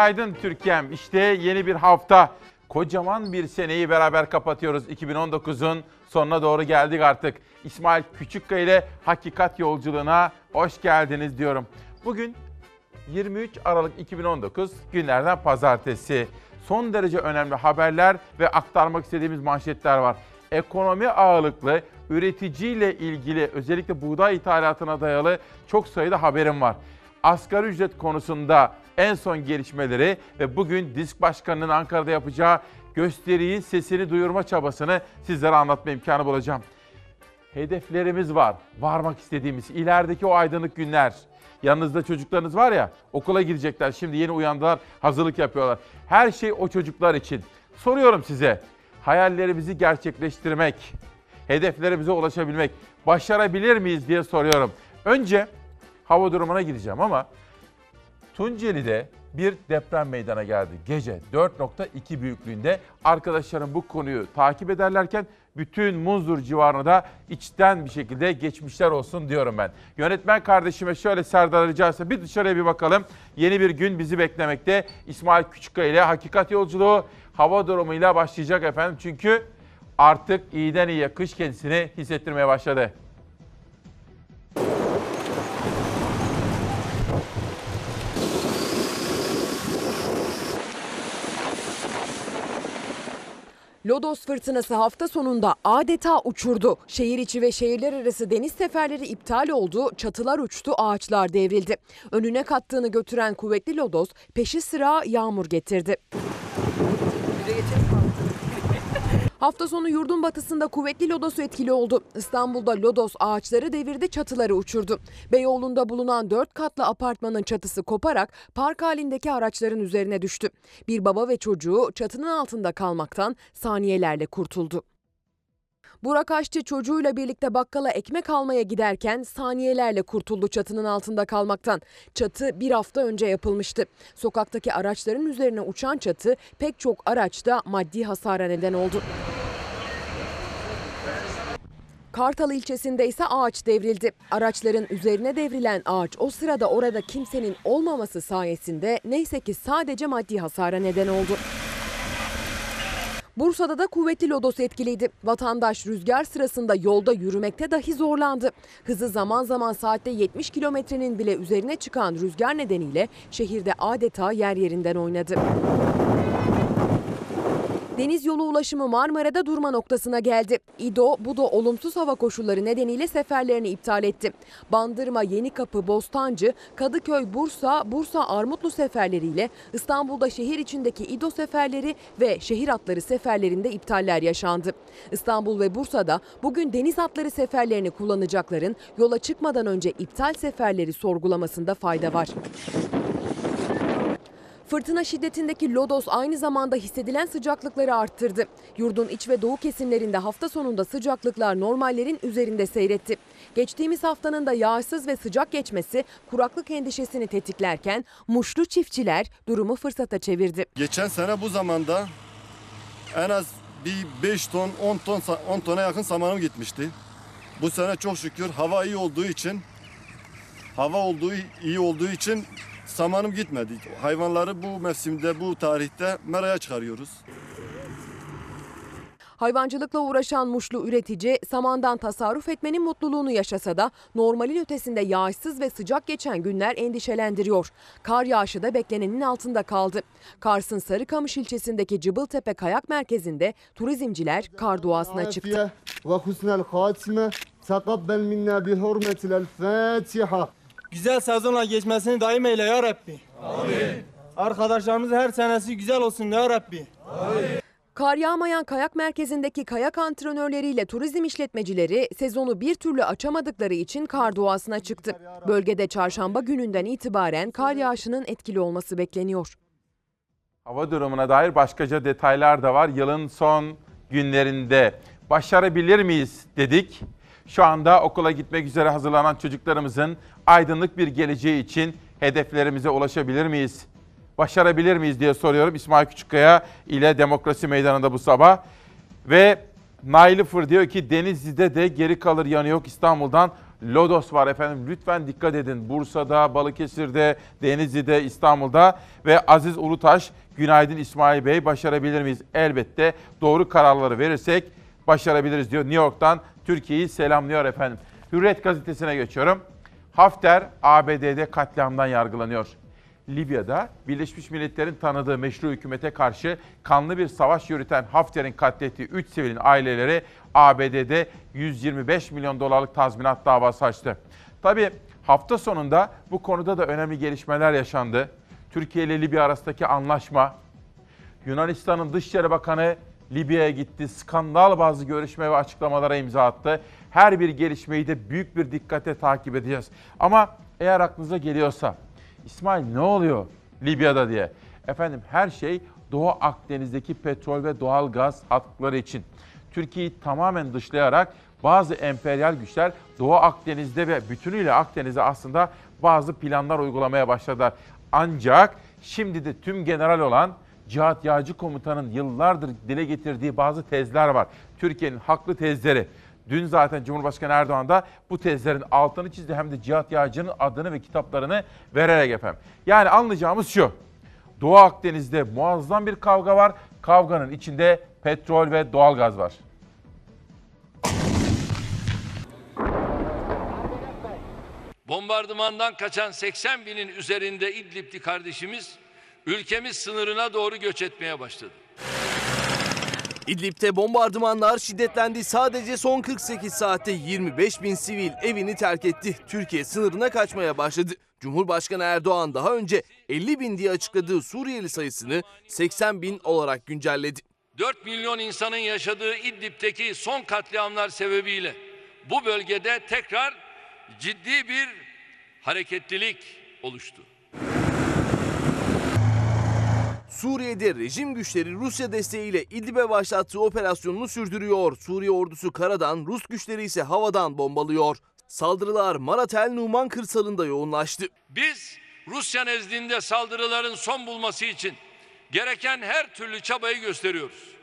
Günaydın Türkiye'm. İşte yeni bir hafta. Kocaman bir seneyi beraber kapatıyoruz. 2019'un sonuna doğru geldik artık. İsmail Küçükkaya ile Hakikat Yolculuğuna hoş geldiniz diyorum. Bugün 23 Aralık 2019 günlerden pazartesi. Son derece önemli haberler ve aktarmak istediğimiz manşetler var. Ekonomi ağırlıklı üreticiyle ilgili özellikle buğday ithalatına dayalı çok sayıda haberim var. Asgari ücret konusunda en son gelişmeleri ve bugün Disk Başkanı'nın Ankara'da yapacağı gösteriyi, sesini duyurma çabasını sizlere anlatma imkanı bulacağım. Hedeflerimiz var, varmak istediğimiz, ilerideki o aydınlık günler. Yanınızda çocuklarınız var ya, okula gidecekler, şimdi yeni uyandılar, hazırlık yapıyorlar. Her şey o çocuklar için. Soruyorum size, hayallerimizi gerçekleştirmek, hedeflerimize ulaşabilmek, başarabilir miyiz diye soruyorum. Önce hava durumuna gideceğim ama Tunceli'de bir deprem meydana geldi. Gece 4.2 büyüklüğünde arkadaşlarım bu konuyu takip ederlerken bütün Munzur civarına da içten bir şekilde geçmişler olsun diyorum ben. Yönetmen kardeşime şöyle Serdar rica bir dışarıya bir bakalım. Yeni bir gün bizi beklemekte. İsmail Küçükkaya ile Hakikat Yolculuğu hava durumuyla başlayacak efendim. Çünkü artık iyiden iyiye kış kendisini hissettirmeye başladı. Lodos fırtınası hafta sonunda adeta uçurdu. Şehir içi ve şehirler arası deniz seferleri iptal oldu, çatılar uçtu, ağaçlar devrildi. Önüne kattığını götüren kuvvetli Lodos peşi sıra yağmur getirdi. Hafta sonu yurdun batısında kuvvetli lodos etkili oldu. İstanbul'da lodos ağaçları devirdi, çatıları uçurdu. Beyoğlu'nda bulunan 4 katlı apartmanın çatısı koparak park halindeki araçların üzerine düştü. Bir baba ve çocuğu çatının altında kalmaktan saniyelerle kurtuldu. Burak Aşçı çocuğuyla birlikte bakkala ekmek almaya giderken saniyelerle kurtuldu çatının altında kalmaktan. Çatı bir hafta önce yapılmıştı. Sokaktaki araçların üzerine uçan çatı pek çok araçta maddi hasara neden oldu. Kartal ilçesinde ise ağaç devrildi. Araçların üzerine devrilen ağaç o sırada orada kimsenin olmaması sayesinde neyse ki sadece maddi hasara neden oldu. Bursa'da da kuvvetli lodos etkiliydi. Vatandaş rüzgar sırasında yolda yürümekte dahi zorlandı. Hızı zaman zaman saatte 70 kilometrenin bile üzerine çıkan rüzgar nedeniyle şehirde adeta yer yerinden oynadı. Deniz yolu ulaşımı Marmara'da durma noktasına geldi. İdo, Budo olumsuz hava koşulları nedeniyle seferlerini iptal etti. Bandırma, Yenikapı, Bostancı, Kadıköy, Bursa, Bursa Armutlu seferleriyle İstanbul'da şehir içindeki İdo seferleri ve şehir atları seferlerinde iptaller yaşandı. İstanbul ve Bursa'da bugün deniz atları seferlerini kullanacakların yola çıkmadan önce iptal seferleri sorgulamasında fayda var. Fırtına şiddetindeki lodos aynı zamanda hissedilen sıcaklıkları arttırdı. Yurdun iç ve doğu kesimlerinde hafta sonunda sıcaklıklar normallerin üzerinde seyretti. Geçtiğimiz haftanın da yağsız ve sıcak geçmesi kuraklık endişesini tetiklerken muşlu çiftçiler durumu fırsata çevirdi. Geçen sene bu zamanda en az bir 5 ton 10 ton 10 tona yakın samanım gitmişti. Bu sene çok şükür hava iyi olduğu için hava olduğu iyi olduğu için samanım gitmedi. Hayvanları bu mevsimde bu tarihte meraya çıkarıyoruz. Hayvancılıkla uğraşan muşlu üretici samandan tasarruf etmenin mutluluğunu yaşasa da normalin ötesinde yağışsız ve sıcak geçen günler endişelendiriyor. Kar yağışı da beklenenin altında kaldı. Kars'ın Sarıkamış ilçesindeki Cıbıltepe Kayak Merkezi'nde turizmciler kar doğasına çıktı güzel sezonla geçmesini daim eyle ya Rabbi. Amin. Arkadaşlarımız her senesi güzel olsun ya Rabbi. Amin. Kar yağmayan kayak merkezindeki kayak antrenörleriyle turizm işletmecileri sezonu bir türlü açamadıkları için kar doğasına çıktı. Bölgede çarşamba gününden itibaren kar yağışının etkili olması bekleniyor. Hava durumuna dair başkaca detaylar da var. Yılın son günlerinde başarabilir miyiz dedik. Şu anda okula gitmek üzere hazırlanan çocuklarımızın aydınlık bir geleceği için hedeflerimize ulaşabilir miyiz? Başarabilir miyiz diye soruyorum İsmail Küçükkaya ile Demokrasi Meydanı'nda bu sabah. Ve Nail Fır diyor ki Denizli'de de geri kalır yanı yok İstanbul'dan Lodos var efendim. Lütfen dikkat edin. Bursa'da, Balıkesir'de, Denizli'de, İstanbul'da ve Aziz Ulutaş, günaydın İsmail Bey başarabilir miyiz? Elbette doğru kararları verirsek başarabiliriz diyor. New York'tan Türkiye'yi selamlıyor efendim. Hürriyet gazetesine geçiyorum. Hafter ABD'de katliamdan yargılanıyor. Libya'da Birleşmiş Milletler'in tanıdığı meşru hükümete karşı kanlı bir savaş yürüten Hafter'in katlettiği 3 sivilin aileleri ABD'de 125 milyon dolarlık tazminat davası açtı. Tabii hafta sonunda bu konuda da önemli gelişmeler yaşandı. Türkiye ile Libya arasındaki anlaşma, Yunanistan'ın Dışişleri Bakanı Libya'ya gitti. Skandal bazı görüşme ve açıklamalara imza attı. Her bir gelişmeyi de büyük bir dikkate takip edeceğiz. Ama eğer aklınıza geliyorsa İsmail ne oluyor Libya'da diye. Efendim her şey Doğu Akdeniz'deki petrol ve doğal gaz hatları için. Türkiye'yi tamamen dışlayarak bazı emperyal güçler Doğu Akdeniz'de ve bütünüyle Akdeniz'e aslında bazı planlar uygulamaya başladılar. Ancak şimdi de tüm general olan Cihat Yağcı Komutan'ın yıllardır dile getirdiği bazı tezler var. Türkiye'nin haklı tezleri. Dün zaten Cumhurbaşkanı Erdoğan da bu tezlerin altını çizdi hem de Cihat Yağcı'nın adını ve kitaplarını vererek efendim. Yani anlayacağımız şu. Doğu Akdeniz'de muazzam bir kavga var. Kavganın içinde petrol ve doğalgaz var. Bombardımandan kaçan 80 binin üzerinde İdlib'li kardeşimiz ülkemiz sınırına doğru göç etmeye başladı. İdlib'de bombardımanlar şiddetlendi. Sadece son 48 saatte 25 bin sivil evini terk etti. Türkiye sınırına kaçmaya başladı. Cumhurbaşkanı Erdoğan daha önce 50 bin diye açıkladığı Suriyeli sayısını 80 bin olarak güncelledi. 4 milyon insanın yaşadığı İdlib'teki son katliamlar sebebiyle bu bölgede tekrar ciddi bir hareketlilik oluştu. Suriye'de rejim güçleri Rusya desteğiyle İdlib'e başlattığı operasyonunu sürdürüyor. Suriye ordusu karadan, Rus güçleri ise havadan bombalıyor. Saldırılar Maratel Numan kırsalında yoğunlaştı. Biz Rusya nezdinde saldırıların son bulması için gereken her türlü çabayı gösteriyoruz.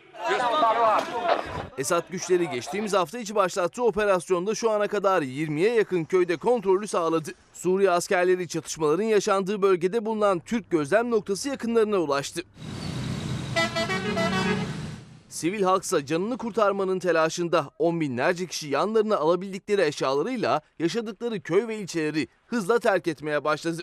Esad güçleri geçtiğimiz hafta içi başlattığı operasyonda şu ana kadar 20'ye yakın köyde kontrolü sağladı. Suriye askerleri çatışmaların yaşandığı bölgede bulunan Türk gözlem noktası yakınlarına ulaştı. Sivil halksa canını kurtarmanın telaşında on binlerce kişi yanlarına alabildikleri eşyalarıyla yaşadıkları köy ve ilçeleri hızla terk etmeye başladı.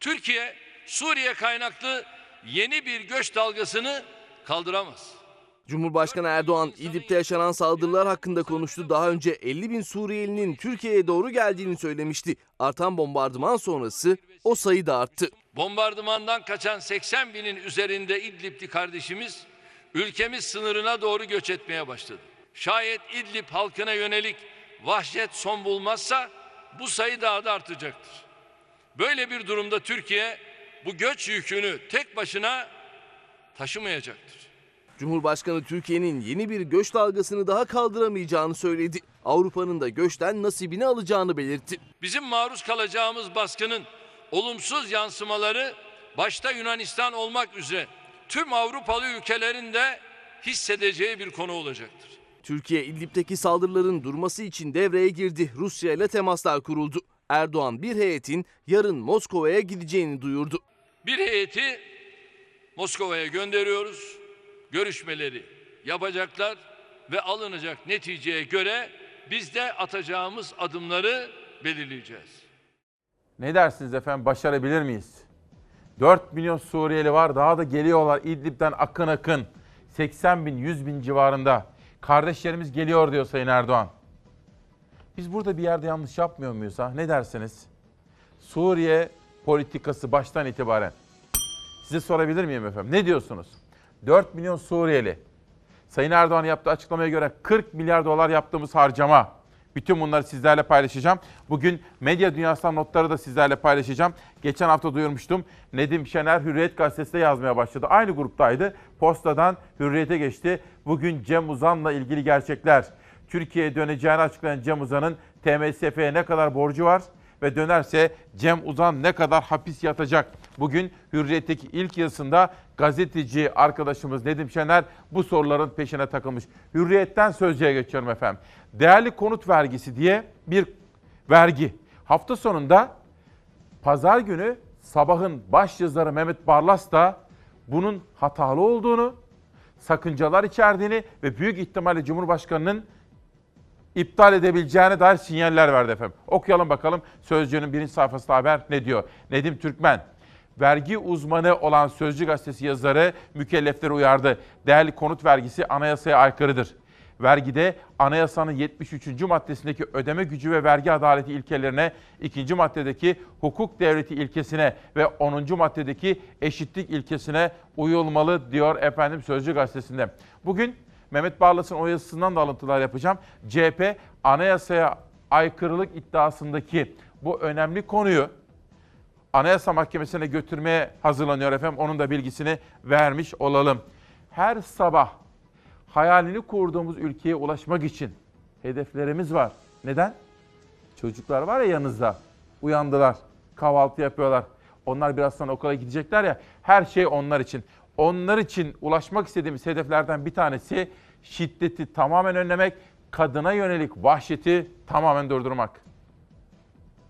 Türkiye Suriye kaynaklı yeni bir göç dalgasını kaldıramaz. Cumhurbaşkanı Erdoğan İdlib'de yaşanan saldırılar hakkında konuştu. Daha önce 50 bin Suriyelinin Türkiye'ye doğru geldiğini söylemişti. Artan bombardıman sonrası o sayı da arttı. Bombardımandan kaçan 80 binin üzerinde İdlib'li kardeşimiz ülkemiz sınırına doğru göç etmeye başladı. Şayet İdlib halkına yönelik vahşet son bulmazsa bu sayı daha da artacaktır. Böyle bir durumda Türkiye bu göç yükünü tek başına taşımayacaktır. Cumhurbaşkanı Türkiye'nin yeni bir göç dalgasını daha kaldıramayacağını söyledi. Avrupa'nın da göçten nasibini alacağını belirtti. Bizim maruz kalacağımız baskının olumsuz yansımaları başta Yunanistan olmak üzere tüm Avrupalı ülkelerin de hissedeceği bir konu olacaktır. Türkiye İdlib'deki saldırıların durması için devreye girdi. Rusya ile temaslar kuruldu. Erdoğan bir heyetin yarın Moskova'ya gideceğini duyurdu. Bir heyeti Moskova'ya gönderiyoruz. Görüşmeleri yapacaklar ve alınacak neticeye göre biz de atacağımız adımları belirleyeceğiz. Ne dersiniz efendim başarabilir miyiz? 4 milyon Suriyeli var daha da geliyorlar İdlib'den akın akın. 80 bin 100 bin civarında. Kardeşlerimiz geliyor diyor Sayın Erdoğan. Biz burada bir yerde yanlış yapmıyor muyuz ha? Ne dersiniz? Suriye politikası baştan itibaren. Size sorabilir miyim efendim? Ne diyorsunuz? 4 milyon Suriyeli. Sayın Erdoğan yaptığı açıklamaya göre 40 milyar dolar yaptığımız harcama. Bütün bunları sizlerle paylaşacağım. Bugün medya dünyasından notları da sizlerle paylaşacağım. Geçen hafta duyurmuştum. Nedim Şener Hürriyet Gazetesi'nde yazmaya başladı. Aynı gruptaydı. Postadan Hürriyet'e geçti. Bugün Cem Uzan'la ilgili gerçekler. Türkiye'ye döneceğini açıklayan Cem Uzan'ın TMSF'ye ne kadar borcu var ve dönerse Cem Uzan ne kadar hapis yatacak? Bugün Hürriyet'teki ilk yazısında gazeteci arkadaşımız Nedim Şener bu soruların peşine takılmış. Hürriyet'ten sözcüye geçiyorum efendim. Değerli konut vergisi diye bir vergi. Hafta sonunda pazar günü sabahın baş yazarı Mehmet Barlas da bunun hatalı olduğunu, sakıncalar içerdiğini ve büyük ihtimalle Cumhurbaşkanı'nın iptal edebileceğine dair sinyaller verdi efendim. Okuyalım bakalım Sözcü'nün birinci sayfasında haber ne diyor? Nedim Türkmen, vergi uzmanı olan Sözcü gazetesi yazarı mükellefleri uyardı. Değerli konut vergisi anayasaya aykırıdır. Vergide anayasanın 73. maddesindeki ödeme gücü ve vergi adaleti ilkelerine, 2. maddedeki hukuk devleti ilkesine ve 10. maddedeki eşitlik ilkesine uyulmalı diyor efendim Sözcü gazetesinde. Bugün Mehmet Barlas'ın o yazısından da alıntılar yapacağım. CHP anayasaya aykırılık iddiasındaki bu önemli konuyu Anayasa Mahkemesi'ne götürmeye hazırlanıyor efendim. Onun da bilgisini vermiş olalım. Her sabah hayalini kurduğumuz ülkeye ulaşmak için hedeflerimiz var. Neden? Çocuklar var ya yanınızda. Uyandılar. Kahvaltı yapıyorlar. Onlar biraz sonra okula gidecekler ya. Her şey onlar için. Onlar için ulaşmak istediğimiz hedeflerden bir tanesi şiddeti tamamen önlemek, kadına yönelik vahşeti tamamen durdurmak.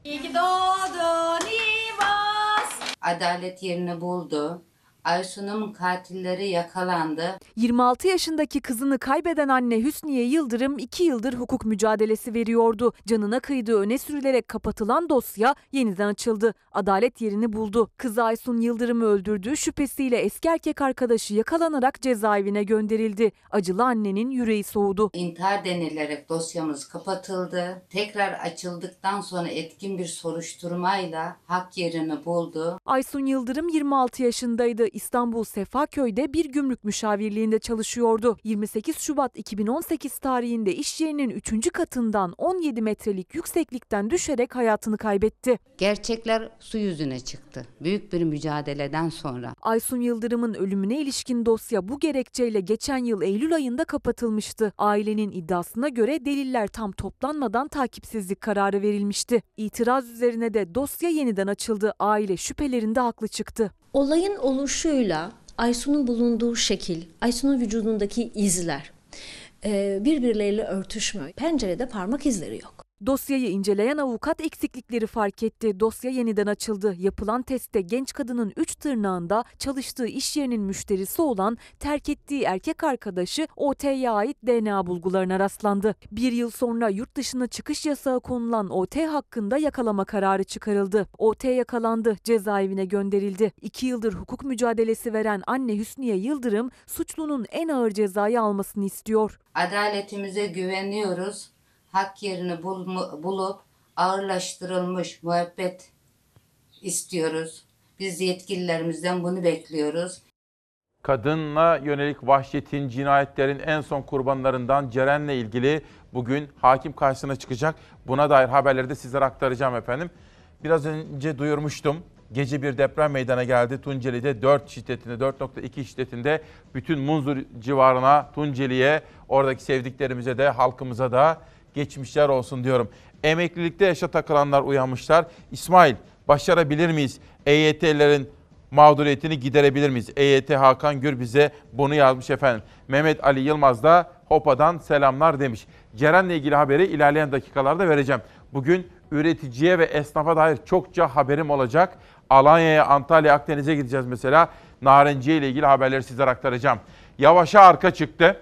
İyi ki doğdun İvas. Adalet yerini buldu. Aysun'un katilleri yakalandı. 26 yaşındaki kızını kaybeden anne Hüsniye Yıldırım 2 yıldır hukuk mücadelesi veriyordu. Canına kıydığı öne sürülerek kapatılan dosya yeniden açıldı. Adalet yerini buldu. Kızı Aysun Yıldırım'ı öldürdüğü şüphesiyle eski erkek arkadaşı yakalanarak cezaevine gönderildi. Acılı annenin yüreği soğudu. İntihar denilerek dosyamız kapatıldı. Tekrar açıldıktan sonra etkin bir soruşturmayla hak yerini buldu. Aysun Yıldırım 26 yaşındaydı. İstanbul Sefaköy'de bir gümrük müşavirliğinde çalışıyordu. 28 Şubat 2018 tarihinde iş yerinin 3. katından 17 metrelik yükseklikten düşerek hayatını kaybetti. Gerçekler su yüzüne çıktı. Büyük bir mücadeleden sonra. Aysun Yıldırım'ın ölümüne ilişkin dosya bu gerekçeyle geçen yıl Eylül ayında kapatılmıştı. Ailenin iddiasına göre deliller tam toplanmadan takipsizlik kararı verilmişti. İtiraz üzerine de dosya yeniden açıldı. Aile şüphelerinde haklı çıktı. Olayın oluşuyla Aysun'un bulunduğu şekil, Aysun'un vücudundaki izler e, birbirleriyle örtüşmüyor. Pencerede parmak izleri yok. Dosyayı inceleyen avukat eksiklikleri fark etti. Dosya yeniden açıldı. Yapılan testte genç kadının 3 tırnağında çalıştığı iş yerinin müşterisi olan terk ettiği erkek arkadaşı OT'ye ait DNA bulgularına rastlandı. Bir yıl sonra yurt dışına çıkış yasağı konulan OT hakkında yakalama kararı çıkarıldı. OT yakalandı, cezaevine gönderildi. 2 yıldır hukuk mücadelesi veren anne Hüsniye Yıldırım suçlunun en ağır cezayı almasını istiyor. Adaletimize güveniyoruz. Hak yerini bulup ağırlaştırılmış müebbet istiyoruz. Biz yetkililerimizden bunu bekliyoruz. Kadınla yönelik vahşetin, cinayetlerin en son kurbanlarından Ceren'le ilgili bugün hakim karşısına çıkacak. Buna dair haberleri de sizlere aktaracağım efendim. Biraz önce duyurmuştum. Gece bir deprem meydana geldi. Tunceli'de 4 şiddetinde, 4.2 şiddetinde bütün Munzur civarına, Tunceli'ye, oradaki sevdiklerimize de, halkımıza da geçmişler olsun diyorum. Emeklilikte yaşa takılanlar uyanmışlar. İsmail, başarabilir miyiz? EYT'lerin mağduriyetini giderebilir miyiz? EYT Hakan Gür bize bunu yazmış efendim. Mehmet Ali Yılmaz da Hopa'dan selamlar demiş. Ceren'le ilgili haberi ilerleyen dakikalarda vereceğim. Bugün üreticiye ve esnafa dair çokça haberim olacak. Alanya'ya, Antalya, Akdeniz'e gideceğiz mesela. Narenciye ile ilgili haberleri sizlere aktaracağım. Yavaş'a arka çıktı.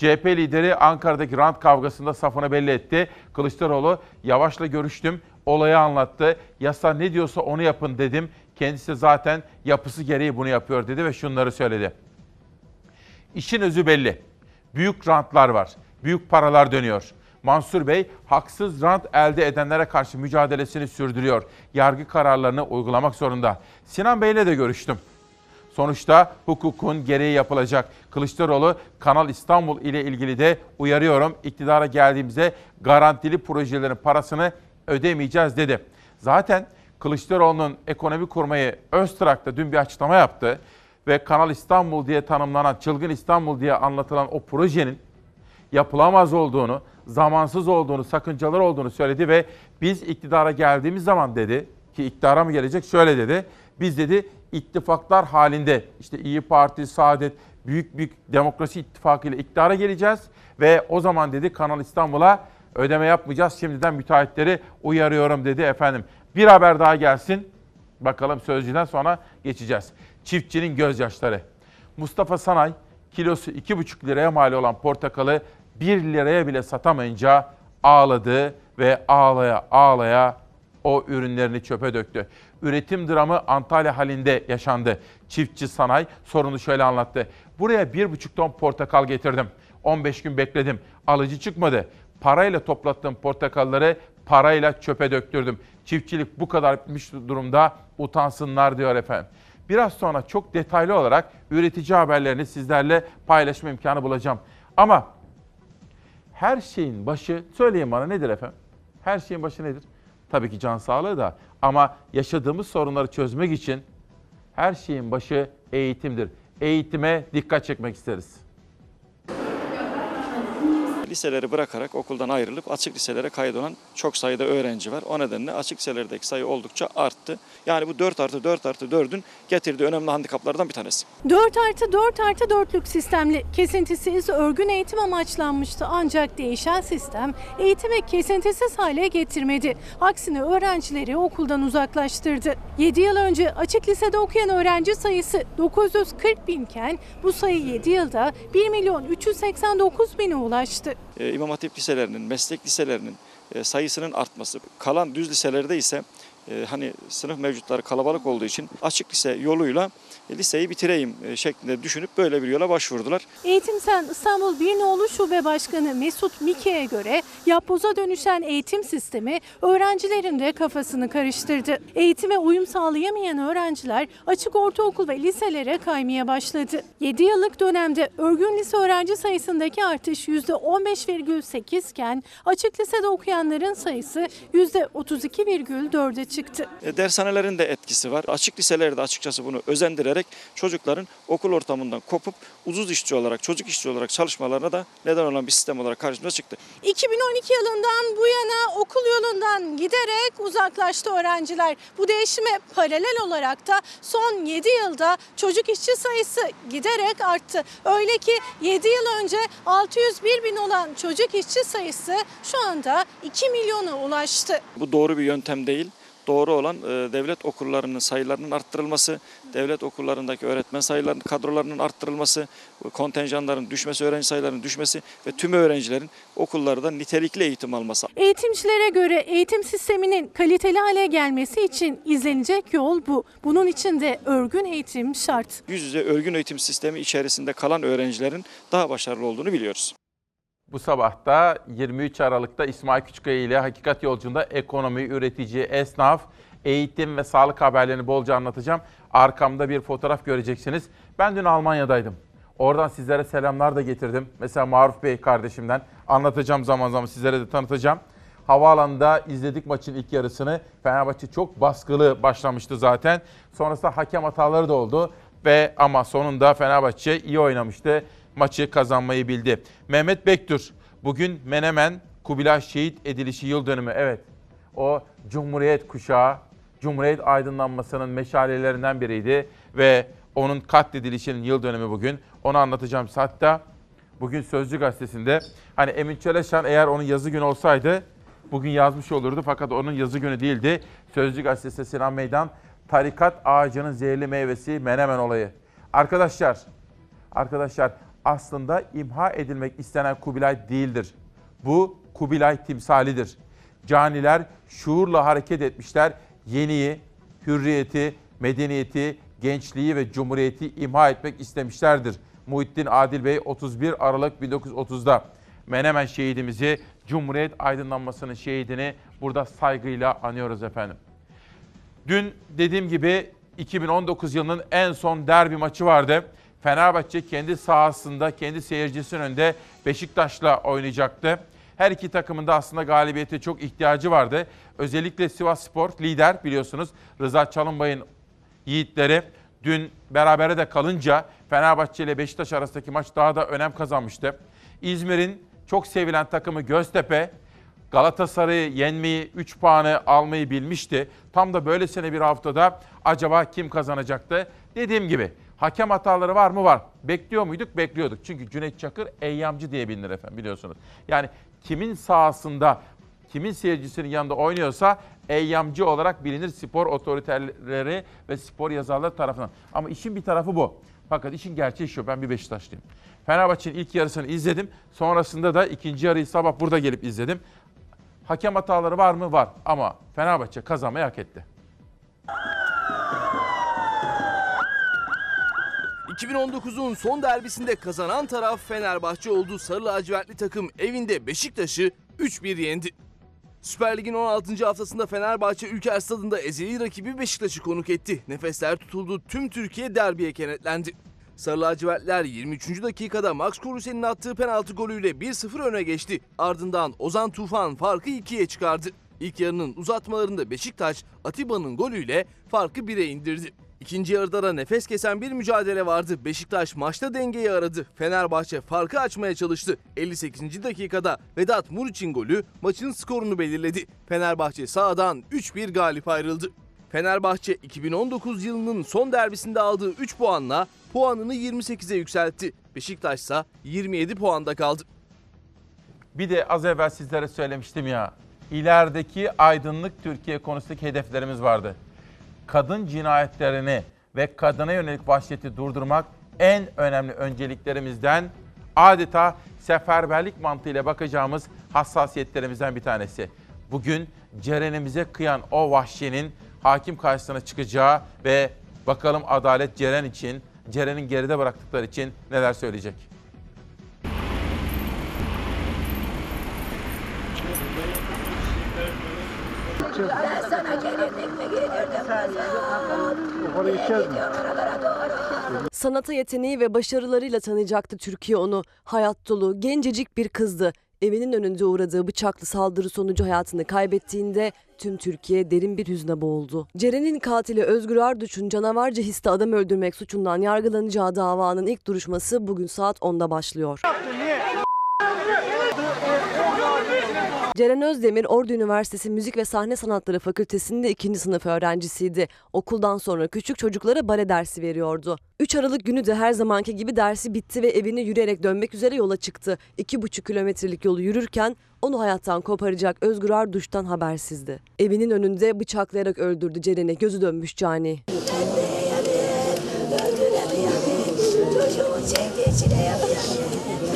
CHP lideri Ankara'daki rant kavgasında safını belli etti. Kılıçdaroğlu Yavaş'la görüştüm, olayı anlattı. Yasa ne diyorsa onu yapın dedim. Kendisi zaten yapısı gereği bunu yapıyor dedi ve şunları söyledi. İşin özü belli. Büyük rantlar var. Büyük paralar dönüyor. Mansur Bey haksız rant elde edenlere karşı mücadelesini sürdürüyor. Yargı kararlarını uygulamak zorunda. Sinan Bey'le de görüştüm. Sonuçta hukukun gereği yapılacak. Kılıçdaroğlu Kanal İstanbul ile ilgili de uyarıyorum. İktidara geldiğimizde garantili projelerin parasını ödemeyeceğiz dedi. Zaten Kılıçdaroğlu'nun ekonomi kurmayı Öztrak'ta dün bir açıklama yaptı ve Kanal İstanbul diye tanımlanan, Çılgın İstanbul diye anlatılan o projenin yapılamaz olduğunu, zamansız olduğunu, sakıncalar olduğunu söyledi ve biz iktidara geldiğimiz zaman dedi ki iktidara mı gelecek şöyle dedi. Biz dedi ittifaklar halinde işte İyi Parti, Saadet, büyük büyük demokrasi ittifakı ile iktidara geleceğiz ve o zaman dedi Kanal İstanbul'a ödeme yapmayacağız. Şimdiden müteahhitleri uyarıyorum dedi efendim. Bir haber daha gelsin. Bakalım sözcüden sonra geçeceğiz. Çiftçinin gözyaşları. Mustafa Sanay kilosu 2,5 liraya mal olan portakalı 1 liraya bile satamayınca ağladı ve ağlaya ağlaya o ürünlerini çöpe döktü. Üretim dramı Antalya halinde yaşandı. Çiftçi Sanay sorunu şöyle anlattı. Buraya 1,5 ton portakal getirdim. 15 gün bekledim. Alıcı çıkmadı. Parayla toplattığım portakalları parayla çöpe döktürdüm. Çiftçilik bu kadar bitmiş durumda utansınlar diyor efendim. Biraz sonra çok detaylı olarak üretici haberlerini sizlerle paylaşma imkanı bulacağım. Ama her şeyin başı, söyleyin bana nedir efendim? Her şeyin başı nedir? Tabii ki can sağlığı da ama yaşadığımız sorunları çözmek için her şeyin başı eğitimdir. Eğitime dikkat çekmek isteriz. Liseleri bırakarak okuldan ayrılıp açık liselere kaydolan çok sayıda öğrenci var. O nedenle açık liselerdeki sayı oldukça arttı. Yani bu 4 artı 4 artı 4'ün getirdiği önemli handikaplardan bir tanesi. 4 artı 4 artı 4'lük sistemli kesintisiz örgün eğitim amaçlanmıştı. Ancak değişen sistem eğitimi kesintisiz hale getirmedi. Aksine öğrencileri okuldan uzaklaştırdı. 7 yıl önce açık lisede okuyan öğrenci sayısı 940 binken bu sayı 7 yılda 1 milyon 389 bine ulaştı. Ee, İmam Hatip liselerinin, meslek liselerinin e, sayısının artması, kalan düz liselerde ise hani sınıf mevcutları kalabalık olduğu için açık lise yoluyla e, liseyi bitireyim e, şeklinde düşünüp böyle bir yola başvurdular. Eğitim Sen İstanbul Bir Nolu Şube Başkanı Mesut Mike'ye göre yapboza dönüşen eğitim sistemi öğrencilerin de kafasını karıştırdı. Eğitime uyum sağlayamayan öğrenciler açık ortaokul ve liselere kaymaya başladı. 7 yıllık dönemde örgün lise öğrenci sayısındaki artış %15,8 iken açık lisede okuyanların sayısı %32,4'e çıktı. E, Dershanelerin de etkisi var. Açık liselerde açıkçası bunu özendirerek çocukların okul ortamından kopup ucuz işçi olarak, çocuk işçi olarak çalışmalarına da neden olan bir sistem olarak karşımıza çıktı. 2012 yılından bu yana okul yolundan giderek uzaklaştı öğrenciler. Bu değişime paralel olarak da son 7 yılda çocuk işçi sayısı giderek arttı. Öyle ki 7 yıl önce 601 bin olan çocuk işçi sayısı şu anda 2 milyona ulaştı. Bu doğru bir yöntem değil. Doğru olan e, devlet okullarının sayılarının arttırılması, devlet okullarındaki öğretmen sayılarının kadrolarının arttırılması, kontenjanların düşmesi, öğrenci sayılarının düşmesi ve tüm öğrencilerin okullarda nitelikli eğitim alması. Eğitimcilere göre eğitim sisteminin kaliteli hale gelmesi için izlenecek yol bu. Bunun için de örgün eğitim şart. Yüz yüze örgün eğitim sistemi içerisinde kalan öğrencilerin daha başarılı olduğunu biliyoruz. Bu sabah da 23 Aralık'ta İsmail Küçükkaya ile Hakikat Yolculuğunda ekonomi, üretici, esnaf, eğitim ve sağlık haberlerini bolca anlatacağım. Arkamda bir fotoğraf göreceksiniz. Ben dün Almanya'daydım. Oradan sizlere selamlar da getirdim. Mesela Maruf Bey kardeşimden. Anlatacağım zaman zaman sizlere de tanıtacağım. Havaalanında izledik maçın ilk yarısını. Fenerbahçe çok baskılı başlamıştı zaten. Sonrasında hakem hataları da oldu. Ve ama sonunda Fenerbahçe iyi oynamıştı maçı kazanmayı bildi. Mehmet Bektur bugün Menemen Kubilay şehit edilişi yıl dönümü. Evet o Cumhuriyet kuşağı, Cumhuriyet aydınlanmasının meşalelerinden biriydi ve onun katledilişinin yıl dönümü bugün. Onu anlatacağım. Hatta bugün Sözcü gazetesinde hani Emin Çeleşan eğer onun yazı günü olsaydı bugün yazmış olurdu fakat onun yazı günü değildi. Sözcü gazetesi Sinan Meydan tarikat ağacının zehirli meyvesi Menemen olayı. Arkadaşlar, arkadaşlar aslında imha edilmek istenen Kubilay değildir. Bu Kubilay timsalidir. Caniler şuurla hareket etmişler. Yeniyi, hürriyeti, medeniyeti, gençliği ve cumhuriyeti imha etmek istemişlerdir. Muhittin Adil Bey 31 Aralık 1930'da Menemen şehidimizi, Cumhuriyet aydınlanmasının şehidini burada saygıyla anıyoruz efendim. Dün dediğim gibi 2019 yılının en son derbi maçı vardı. Fenerbahçe kendi sahasında, kendi seyircisinin önünde Beşiktaş'la oynayacaktı. Her iki takımın da aslında galibiyete çok ihtiyacı vardı. Özellikle Sivas Spor lider biliyorsunuz. Rıza Çalınbay'ın yiğitleri dün berabere de kalınca Fenerbahçe ile Beşiktaş arasındaki maç daha da önem kazanmıştı. İzmir'in çok sevilen takımı Göztepe Galatasaray'ı yenmeyi, 3 puanı almayı bilmişti. Tam da böylesine bir haftada acaba kim kazanacaktı? Dediğim gibi hakem hataları var mı? Var. Bekliyor muyduk? Bekliyorduk. Çünkü Cüneyt Çakır eyyamcı diye bilinir efendim biliyorsunuz. Yani kimin sahasında, kimin seyircisinin yanında oynuyorsa eyyamcı olarak bilinir spor otoriterleri ve spor yazarları tarafından. Ama işin bir tarafı bu. Fakat işin gerçeği şu, ben bir Beşiktaşlıyım. Fenerbahçe'nin ilk yarısını izledim. Sonrasında da ikinci yarıyı sabah burada gelip izledim. Hakem hataları var mı? Var. Ama Fenerbahçe kazanmayı hak etti. 2019'un son derbisinde kazanan taraf Fenerbahçe oldu. Sarı lacivertli takım evinde Beşiktaş'ı 3-1 yendi. Süper Lig'in 16. haftasında Fenerbahçe Ülker Stadı'nda ezeli rakibi Beşiktaş'ı konuk etti. Nefesler tutuldu, tüm Türkiye derbiye kenetlendi. Sarı lacivertler 23. dakikada Max Krusey'nin attığı penaltı golüyle 1-0 öne geçti. Ardından Ozan Tufan farkı 2'ye çıkardı. İlk yarının uzatmalarında Beşiktaş Atiba'nın golüyle farkı 1'e indirdi. İkinci yarıda da nefes kesen bir mücadele vardı. Beşiktaş maçta dengeyi aradı. Fenerbahçe farkı açmaya çalıştı. 58. dakikada Vedat Muriç'in golü maçın skorunu belirledi. Fenerbahçe sağdan 3-1 galip ayrıldı. Fenerbahçe 2019 yılının son derbisinde aldığı 3 puanla puanını 28'e yükseltti. Beşiktaş ise 27 puanda kaldı. Bir de az evvel sizlere söylemiştim ya. İlerideki aydınlık Türkiye konusundaki hedeflerimiz vardı. Kadın cinayetlerini ve kadına yönelik vahşeti durdurmak en önemli önceliklerimizden adeta seferberlik mantığıyla bakacağımız hassasiyetlerimizden bir tanesi. Bugün Ceren'imize kıyan o vahşinin hakim karşısına çıkacağı ve bakalım adalet Ceren için, Ceren'in geride bıraktıkları için neler söyleyecek. Sanata yeteneği ve başarılarıyla tanıyacaktı Türkiye onu. Hayat dolu, gencecik bir kızdı. Evinin önünde uğradığı bıçaklı saldırı sonucu hayatını kaybettiğinde tüm Türkiye derin bir hüzne boğuldu. Ceren'in katili Özgür Arduç'un canavarca histe adam öldürmek suçundan yargılanacağı davanın ilk duruşması bugün saat 10'da başlıyor. Ceren Özdemir Ordu Üniversitesi Müzik ve Sahne Sanatları Fakültesi'nde ikinci sınıf öğrencisiydi. Okuldan sonra küçük çocuklara bale dersi veriyordu. 3 Aralık günü de her zamanki gibi dersi bitti ve evine yürüyerek dönmek üzere yola çıktı. 2,5 kilometrelik yolu yürürken onu hayattan koparacak Özgür Arduş'tan habersizdi. Evinin önünde bıçaklayarak öldürdü Ceren'i gözü dönmüş cani.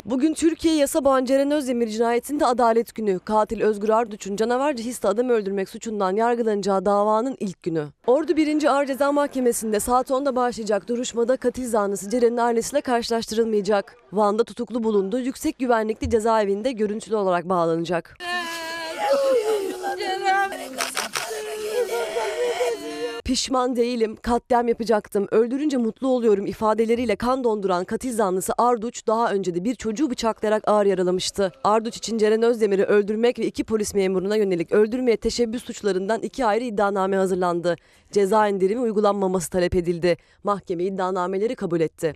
Bugün Türkiye yasa boğan Ceren Özdemir cinayetinde adalet günü. Katil Özgür Arduç'un canavarca hisse adam öldürmek suçundan yargılanacağı davanın ilk günü. Ordu 1. Ağır Ceza Mahkemesi'nde saat 10'da başlayacak duruşmada katil zanlısı Ceren'in ailesiyle karşılaştırılmayacak. Van'da tutuklu bulundu, yüksek güvenlikli cezaevinde görüntülü olarak bağlanacak. Pişman değilim, katliam yapacaktım, öldürünce mutlu oluyorum ifadeleriyle kan donduran katil zanlısı Arduç daha önce de bir çocuğu bıçaklayarak ağır yaralamıştı. Arduç için Ceren Özdemir'i öldürmek ve iki polis memuruna yönelik öldürmeye teşebbüs suçlarından iki ayrı iddianame hazırlandı. Ceza indirimi uygulanmaması talep edildi. Mahkeme iddianameleri kabul etti.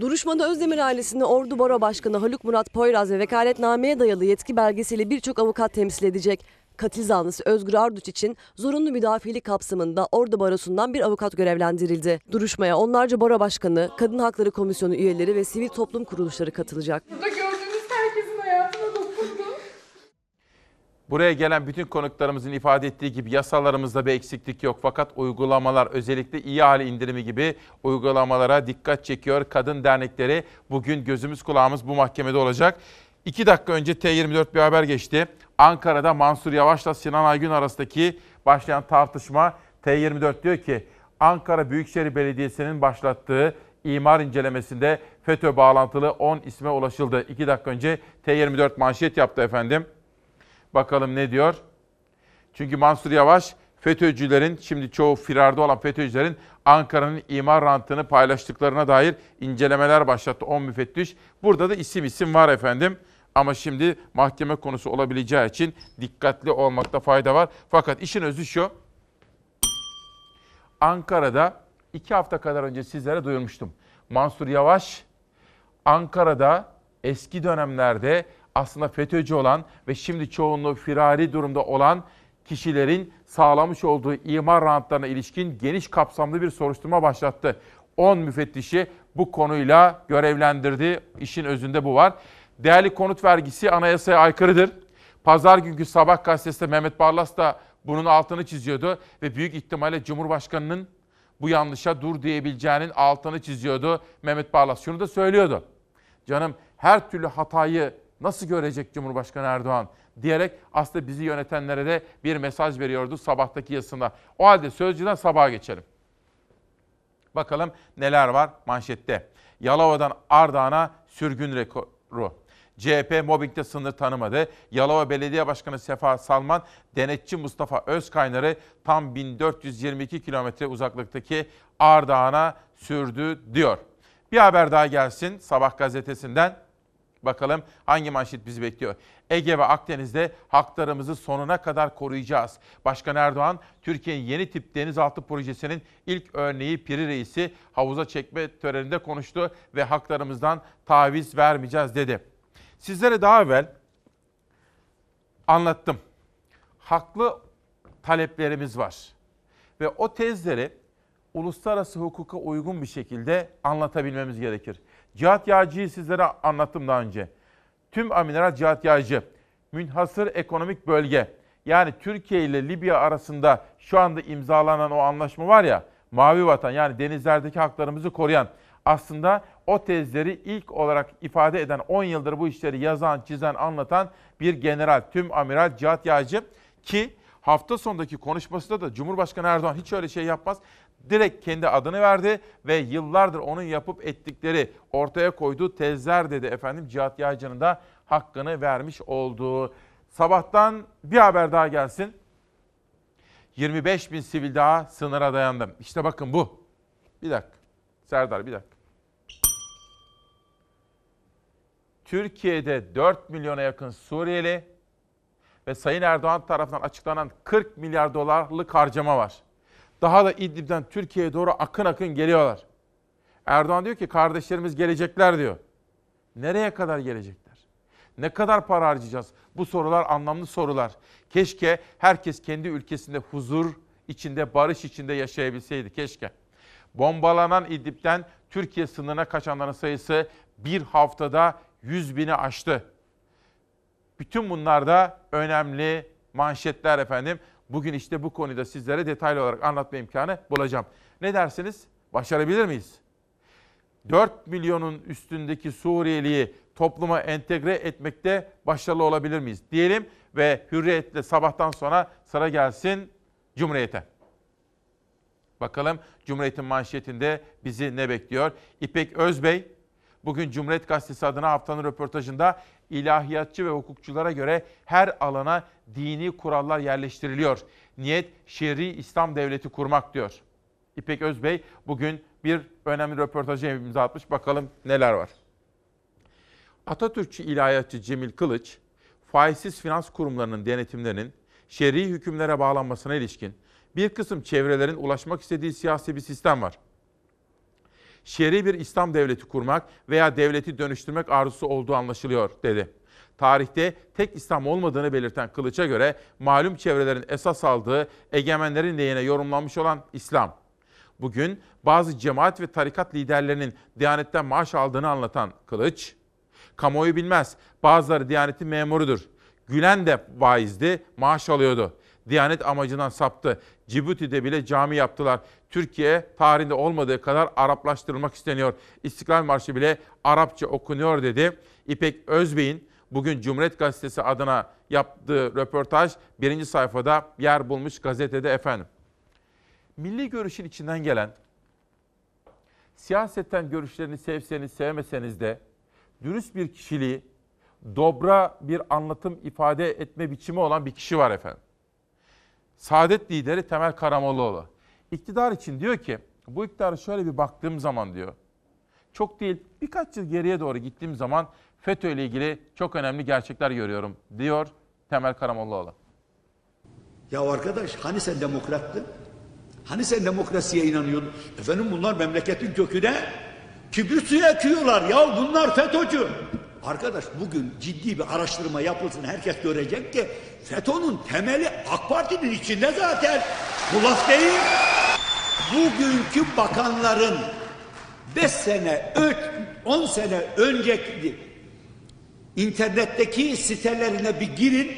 Duruşmada Özdemir ailesini Ordu Baro Başkanı Haluk Murat Poyraz ve vekaletnameye dayalı yetki belgesiyle birçok avukat temsil edecek. Katil zanlısı Özgür Arduç için zorunlu müdafilik kapsamında Ordu Barosu'ndan bir avukat görevlendirildi. Duruşmaya onlarca baro başkanı, Kadın Hakları Komisyonu üyeleri ve sivil toplum kuruluşları katılacak. Burada gördüğünüz herkesin hayatına dokundu. Buraya gelen bütün konuklarımızın ifade ettiği gibi yasalarımızda bir eksiklik yok. Fakat uygulamalar özellikle iyi hali indirimi gibi uygulamalara dikkat çekiyor. Kadın dernekleri bugün gözümüz kulağımız bu mahkemede olacak. İki dakika önce T24 bir haber geçti. Ankara'da Mansur Yavaş'la Sinan Aygün arasındaki başlayan tartışma T24 diyor ki Ankara Büyükşehir Belediyesi'nin başlattığı imar incelemesinde FETÖ bağlantılı 10 isme ulaşıldı. İki dakika önce T24 manşet yaptı efendim. Bakalım ne diyor? Çünkü Mansur Yavaş FETÖ'cülerin, şimdi çoğu firarda olan FETÖ'cülerin Ankara'nın imar rantını paylaştıklarına dair incelemeler başlattı 10 müfettiş. Burada da isim isim var efendim. Ama şimdi mahkeme konusu olabileceği için dikkatli olmakta fayda var. Fakat işin özü şu. Ankara'da iki hafta kadar önce sizlere duyurmuştum. Mansur Yavaş Ankara'da eski dönemlerde aslında FETÖ'cü olan ve şimdi çoğunluğu firari durumda olan kişilerin sağlamış olduğu imar rantlarına ilişkin geniş kapsamlı bir soruşturma başlattı. 10 müfettişi bu konuyla görevlendirdi. İşin özünde bu var. Değerli konut vergisi anayasaya aykırıdır. Pazar günkü sabah gazetesinde Mehmet Barlas da bunun altını çiziyordu ve büyük ihtimalle Cumhurbaşkanı'nın bu yanlışa dur diyebileceğinin altını çiziyordu Mehmet Barlas. Şunu da söylüyordu. Canım her türlü hatayı nasıl görecek Cumhurbaşkanı Erdoğan diyerek aslında bizi yönetenlere de bir mesaj veriyordu sabahtaki yazısında. O halde Sözcü'den sabaha geçelim. Bakalım neler var manşette. Yalova'dan Ardahan'a sürgün rekoru. CHP mobbingde sınır tanımadı. Yalova Belediye Başkanı Sefa Salman, denetçi Mustafa Özkaynar'ı tam 1422 kilometre uzaklıktaki Ardahan'a sürdü diyor. Bir haber daha gelsin Sabah gazetesinden. Bakalım hangi manşet bizi bekliyor. Ege ve Akdeniz'de haklarımızı sonuna kadar koruyacağız. Başkan Erdoğan, Türkiye'nin yeni tip denizaltı projesinin ilk örneği Piri Reis'i havuza çekme töreninde konuştu ve haklarımızdan taviz vermeyeceğiz dedi. Sizlere daha evvel anlattım. Haklı taleplerimiz var. Ve o tezleri uluslararası hukuka uygun bir şekilde anlatabilmemiz gerekir. Cihat Yağcı'yı sizlere anlattım daha önce. Tüm amiral Cihat Yağcı, münhasır ekonomik bölge, yani Türkiye ile Libya arasında şu anda imzalanan o anlaşma var ya, Mavi Vatan yani denizlerdeki haklarımızı koruyan, aslında o tezleri ilk olarak ifade eden 10 yıldır bu işleri yazan, çizen, anlatan bir general, tüm amiral Cihat Yağcı ki hafta sonundaki konuşmasında da Cumhurbaşkanı Erdoğan hiç öyle şey yapmaz. Direkt kendi adını verdi ve yıllardır onun yapıp ettikleri ortaya koyduğu tezler dedi efendim Cihat Yağcı'nın da hakkını vermiş olduğu. Sabahtan bir haber daha gelsin. 25 bin sivil daha sınıra dayandı. İşte bakın bu. Bir dakika. Serdar bir dakika. Türkiye'de 4 milyona yakın Suriyeli ve Sayın Erdoğan tarafından açıklanan 40 milyar dolarlık harcama var. Daha da İdlib'den Türkiye'ye doğru akın akın geliyorlar. Erdoğan diyor ki kardeşlerimiz gelecekler diyor. Nereye kadar gelecekler? Ne kadar para harcayacağız? Bu sorular anlamlı sorular. Keşke herkes kendi ülkesinde huzur içinde, barış içinde yaşayabilseydi. Keşke. Bombalanan İdlib'den Türkiye sınırına kaçanların sayısı bir haftada 100 bini aştı. Bütün bunlar da önemli manşetler efendim. Bugün işte bu konuda sizlere detaylı olarak anlatma imkanı bulacağım. Ne dersiniz? Başarabilir miyiz? 4 milyonun üstündeki Suriyeliyi topluma entegre etmekte başarılı olabilir miyiz? Diyelim ve hürriyetle sabahtan sonra sıra gelsin Cumhuriyet'e. Bakalım Cumhuriyet'in manşetinde bizi ne bekliyor? İpek Özbey bugün Cumhuriyet Gazetesi adına haftanın röportajında ilahiyatçı ve hukukçulara göre her alana dini kurallar yerleştiriliyor. Niyet şer'i İslam devleti kurmak diyor. İpek Özbey bugün bir önemli röportajı imza atmış. Bakalım neler var. Atatürkçü ilahiyatçı Cemil Kılıç, faizsiz finans kurumlarının denetimlerinin şer'i hükümlere bağlanmasına ilişkin bir kısım çevrelerin ulaşmak istediği siyasi bir sistem var. Şer'i bir İslam devleti kurmak veya devleti dönüştürmek arzusu olduğu anlaşılıyor dedi. Tarihte tek İslam olmadığını belirten Kılıç'a göre malum çevrelerin esas aldığı egemenlerin lehine yorumlanmış olan İslam. Bugün bazı cemaat ve tarikat liderlerinin Diyanet'ten maaş aldığını anlatan Kılıç, kamuoyu bilmez bazıları Diyanet'in memurudur. Gülen de vaizdi, maaş alıyordu. Diyanet amacından saptı. Cibuti'de bile cami yaptılar. Türkiye tarihinde olmadığı kadar Araplaştırılmak isteniyor. İstiklal Marşı bile Arapça okunuyor dedi. İpek Özbey'in bugün Cumhuriyet Gazetesi adına yaptığı röportaj birinci sayfada yer bulmuş gazetede efendim. Milli görüşün içinden gelen, siyasetten görüşlerini sevseniz sevmeseniz de dürüst bir kişiliği, dobra bir anlatım ifade etme biçimi olan bir kişi var efendim. Saadet lideri Temel Karamollaoğlu. İktidar için diyor ki, bu iktidara şöyle bir baktığım zaman diyor, çok değil birkaç yıl geriye doğru gittiğim zaman FETÖ ile ilgili çok önemli gerçekler görüyorum diyor Temel Karamollaoğlu. Ya arkadaş hani sen demokrattın? Hani sen demokrasiye inanıyordun? Efendim bunlar memleketin köküne kibrit suyu ekiyorlar. Ya bunlar FETÖ'cü. Arkadaş bugün ciddi bir araştırma yapılsın. Herkes görecek ki FETÖ'nün temeli AK Parti'nin içinde zaten. Bu laf değil. Bugünkü bakanların 5 sene, 10 sene önceki internetteki sitelerine bir girin.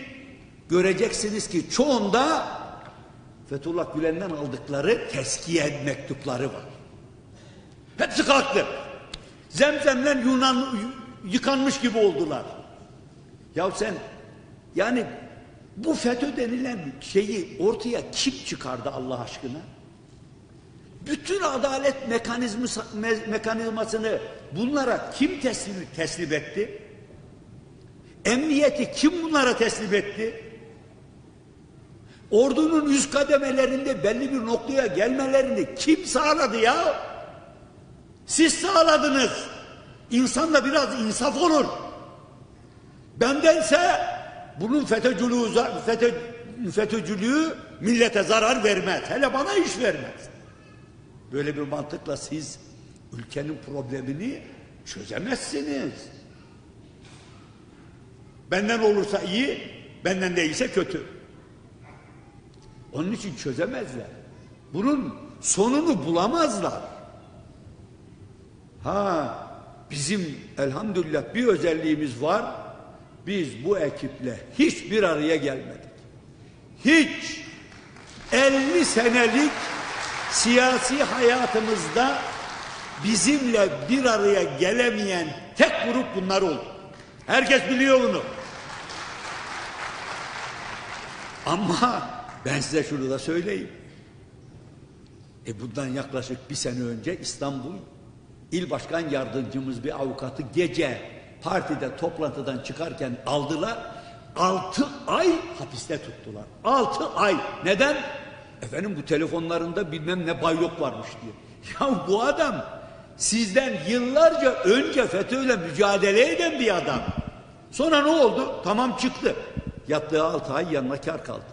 Göreceksiniz ki çoğunda Fethullah Gülen'den aldıkları teskiye mektupları var. Hepsi kalktı. Zemzemle Yunan yıkanmış gibi oldular. Ya sen yani bu FETÖ denilen şeyi ortaya kim çıkardı Allah aşkına? Bütün adalet mekanizması, me- mekanizmasını bunlara kim teslim, teslim etti? Emniyeti kim bunlara teslim etti? Ordunun üst kademelerinde belli bir noktaya gelmelerini kim sağladı ya? Siz sağladınız. İnsanda biraz insaf olur. Bendense bunun FETÖ'cülüğü, FETÖ, FETÖ'cülüğü millete zarar vermez. Hele bana iş vermez. Böyle bir mantıkla siz ülkenin problemini çözemezsiniz. Benden olursa iyi, benden değilse kötü. Onun için çözemezler. Bunun sonunu bulamazlar. Ha bizim elhamdülillah bir özelliğimiz var. Biz bu ekiple hiç bir araya gelmedik. Hiç 50 senelik siyasi hayatımızda bizimle bir araya gelemeyen tek grup bunlar oldu. Herkes biliyor bunu. Ama ben size şunu da söyleyeyim. E bundan yaklaşık bir sene önce İstanbul İl Başkan Yardımcımız bir avukatı gece partide toplantıdan çıkarken aldılar. Altı ay hapiste tuttular. Altı ay. Neden? Efendim bu telefonlarında bilmem ne baylok varmış diye. Ya bu adam sizden yıllarca önce FETÖ'yle mücadele eden bir adam. Sonra ne oldu? Tamam çıktı. Yattığı altı ay yanına kar kaldı.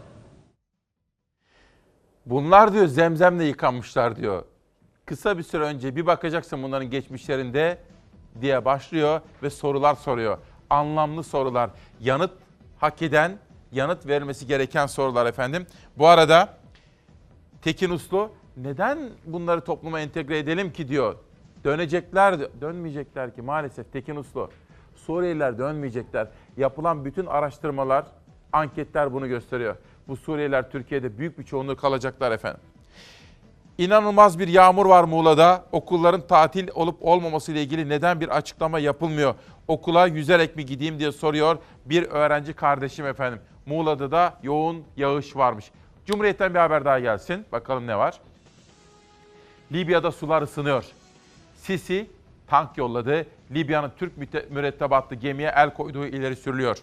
Bunlar diyor zemzemle yıkanmışlar diyor. Kısa bir süre önce bir bakacaksın bunların geçmişlerinde diye başlıyor ve sorular soruyor. Anlamlı sorular. Yanıt hak eden, yanıt verilmesi gereken sorular efendim. Bu arada Tekin Uslu neden bunları topluma entegre edelim ki diyor. Dönecekler, dönmeyecekler ki maalesef Tekin Uslu. Suriyeliler dönmeyecekler. Yapılan bütün araştırmalar, anketler bunu gösteriyor. Bu Suriyeliler Türkiye'de büyük bir çoğunluğu kalacaklar efendim. İnanılmaz bir yağmur var Muğla'da. Okulların tatil olup olmaması ile ilgili neden bir açıklama yapılmıyor? Okula yüzerek mi gideyim diye soruyor bir öğrenci kardeşim efendim. Muğla'da da yoğun yağış varmış. Cumhuriyet'ten bir haber daha gelsin. Bakalım ne var? Libya'da sular ısınıyor. Sisi tank yolladı. Libya'nın Türk mürettebatlı gemiye el koyduğu ileri sürülüyor.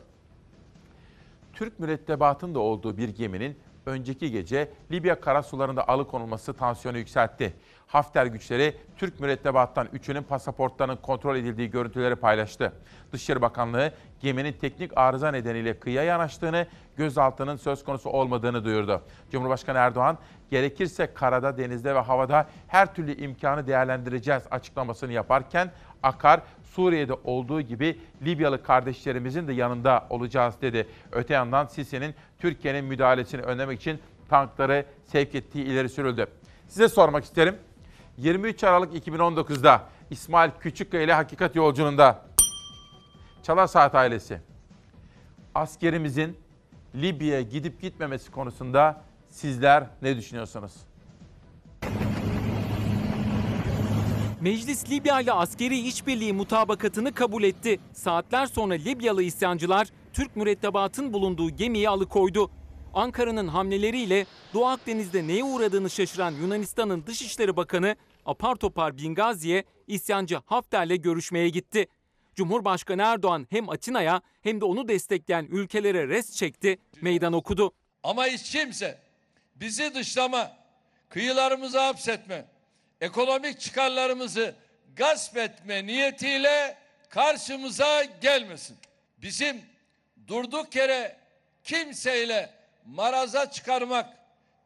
Türk mürettebatın da olduğu bir geminin önceki gece Libya karasularında alıkonulması tansiyonu yükseltti. Hafter güçleri Türk mürettebattan üçünün pasaportlarının kontrol edildiği görüntüleri paylaştı. Dışişleri Bakanlığı geminin teknik arıza nedeniyle kıyıya yanaştığını, gözaltının söz konusu olmadığını duyurdu. Cumhurbaşkanı Erdoğan, gerekirse karada, denizde ve havada her türlü imkanı değerlendireceğiz açıklamasını yaparken Akar, Suriye'de olduğu gibi Libyalı kardeşlerimizin de yanında olacağız dedi. Öte yandan Sisi'nin Türkiye'nin müdahalesini önlemek için tankları sevk ettiği ileri sürüldü. Size sormak isterim. 23 Aralık 2019'da İsmail Küçükkaya ile Hakikat Yolculuğunda Çalar Saat ailesi askerimizin Libya'ya gidip gitmemesi konusunda sizler ne düşünüyorsunuz? Meclis Libya ile askeri işbirliği mutabakatını kabul etti. Saatler sonra Libyalı isyancılar Türk mürettebatın bulunduğu gemiyi alıkoydu. Ankara'nın hamleleriyle Doğu Akdeniz'de neye uğradığını şaşıran Yunanistan'ın Dışişleri Bakanı apar topar Bingazi'ye isyancı Hafter'le görüşmeye gitti. Cumhurbaşkanı Erdoğan hem Atina'ya hem de onu destekleyen ülkelere rest çekti, meydan okudu. Ama hiç kimse bizi dışlama, kıyılarımızı hapsetme, ekonomik çıkarlarımızı gasp etme niyetiyle karşımıza gelmesin. Bizim durduk yere kimseyle maraza çıkarmak,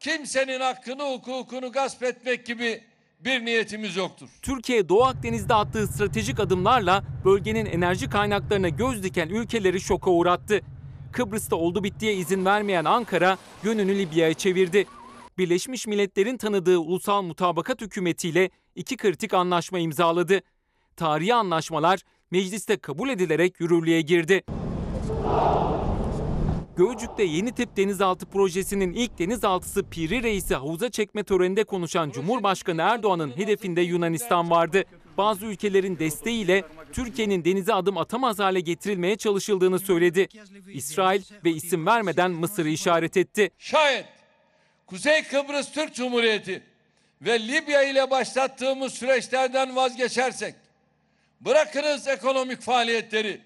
kimsenin hakkını hukukunu gasp etmek gibi bir niyetimiz yoktur. Türkiye Doğu Akdeniz'de attığı stratejik adımlarla bölgenin enerji kaynaklarına göz diken ülkeleri şoka uğrattı. Kıbrıs'ta oldu bittiye izin vermeyen Ankara yönünü Libya'ya çevirdi. Birleşmiş Milletler'in tanıdığı ulusal mutabakat hükümetiyle iki kritik anlaşma imzaladı. Tarihi anlaşmalar mecliste kabul edilerek yürürlüğe girdi. Gölcük'te yeni tip denizaltı projesinin ilk denizaltısı Piri Reis'i havuza çekme töreninde konuşan Cumhurbaşkanı Erdoğan'ın hedefinde Yunanistan vardı. Bazı ülkelerin desteğiyle Türkiye'nin denize adım atamaz hale getirilmeye çalışıldığını söyledi. İsrail ve isim vermeden Mısır'ı işaret etti. Şayet Kuzey Kıbrıs Türk Cumhuriyeti ve Libya ile başlattığımız süreçlerden vazgeçersek, bırakınız ekonomik faaliyetleri,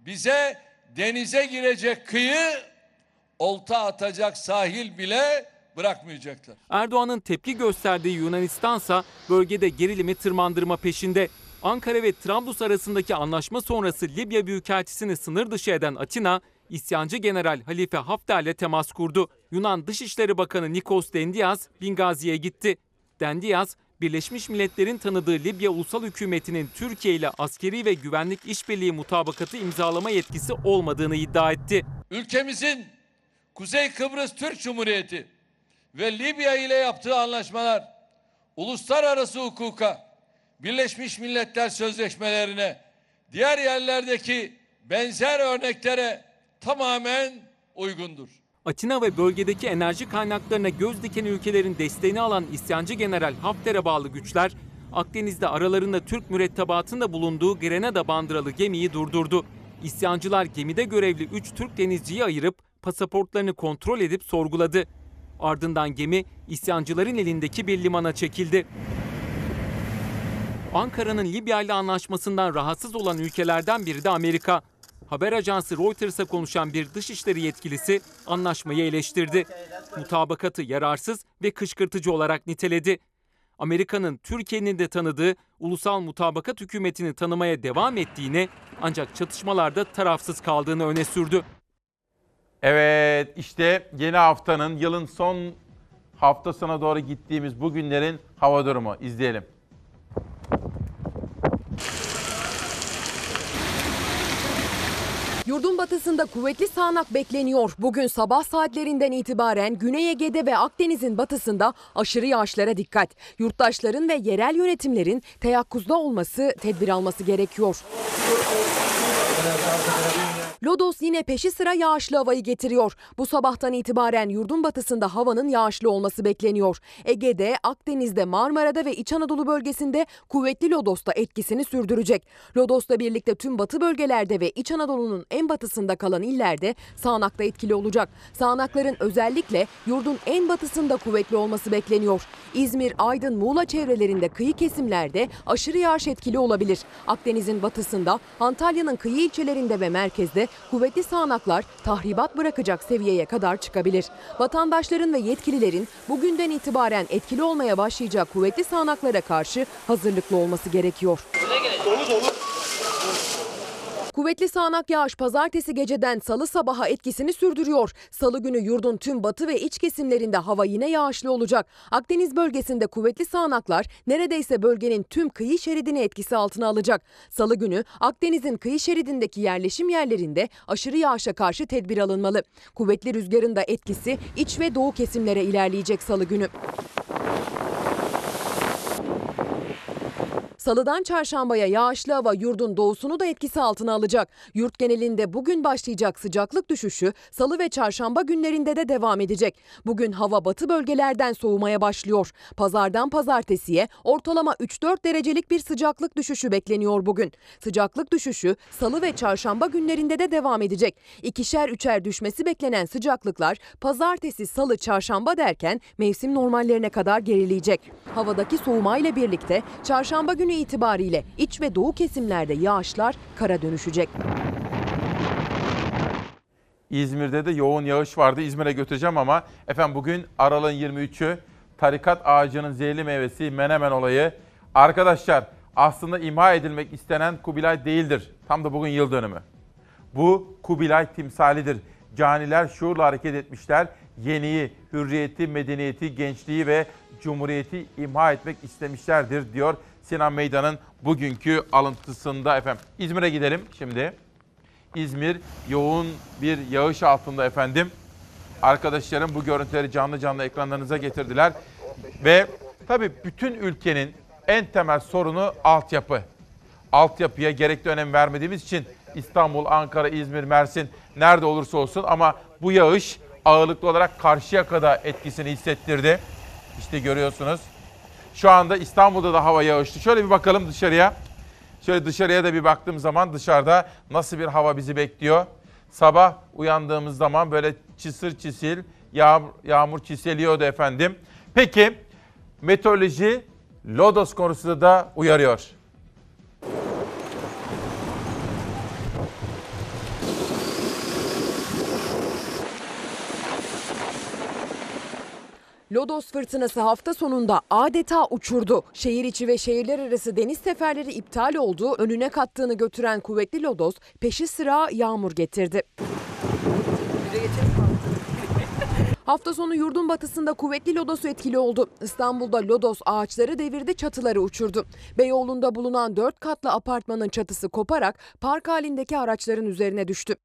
bize denize girecek kıyı, olta atacak sahil bile bırakmayacaklar. Erdoğan'ın tepki gösterdiği Yunanistansa bölgede gerilimi tırmandırma peşinde. Ankara ve Trablus arasındaki anlaşma sonrası Libya Büyükelçisini sınır dışı eden Atina, isyancı General Halife Hafter'le temas kurdu. Yunan Dışişleri Bakanı Nikos Dendias Bingazi'ye gitti. Dendias, Birleşmiş Milletler'in tanıdığı Libya Ulusal Hükümeti'nin Türkiye ile askeri ve güvenlik işbirliği mutabakatı imzalama yetkisi olmadığını iddia etti. Ülkemizin Kuzey Kıbrıs Türk Cumhuriyeti ve Libya ile yaptığı anlaşmalar uluslararası hukuka, Birleşmiş Milletler sözleşmelerine, diğer yerlerdeki benzer örneklere tamamen uygundur. Atina ve bölgedeki enerji kaynaklarına göz diken ülkelerin desteğini alan isyancı General Hafter'e bağlı güçler, Akdeniz'de aralarında Türk mürettebatında bulunduğu Grenada bandıralı gemiyi durdurdu. İsyancılar gemide görevli 3 Türk denizciyi ayırıp pasaportlarını kontrol edip sorguladı. Ardından gemi isyancıların elindeki bir limana çekildi. Ankara'nın Libya ile anlaşmasından rahatsız olan ülkelerden biri de Amerika. Haber ajansı Reuters'a konuşan bir dışişleri yetkilisi anlaşmayı eleştirdi. Mutabakatı yararsız ve kışkırtıcı olarak niteledi. Amerika'nın Türkiye'nin de tanıdığı ulusal mutabakat hükümetini tanımaya devam ettiğini ancak çatışmalarda tarafsız kaldığını öne sürdü. Evet işte yeni haftanın yılın son haftasına doğru gittiğimiz bu günlerin hava durumu izleyelim. Yurdun batısında kuvvetli sağanak bekleniyor. Bugün sabah saatlerinden itibaren Güney Ege'de ve Akdeniz'in batısında aşırı yağışlara dikkat. Yurttaşların ve yerel yönetimlerin teyakkuzda olması, tedbir alması gerekiyor. Lodos yine peşi sıra yağışlı havayı getiriyor. Bu sabahtan itibaren yurdun batısında havanın yağışlı olması bekleniyor. Ege'de, Akdeniz'de, Marmara'da ve İç Anadolu bölgesinde kuvvetli Lodos da etkisini sürdürecek. Lodos'la birlikte tüm batı bölgelerde ve İç Anadolu'nun en batısında kalan illerde sağanakta etkili olacak. Sağanakların özellikle yurdun en batısında kuvvetli olması bekleniyor. İzmir, Aydın, Muğla çevrelerinde kıyı kesimlerde aşırı yağış etkili olabilir. Akdeniz'in batısında, Antalya'nın kıyı ilçelerinde ve merkezde kuvvetli sağanaklar tahribat bırakacak seviyeye kadar çıkabilir. Vatandaşların ve yetkililerin bugünden itibaren etkili olmaya başlayacak kuvvetli sağanaklara karşı hazırlıklı olması gerekiyor. Kuvvetli sağanak yağış pazartesi geceden salı sabaha etkisini sürdürüyor. Salı günü yurdun tüm batı ve iç kesimlerinde hava yine yağışlı olacak. Akdeniz bölgesinde kuvvetli sağanaklar neredeyse bölgenin tüm kıyı şeridini etkisi altına alacak. Salı günü Akdeniz'in kıyı şeridindeki yerleşim yerlerinde aşırı yağışa karşı tedbir alınmalı. Kuvvetli rüzgarın da etkisi iç ve doğu kesimlere ilerleyecek salı günü. Salıdan çarşambaya yağışlı hava yurdun doğusunu da etkisi altına alacak. Yurt genelinde bugün başlayacak sıcaklık düşüşü salı ve çarşamba günlerinde de devam edecek. Bugün hava batı bölgelerden soğumaya başlıyor. Pazardan pazartesiye ortalama 3-4 derecelik bir sıcaklık düşüşü bekleniyor bugün. Sıcaklık düşüşü salı ve çarşamba günlerinde de devam edecek. İkişer üçer düşmesi beklenen sıcaklıklar pazartesi, salı, çarşamba derken mevsim normallerine kadar gerileyecek. Havadaki soğumayla birlikte çarşamba günü itibariyle iç ve doğu kesimlerde yağışlar kara dönüşecek. İzmir'de de yoğun yağış vardı. İzmir'e götüreceğim ama efendim bugün Aralık'ın 23'ü tarikat ağacının zehirli meyvesi menemen olayı. Arkadaşlar aslında imha edilmek istenen Kubilay değildir. Tam da bugün yıl dönümü. Bu Kubilay timsalidir. Caniler şuurla hareket etmişler. yeniyi, hürriyeti, medeniyeti, gençliği ve cumhuriyeti imha etmek istemişlerdir diyor Sinan Meydan'ın bugünkü alıntısında efendim. İzmir'e gidelim şimdi. İzmir yoğun bir yağış altında efendim. Arkadaşlarım bu görüntüleri canlı canlı ekranlarınıza getirdiler. Ve tabii bütün ülkenin en temel sorunu altyapı. Altyapıya gerekli önem vermediğimiz için İstanbul, Ankara, İzmir, Mersin nerede olursa olsun ama bu yağış ağırlıklı olarak Karşıyaka'da etkisini hissettirdi. İşte görüyorsunuz. Şu anda İstanbul'da da hava yağışlı. Şöyle bir bakalım dışarıya. Şöyle dışarıya da bir baktığım zaman dışarıda nasıl bir hava bizi bekliyor. Sabah uyandığımız zaman böyle çisir çisil yağmur, yağmur çiseliyordu efendim. Peki meteoroloji lodos konusunda da uyarıyor. Lodos fırtınası hafta sonunda adeta uçurdu. Şehir içi ve şehirler arası deniz seferleri iptal oldu. Önüne kattığını götüren kuvvetli Lodos peşi sıra yağmur getirdi. Hafta sonu yurdun batısında kuvvetli lodos etkili oldu. İstanbul'da lodos ağaçları devirdi, çatıları uçurdu. Beyoğlu'nda bulunan 4 katlı apartmanın çatısı koparak park halindeki araçların üzerine düştü.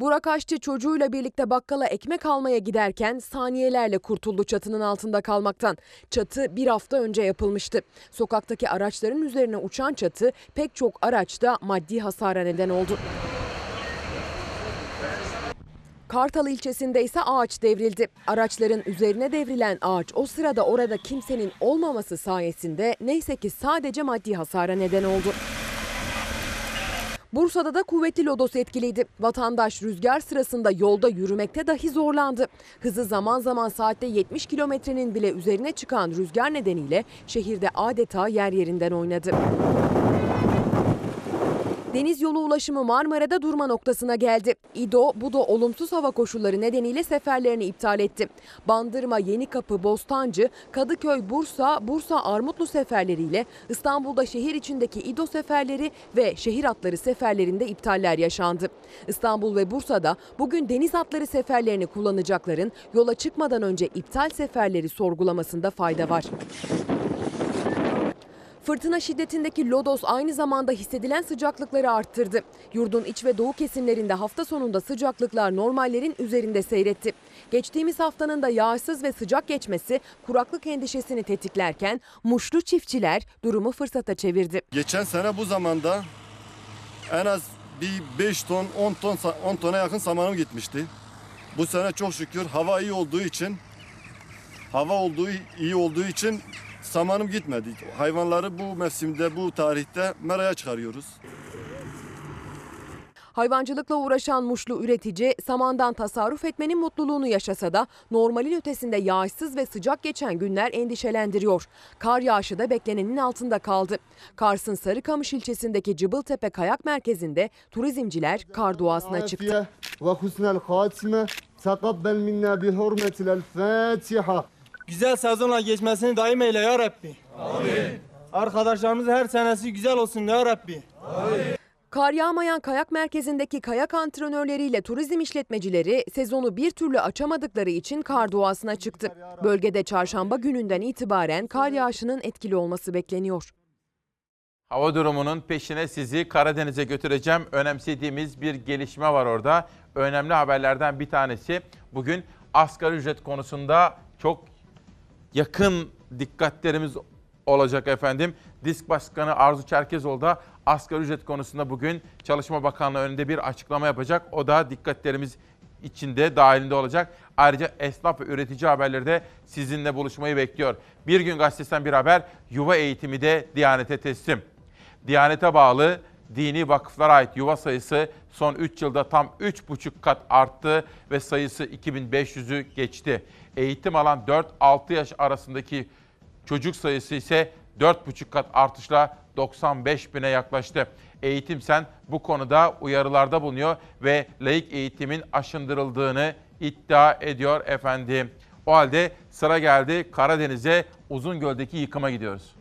Burak Aşçı çocuğuyla birlikte bakkala ekmek almaya giderken saniyelerle kurtuldu çatının altında kalmaktan. Çatı bir hafta önce yapılmıştı. Sokaktaki araçların üzerine uçan çatı pek çok araçta maddi hasara neden oldu. Kartal ilçesinde ise ağaç devrildi. Araçların üzerine devrilen ağaç o sırada orada kimsenin olmaması sayesinde neyse ki sadece maddi hasara neden oldu. Bursa'da da kuvvetli lodos etkiliydi. Vatandaş rüzgar sırasında yolda yürümekte dahi zorlandı. Hızı zaman zaman saatte 70 kilometrenin bile üzerine çıkan rüzgar nedeniyle şehirde adeta yer yerinden oynadı. Deniz yolu ulaşımı Marmara'da durma noktasına geldi. İdo, Budo olumsuz hava koşulları nedeniyle seferlerini iptal etti. Bandırma, Yenikapı, Bostancı, Kadıköy, Bursa, Bursa Armutlu seferleriyle İstanbul'da şehir içindeki İdo seferleri ve şehir atları seferlerinde iptaller yaşandı. İstanbul ve Bursa'da bugün deniz atları seferlerini kullanacakların yola çıkmadan önce iptal seferleri sorgulamasında fayda var. Fırtına şiddetindeki lodos aynı zamanda hissedilen sıcaklıkları arttırdı. Yurdun iç ve doğu kesimlerinde hafta sonunda sıcaklıklar normallerin üzerinde seyretti. Geçtiğimiz haftanın da yağsız ve sıcak geçmesi kuraklık endişesini tetiklerken muşlu çiftçiler durumu fırsata çevirdi. Geçen sene bu zamanda en az bir 5 ton 10 ton 10 tona yakın samanım gitmişti. Bu sene çok şükür hava iyi olduğu için hava olduğu iyi olduğu için samanım gitmedi. Hayvanları bu mevsimde bu tarihte meraya çıkarıyoruz. Hayvancılıkla uğraşan muşlu üretici samandan tasarruf etmenin mutluluğunu yaşasa da normalin ötesinde yağışsız ve sıcak geçen günler endişelendiriyor. Kar yağışı da beklenenin altında kaldı. Kars'ın Sarıkamış ilçesindeki Cıbıltepe Kayak Merkezi'nde turizmciler kar duasına çıktı. Güzel sezonla geçmesini daim eyle ya Rabbi. Amin. Arkadaşlarımız her senesi güzel olsun ya Rabbi. Kar yağmayan kayak merkezindeki kayak antrenörleriyle turizm işletmecileri sezonu bir türlü açamadıkları için kar duasına çıktı. Bölgede çarşamba gününden itibaren kar yağışının etkili olması bekleniyor. Hava durumunun peşine sizi Karadeniz'e götüreceğim. Önemsediğimiz bir gelişme var orada. Önemli haberlerden bir tanesi bugün asgari ücret konusunda çok yakın dikkatlerimiz olacak efendim. Disk Başkanı Arzu Çerkezoğlu da asgari ücret konusunda bugün Çalışma Bakanlığı önünde bir açıklama yapacak. O da dikkatlerimiz içinde dahilinde olacak. Ayrıca esnaf ve üretici haberleri de sizinle buluşmayı bekliyor. Bir gün gazetesinden bir haber yuva eğitimi de Diyanet'e teslim. Diyanet'e bağlı dini vakıflara ait yuva sayısı son 3 yılda tam 3,5 kat arttı ve sayısı 2500'ü geçti. Eğitim alan 4-6 yaş arasındaki çocuk sayısı ise 4,5 kat artışla 95 bine yaklaştı. Eğitim Sen bu konuda uyarılarda bulunuyor ve laik eğitimin aşındırıldığını iddia ediyor efendim. O halde sıra geldi Karadeniz'e Uzungöl'deki yıkıma gidiyoruz.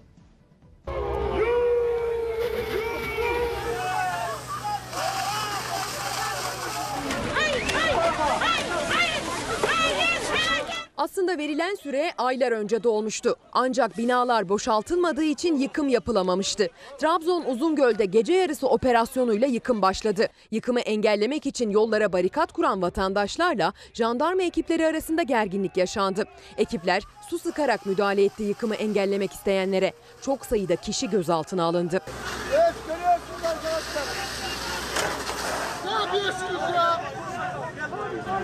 Aslında verilen süre aylar önce dolmuştu. Ancak binalar boşaltılmadığı için yıkım yapılamamıştı. Trabzon Uzungöl'de gece yarısı operasyonuyla yıkım başladı. Yıkımı engellemek için yollara barikat kuran vatandaşlarla jandarma ekipleri arasında gerginlik yaşandı. Ekipler su sıkarak müdahale etti yıkımı engellemek isteyenlere. Çok sayıda kişi gözaltına alındı. Evet görüyorsunuz arkadaşlar. Ne yapıyorsunuz ya?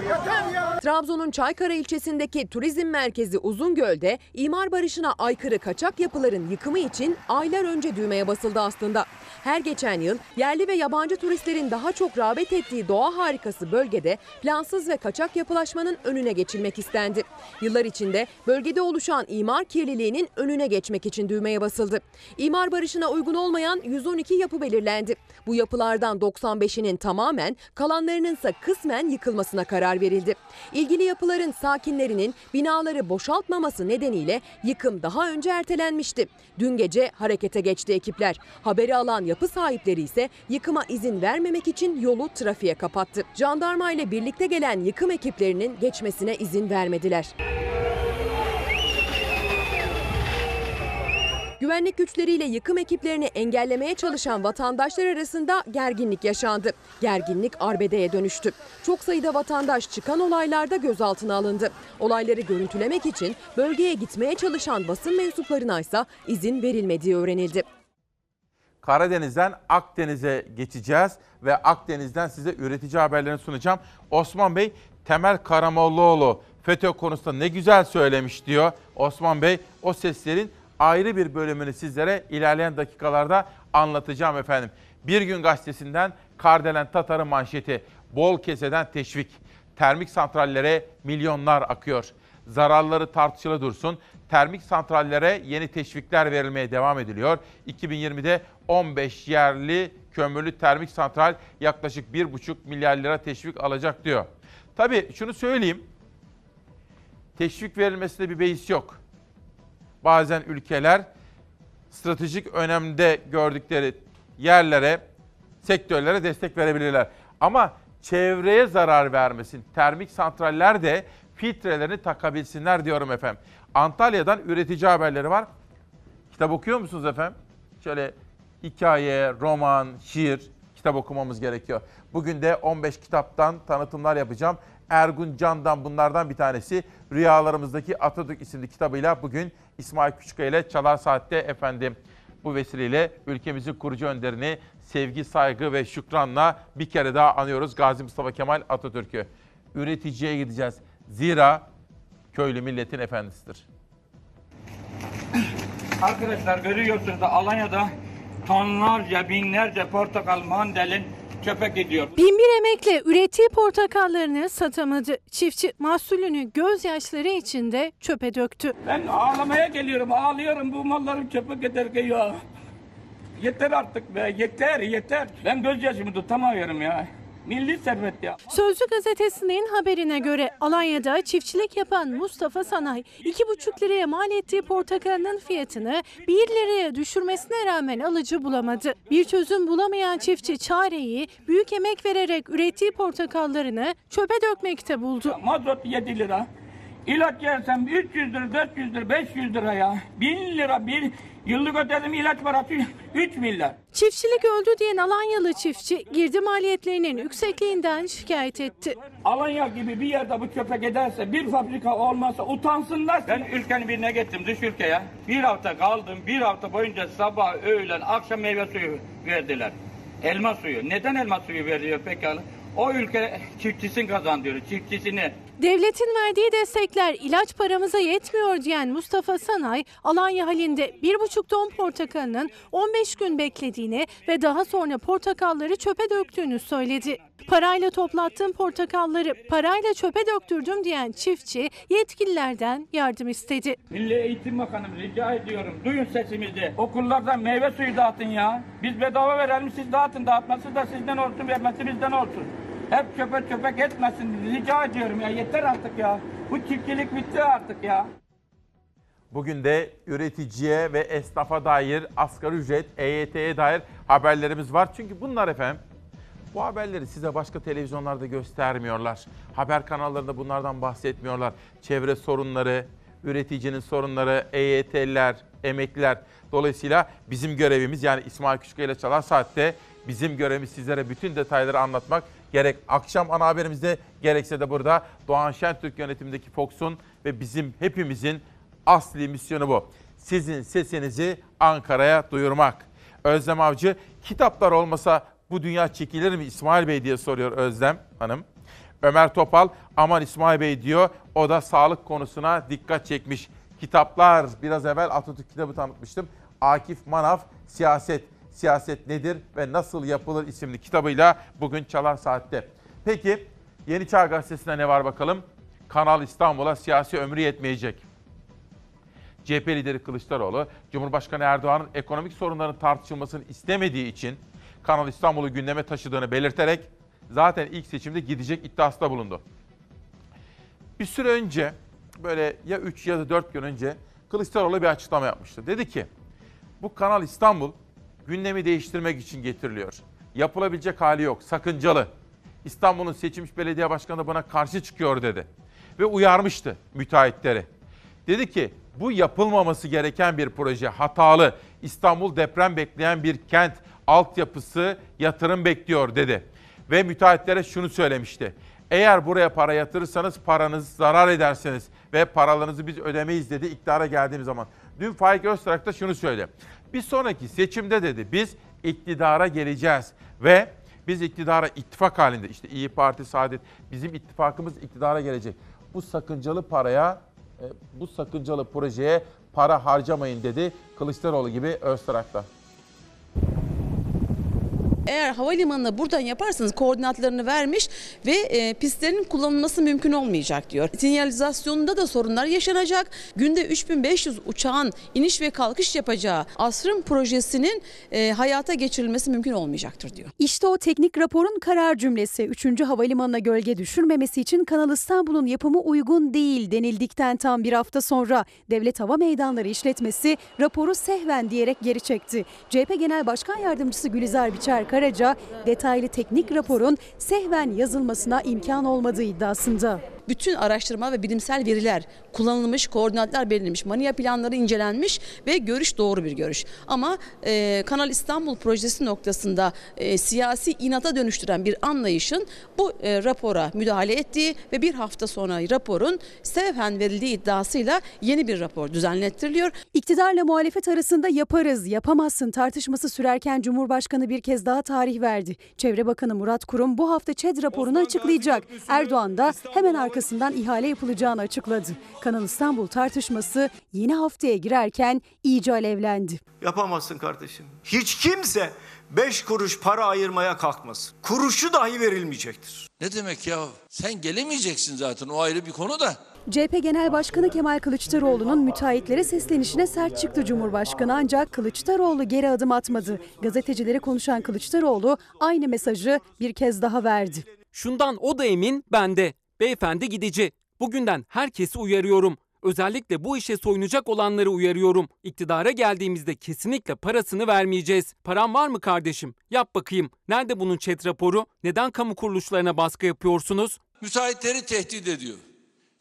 Yeter ya. Trabzon'un Çaykara ilçesindeki turizm merkezi Uzungöl'de imar barışına aykırı kaçak yapıların yıkımı için aylar önce düğmeye basıldı aslında. Her geçen yıl yerli ve yabancı turistlerin daha çok rağbet ettiği doğa harikası bölgede plansız ve kaçak yapılaşmanın önüne geçilmek istendi. Yıllar içinde bölgede oluşan imar kirliliğinin önüne geçmek için düğmeye basıldı. İmar barışına uygun olmayan 112 yapı belirlendi. Bu yapılardan 95'inin tamamen kalanlarının ise kısmen yıkılmasına karar verildi. İlgili yapıların sakinlerinin binaları boşaltmaması nedeniyle yıkım daha önce ertelenmişti. Dün gece harekete geçti ekipler. Haberi alan yapı sahipleri ise yıkıma izin vermemek için yolu trafiğe kapattı. Jandarma ile birlikte gelen yıkım ekiplerinin geçmesine izin vermediler. Güvenlik güçleriyle yıkım ekiplerini engellemeye çalışan vatandaşlar arasında gerginlik yaşandı. Gerginlik arbedeye dönüştü. Çok sayıda vatandaş çıkan olaylarda gözaltına alındı. Olayları görüntülemek için bölgeye gitmeye çalışan basın mensuplarına ise izin verilmediği öğrenildi. Karadeniz'den Akdeniz'e geçeceğiz ve Akdeniz'den size üretici haberlerini sunacağım. Osman Bey, Temel Karamollaoğlu FETÖ konusunda ne güzel söylemiş diyor. Osman Bey, o seslerin ayrı bir bölümünü sizlere ilerleyen dakikalarda anlatacağım efendim. Bir gün gazetesinden Kardelen Tatar'ın manşeti. Bol keseden teşvik. Termik santrallere milyonlar akıyor. Zararları tartışılı dursun. Termik santrallere yeni teşvikler verilmeye devam ediliyor. 2020'de 15 yerli kömürlü termik santral yaklaşık 1,5 milyar lira teşvik alacak diyor. Tabii şunu söyleyeyim. Teşvik verilmesinde bir beis yok. Bazen ülkeler stratejik önemde gördükleri yerlere, sektörlere destek verebilirler. Ama çevreye zarar vermesin. Termik santraller de filtrelerini takabilsinler diyorum efendim. Antalya'dan üretici haberleri var. Kitap okuyor musunuz efendim? Şöyle hikaye, roman, şiir kitap okumamız gerekiyor. Bugün de 15 kitaptan tanıtımlar yapacağım. Ergun Can'dan bunlardan bir tanesi. Rüyalarımızdaki Atatürk isimli kitabıyla bugün İsmail Küçükkaya ile Çalar Saat'te efendim. Bu vesileyle ülkemizin kurucu önderini sevgi, saygı ve şükranla bir kere daha anıyoruz Gazi Mustafa Kemal Atatürk'ü. Üreticiye gideceğiz. Zira köylü milletin efendisidir. Arkadaşlar görüyorsunuz da Alanya'da tonlarca, binlerce portakal, mandalin çöpe gidiyor. Binbir emekle ürettiği portakallarını satamadı. Çiftçi mahsulünü gözyaşları içinde çöpe döktü. Ben ağlamaya geliyorum, ağlıyorum bu malların çöpe giderken ya. Yeter artık be, yeter, yeter. Ben gözyaşımı tutamıyorum ya. Milli servet ya. Sözcü gazetesinin haberine göre Alanya'da çiftçilik yapan Mustafa Sanay 2,5 liraya mal ettiği portakalının fiyatını 1 liraya düşürmesine rağmen alıcı bulamadı. Bir çözüm bulamayan çiftçi çareyi büyük emek vererek ürettiği portakallarını çöpe dökmekte buldu. Mazot 7 lira. İlaç yersem 300 lira, 400 lira, 500 lira ya. 1000 lira bir yıllık ödedim ilaç parası 3 milyar. Çiftçilik öldü diyen Alanyalı çiftçi girdi maliyetlerinin yüksekliğinden şikayet etti. Alanya gibi bir yerde bu çöpe giderse bir fabrika olmasa utansınlar. Ben ülkenin birine gittim dış ülkeye. Bir hafta kaldım. Bir hafta boyunca sabah, öğlen, akşam meyve suyu verdiler. Elma suyu. Neden elma suyu veriyor pekala? O ülke çiftçisini kazandırıyor. Çiftçisini. Devletin verdiği destekler ilaç paramıza yetmiyor diyen Mustafa Sanay, Alanya halinde 1,5 ton portakalının 15 gün beklediğini ve daha sonra portakalları çöpe döktüğünü söyledi. Parayla toplattığım portakalları parayla çöpe döktürdüm diyen çiftçi yetkililerden yardım istedi. Milli Eğitim Bakanım rica ediyorum. Duyun sesimizi. Okullarda meyve suyu dağıtın ya. Biz bedava verelim siz dağıtın. Dağıtması da sizden olsun vermesi bizden olsun. Hep çöpe çöpe etmesin. Rica ediyorum ya yeter artık ya. Bu çiftçilik bitti artık ya. Bugün de üreticiye ve esnafa dair asgari ücret, EYT'ye dair haberlerimiz var. Çünkü bunlar efendim Bu haberleri size başka televizyonlarda göstermiyorlar. Haber kanallarında bunlardan bahsetmiyorlar. Çevre sorunları, üreticinin sorunları, EYT'liler, emekliler. Dolayısıyla bizim görevimiz yani İsmail Küçükkaya ile Çalar Saat'te bizim görevimiz sizlere bütün detayları anlatmak. Gerek akşam ana haberimizde gerekse de burada Doğan Şentürk yönetimindeki Fox'un ve bizim hepimizin asli misyonu bu. Sizin sesinizi Ankara'ya duyurmak. Özlem Avcı, kitaplar olmasa bu dünya çekilir mi İsmail Bey diye soruyor Özlem Hanım. Ömer Topal, aman İsmail Bey diyor, o da sağlık konusuna dikkat çekmiş. Kitaplar, biraz evvel Atatürk kitabı tanıtmıştım. Akif Manav, Siyaset, Siyaset Nedir ve Nasıl Yapılır isimli kitabıyla bugün Çalar Saat'te. Peki, Yeni Çağ Gazetesi'nde ne var bakalım? Kanal İstanbul'a siyasi ömrü yetmeyecek. CHP lideri Kılıçdaroğlu, Cumhurbaşkanı Erdoğan'ın ekonomik sorunların tartışılmasını istemediği için Kanal İstanbul'u gündeme taşıdığını belirterek zaten ilk seçimde gidecek iddiasında bulundu. Bir süre önce böyle ya 3 ya da 4 gün önce Kılıçdaroğlu bir açıklama yapmıştı. Dedi ki bu Kanal İstanbul gündemi değiştirmek için getiriliyor. Yapılabilecek hali yok, sakıncalı. İstanbul'un seçilmiş belediye başkanı buna karşı çıkıyor dedi. Ve uyarmıştı müteahhitleri. Dedi ki bu yapılmaması gereken bir proje, hatalı. İstanbul deprem bekleyen bir kent, altyapısı yatırım bekliyor dedi. Ve müteahhitlere şunu söylemişti. Eğer buraya para yatırırsanız paranız zarar edersiniz ve paralarınızı biz ödemeyiz dedi iktidara geldiğimiz zaman. Dün Faik Öztrak da şunu söyledi. Bir sonraki seçimde dedi biz iktidara geleceğiz ve biz iktidara ittifak halinde işte İyi Parti, Saadet bizim ittifakımız iktidara gelecek. Bu sakıncalı paraya, e, bu sakıncalı projeye para harcamayın dedi Kılıçdaroğlu gibi Öztrak'ta. Eğer havalimanını buradan yaparsanız koordinatlarını vermiş ve e, pistlerin kullanılması mümkün olmayacak diyor. Sinyalizasyonunda da sorunlar yaşanacak. Günde 3500 uçağın iniş ve kalkış yapacağı asrın projesinin e, hayata geçirilmesi mümkün olmayacaktır diyor. İşte o teknik raporun karar cümlesi 3. havalimanına gölge düşürmemesi için Kanal İstanbul'un yapımı uygun değil denildikten tam bir hafta sonra Devlet Hava Meydanları İşletmesi raporu sehven diyerek geri çekti. CHP Genel Başkan Yardımcısı Gülizar Biçer Karaca detaylı teknik raporun sehven yazılmasına imkan olmadığı iddiasında. Bütün araştırma ve bilimsel veriler kullanılmış, koordinatlar belirlenmiş, manya planları incelenmiş ve görüş doğru bir görüş. Ama e, Kanal İstanbul projesi noktasında e, siyasi inata dönüştüren bir anlayışın bu e, rapora müdahale ettiği ve bir hafta sonra raporun sevhen verildiği iddiasıyla yeni bir rapor düzenlettiriliyor. İktidarla muhalefet arasında yaparız, yapamazsın tartışması sürerken Cumhurbaşkanı bir kez daha tarih verdi. Çevre Bakanı Murat Kurum bu hafta ÇED raporunu açıklayacak. Erdoğan da hemen arkasından ihale yapılacağını açıkladı. Kanal İstanbul tartışması yeni haftaya girerken iyice alevlendi. Yapamazsın kardeşim. Hiç kimse 5 kuruş para ayırmaya kalkmasın. Kuruşu dahi verilmeyecektir. Ne demek ya? Sen gelemeyeceksin zaten o ayrı bir konu da. CHP Genel Başkanı Kemal Kılıçdaroğlu'nun müteahhitlere seslenişine sert çıktı Cumhurbaşkanı ancak Kılıçdaroğlu geri adım atmadı. Gazetecilere konuşan Kılıçdaroğlu aynı mesajı bir kez daha verdi. Şundan o da emin ben de. Beyefendi gidici. Bugünden herkesi uyarıyorum. Özellikle bu işe soyunacak olanları uyarıyorum. İktidara geldiğimizde kesinlikle parasını vermeyeceğiz. Param var mı kardeşim? Yap bakayım. Nerede bunun chat raporu? Neden kamu kuruluşlarına baskı yapıyorsunuz? Müteahhitleri tehdit ediyor.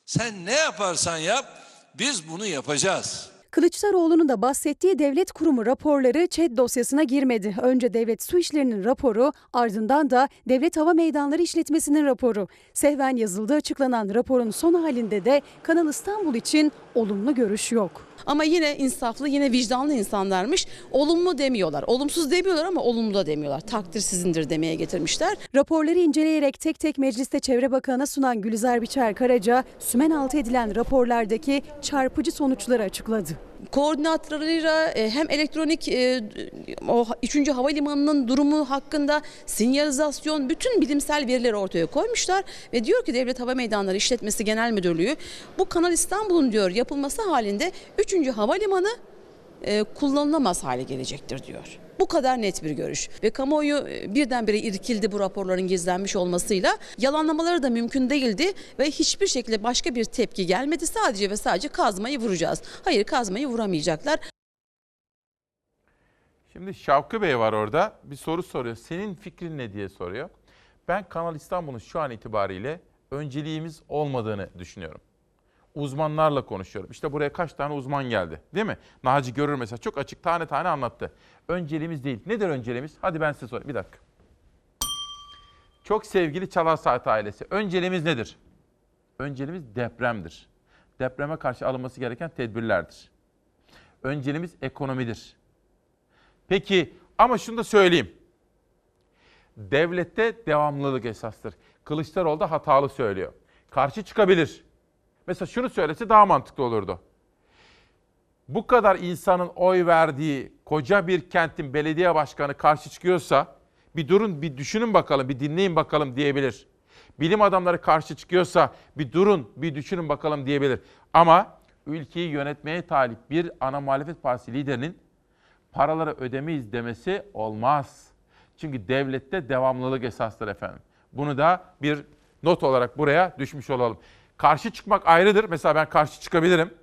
Sen ne yaparsan yap biz bunu yapacağız. Kılıçdaroğlu'nun da bahsettiği devlet kurumu raporları ÇED dosyasına girmedi. Önce Devlet Su İşleri'nin raporu, ardından da Devlet Hava Meydanları İşletmesi'nin raporu. Sehven yazıldığı açıklanan raporun son halinde de Kanal İstanbul için olumlu görüş yok. Ama yine insaflı, yine vicdanlı insanlarmış. Olumlu demiyorlar. Olumsuz demiyorlar ama olumlu da demiyorlar. Takdir sizindir demeye getirmişler. Raporları inceleyerek tek tek mecliste Çevre Bakanı'na sunan Gülizar Biçer Karaca, sümen altı edilen raporlardaki çarpıcı sonuçları açıkladı. Koordinatlarıyla e, hem elektronik e, o 3. havalimanının durumu hakkında sinyalizasyon bütün bilimsel verileri ortaya koymuşlar ve diyor ki Devlet Hava Meydanları İşletmesi Genel Müdürlüğü bu Kanal İstanbul'un diyor yapılması halinde 3. havalimanı e, kullanılamaz hale gelecektir diyor. Bu kadar net bir görüş ve kamuoyu e, birdenbire irkildi bu raporların gizlenmiş olmasıyla. Yalanlamaları da mümkün değildi ve hiçbir şekilde başka bir tepki gelmedi. Sadece ve sadece kazmayı vuracağız. Hayır kazmayı vuramayacaklar. Şimdi Şavkı Bey var orada bir soru soruyor. Senin fikrin ne diye soruyor. Ben Kanal İstanbul'un şu an itibariyle önceliğimiz olmadığını düşünüyorum. Uzmanlarla konuşuyorum. İşte buraya kaç tane uzman geldi değil mi? Naci Görür mesela çok açık tane tane anlattı. Önceliğimiz değil. Nedir önceliğimiz? Hadi ben size sorayım. Bir dakika. Çok sevgili Çalar Saat ailesi. Önceliğimiz nedir? Önceliğimiz depremdir. Depreme karşı alınması gereken tedbirlerdir. Önceliğimiz ekonomidir. Peki ama şunu da söyleyeyim. Devlette devamlılık esastır. Kılıçdaroğlu da hatalı söylüyor. Karşı çıkabilir. Mesela şunu söylese daha mantıklı olurdu. Bu kadar insanın oy verdiği koca bir kentin belediye başkanı karşı çıkıyorsa bir durun bir düşünün bakalım bir dinleyin bakalım diyebilir. Bilim adamları karşı çıkıyorsa bir durun bir düşünün bakalım diyebilir. Ama ülkeyi yönetmeye talip bir ana muhalefet partisi liderinin paraları ödemeyiz demesi olmaz. Çünkü devlette devamlılık esastır efendim. Bunu da bir not olarak buraya düşmüş olalım. Karşı çıkmak ayrıdır. Mesela ben karşı çıkabilirim.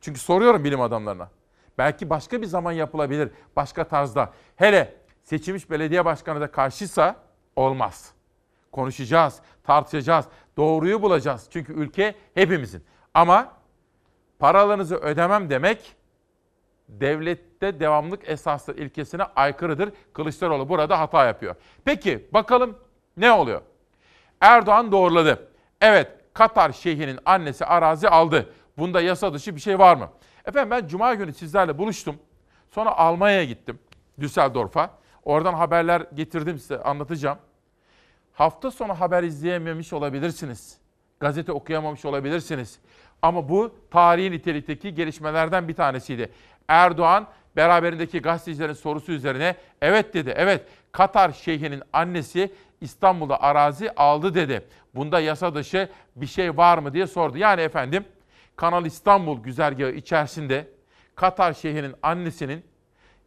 Çünkü soruyorum bilim adamlarına. Belki başka bir zaman yapılabilir, başka tarzda. Hele seçilmiş belediye başkanı da karşıysa olmaz. Konuşacağız, tartışacağız, doğruyu bulacağız. Çünkü ülke hepimizin. Ama paralarınızı ödemem demek devlette devamlık esaslı ilkesine aykırıdır. Kılıçdaroğlu burada hata yapıyor. Peki bakalım ne oluyor? Erdoğan doğruladı. Evet Katar şeyhinin annesi arazi aldı. Bunda yasa dışı bir şey var mı? Efendim ben cuma günü sizlerle buluştum. Sonra Almanya'ya gittim. Düsseldorf'a. Oradan haberler getirdim size anlatacağım. Hafta sonu haber izleyememiş olabilirsiniz. Gazete okuyamamış olabilirsiniz. Ama bu tarihi nitelikteki gelişmelerden bir tanesiydi. Erdoğan beraberindeki gazetecilerin sorusu üzerine evet dedi. Evet Katar şeyhinin annesi İstanbul'da arazi aldı dedi. Bunda yasa dışı bir şey var mı diye sordu. Yani efendim Kanal İstanbul güzergahı içerisinde Katar şeyhinin annesinin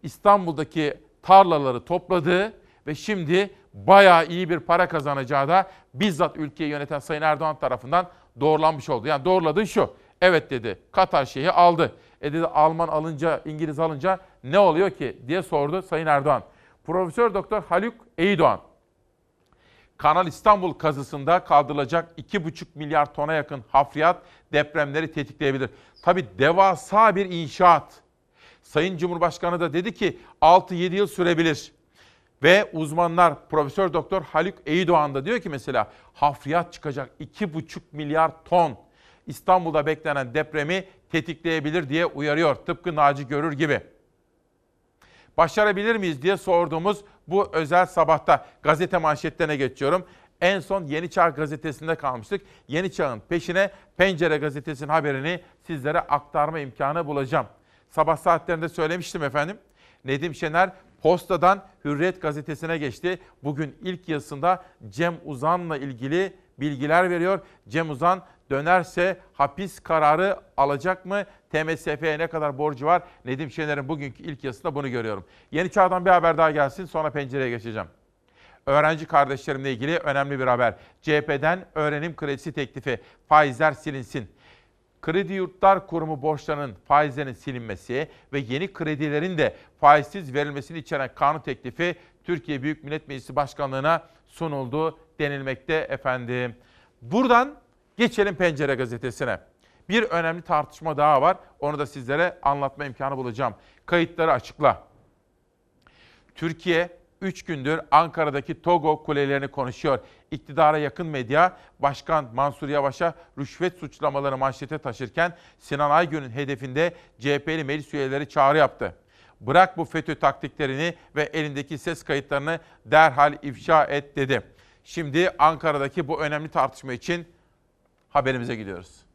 İstanbul'daki tarlaları topladığı ve şimdi bayağı iyi bir para kazanacağı da bizzat ülkeyi yöneten Sayın Erdoğan tarafından doğrulanmış oldu. Yani doğruladığı şu. Evet dedi Katar şeyhi aldı. E dedi Alman alınca, İngiliz alınca ne oluyor ki diye sordu Sayın Erdoğan. Profesör Doktor Haluk Eydoğan Kanal İstanbul kazısında kaldırılacak 2,5 milyar tona yakın hafriyat depremleri tetikleyebilir. Tabi devasa bir inşaat. Sayın Cumhurbaşkanı da dedi ki 6-7 yıl sürebilir. Ve uzmanlar Profesör Doktor Haluk Eydoğan da diyor ki mesela hafriyat çıkacak 2,5 milyar ton. İstanbul'da beklenen depremi tetikleyebilir diye uyarıyor. Tıpkı Naci Görür gibi. Başarabilir miyiz diye sorduğumuz bu özel sabahta gazete manşetlerine geçiyorum. En son Yeni Çağ gazetesinde kalmıştık. Yeni Çağ'ın peşine Pencere gazetesinin haberini sizlere aktarma imkanı bulacağım. Sabah saatlerinde söylemiştim efendim. Nedim Şener Posta'dan Hürriyet gazetesine geçti. Bugün ilk yazısında Cem Uzan'la ilgili bilgiler veriyor. Cem Uzan dönerse hapis kararı alacak mı? TMSF'ye ne kadar borcu var? Nedim Şener'in bugünkü ilk yazısında bunu görüyorum. Yeni Çağ'dan bir haber daha gelsin sonra pencereye geçeceğim. Öğrenci kardeşlerimle ilgili önemli bir haber. CHP'den öğrenim kredisi teklifi faizler silinsin. Kredi Yurtlar Kurumu borçlarının faizlerinin silinmesi ve yeni kredilerin de faizsiz verilmesini içeren kanun teklifi Türkiye Büyük Millet Meclisi Başkanlığı'na sunuldu denilmekte efendim. Buradan geçelim Pencere Gazetesi'ne. Bir önemli tartışma daha var. Onu da sizlere anlatma imkanı bulacağım. Kayıtları açıkla. Türkiye 3 gündür Ankara'daki Togo kulelerini konuşuyor. İktidara yakın medya Başkan Mansur Yavaş'a rüşvet suçlamaları manşete taşırken Sinan Aygün'ün hedefinde CHP'li meclis üyeleri çağrı yaptı. Bırak bu FETÖ taktiklerini ve elindeki ses kayıtlarını derhal ifşa et dedi. Şimdi Ankara'daki bu önemli tartışma için haberimize gidiyoruz.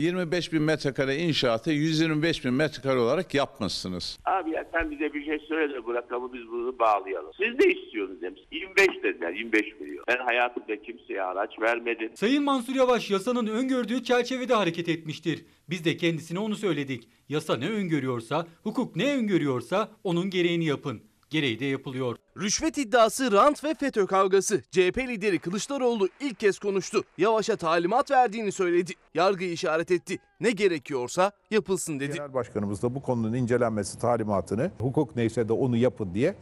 25 bin metrekare inşaatı 125 bin metrekare olarak yapmışsınız. Abi ya sen bize bir şey söyle de bu rakamı biz bunu bağlayalım. Siz ne istiyorsunuz demiş. 25 dediler 25 milyon. Ben hayatımda kimseye araç vermedim. Sayın Mansur Yavaş yasanın öngördüğü çerçevede hareket etmiştir. Biz de kendisine onu söyledik. Yasa ne öngörüyorsa, hukuk ne öngörüyorsa onun gereğini yapın. Gereği de yapılıyor. Rüşvet iddiası, rant ve FETÖ kavgası. CHP lideri Kılıçdaroğlu ilk kez konuştu. Yavaş'a talimat verdiğini söyledi. Yargıyı işaret etti. Ne gerekiyorsa yapılsın dedi. Genel Başkanımız da bu konunun incelenmesi talimatını hukuk neyse de onu yapın diye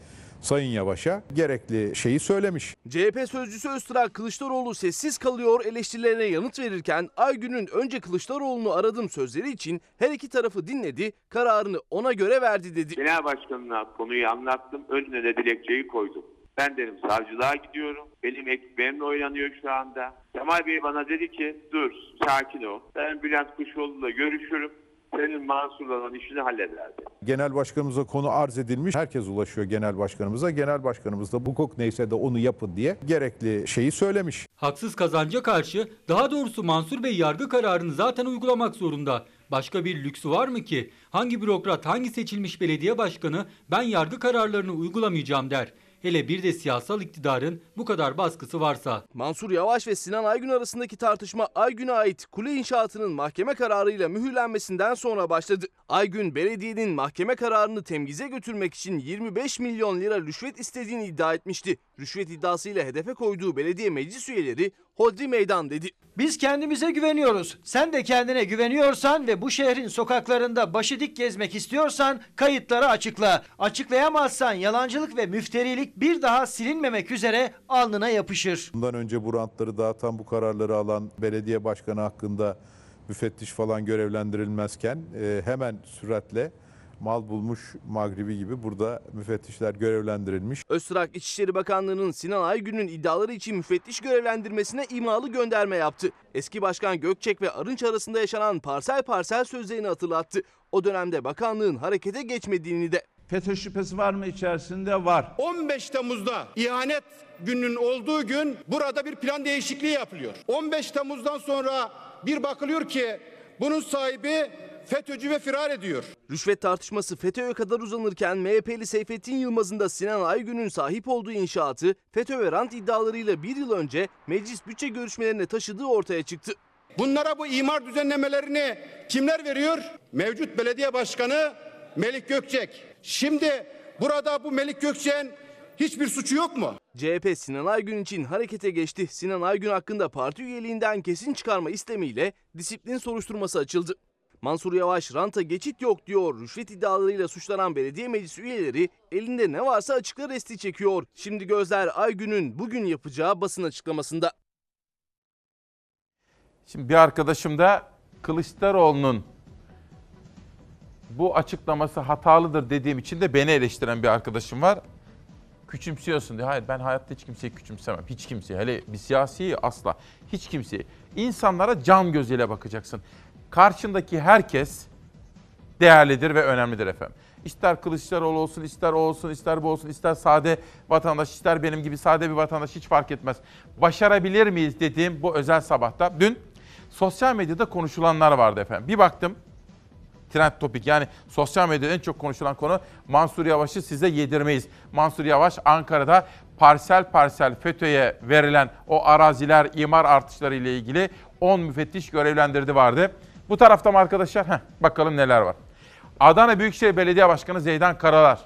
Sayın Yavaş'a gerekli şeyi söylemiş. CHP sözcüsü Öztürk Kılıçdaroğlu sessiz kalıyor eleştirilerine yanıt verirken Aygün'ün önce Kılıçdaroğlu'nu aradım sözleri için her iki tarafı dinledi, kararını ona göre verdi dedi. Genel başkanına konuyu anlattım. Önüne de dilekçeyi koydum. Ben dedim savcılığa gidiyorum. Benim ekmeğimle oynanıyor şu anda. Kemal Bey bana dedi ki dur sakin ol. Ben Bülent Kuşoğlu'yla görüşürüm. Senin Mansur'la olan işini hallederdi. Genel Başkanımıza konu arz edilmiş. Herkes ulaşıyor Genel Başkanımıza. Genel Başkanımız da hukuk neyse de onu yapın diye gerekli şeyi söylemiş. Haksız kazanca karşı daha doğrusu Mansur Bey yargı kararını zaten uygulamak zorunda. Başka bir lüksü var mı ki? Hangi bürokrat, hangi seçilmiş belediye başkanı ben yargı kararlarını uygulamayacağım der. Hele bir de siyasal iktidarın bu kadar baskısı varsa. Mansur Yavaş ve Sinan Aygün arasındaki tartışma Aygün'e ait kule inşaatının mahkeme kararıyla mühürlenmesinden sonra başladı. Aygün belediyenin mahkeme kararını temyize götürmek için 25 milyon lira rüşvet istediğini iddia etmişti. Rüşvet iddiasıyla hedefe koyduğu belediye meclis üyeleri hodri meydan dedi. Biz kendimize güveniyoruz. Sen de kendine güveniyorsan ve bu şehrin sokaklarında başı dik gezmek istiyorsan kayıtları açıkla. Açıklayamazsan yalancılık ve müfterilik bir daha silinmemek üzere alnına yapışır. Bundan önce bu rantları dağıtan bu kararları alan belediye başkanı hakkında müfettiş falan görevlendirilmezken e, hemen süratle mal bulmuş Magribi gibi burada müfettişler görevlendirilmiş. Öztürk İçişleri Bakanlığı'nın Sinan Aygün'ün iddiaları için müfettiş görevlendirmesine imalı gönderme yaptı. Eski Başkan Gökçek ve Arınç arasında yaşanan parsel parsel sözlerini hatırlattı. O dönemde bakanlığın harekete geçmediğini de. FETÖ şüphesi var mı içerisinde? Var. 15 Temmuz'da ihanet gününün olduğu gün burada bir plan değişikliği yapılıyor. 15 Temmuz'dan sonra bir bakılıyor ki bunun sahibi FETÖ'cü ve firar ediyor. Rüşvet tartışması FETÖ'ye kadar uzanırken MHP'li Seyfettin Yılmaz'ın da Sinan Aygün'ün sahip olduğu inşaatı FETÖ ve rant iddialarıyla bir yıl önce meclis bütçe görüşmelerine taşıdığı ortaya çıktı. Bunlara bu imar düzenlemelerini kimler veriyor? Mevcut belediye başkanı Melik Gökçek. Şimdi burada bu Melik Gökçek'in hiçbir suçu yok mu? CHP Sinan Aygün için harekete geçti. Sinan Aygün hakkında parti üyeliğinden kesin çıkarma istemiyle disiplin soruşturması açıldı. Mansur Yavaş ranta geçit yok diyor. Rüşvet iddialarıyla suçlanan belediye meclis üyeleri elinde ne varsa açıkla resti çekiyor. Şimdi gözler Aygün'ün bugün yapacağı basın açıklamasında. Şimdi bir arkadaşım da Kılıçdaroğlu'nun bu açıklaması hatalıdır dediğim için de beni eleştiren bir arkadaşım var. Küçümsüyorsun diyor. Hayır ben hayatta hiç kimseyi küçümsemem. Hiç kimseyi. Hele bir siyasiyi asla. Hiç kimseyi. İnsanlara can gözüyle bakacaksın. Karşındaki herkes değerlidir ve önemlidir efendim. İster Kılıçdaroğlu olsun, ister o olsun, ister bu olsun, ister sade vatandaş, ister benim gibi sade bir vatandaş hiç fark etmez. Başarabilir miyiz dediğim bu özel sabahta. Dün sosyal medyada konuşulanlar vardı efendim. Bir baktım trend topik yani sosyal medyada en çok konuşulan konu Mansur Yavaş'ı size yedirmeyiz. Mansur Yavaş Ankara'da parsel parsel FETÖ'ye verilen o araziler, imar artışları ile ilgili 10 müfettiş görevlendirdi vardı. Bu tarafta mı arkadaşlar? Heh, bakalım neler var. Adana Büyükşehir Belediye Başkanı Zeydan Karalar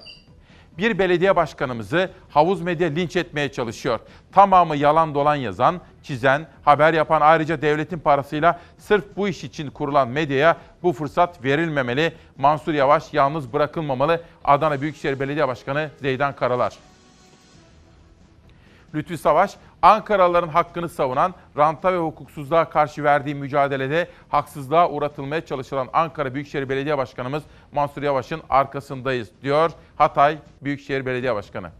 bir belediye başkanımızı havuz medya linç etmeye çalışıyor. Tamamı yalan dolan yazan, çizen, haber yapan ayrıca devletin parasıyla sırf bu iş için kurulan medyaya bu fırsat verilmemeli. Mansur Yavaş yalnız bırakılmamalı. Adana Büyükşehir Belediye Başkanı Zeydan Karalar. Lütfü Savaş, Ankaralıların hakkını savunan, ranta ve hukuksuzluğa karşı verdiği mücadelede haksızlığa uğratılmaya çalışılan Ankara Büyükşehir Belediye Başkanımız Mansur Yavaş'ın arkasındayız diyor Hatay Büyükşehir Belediye Başkanı.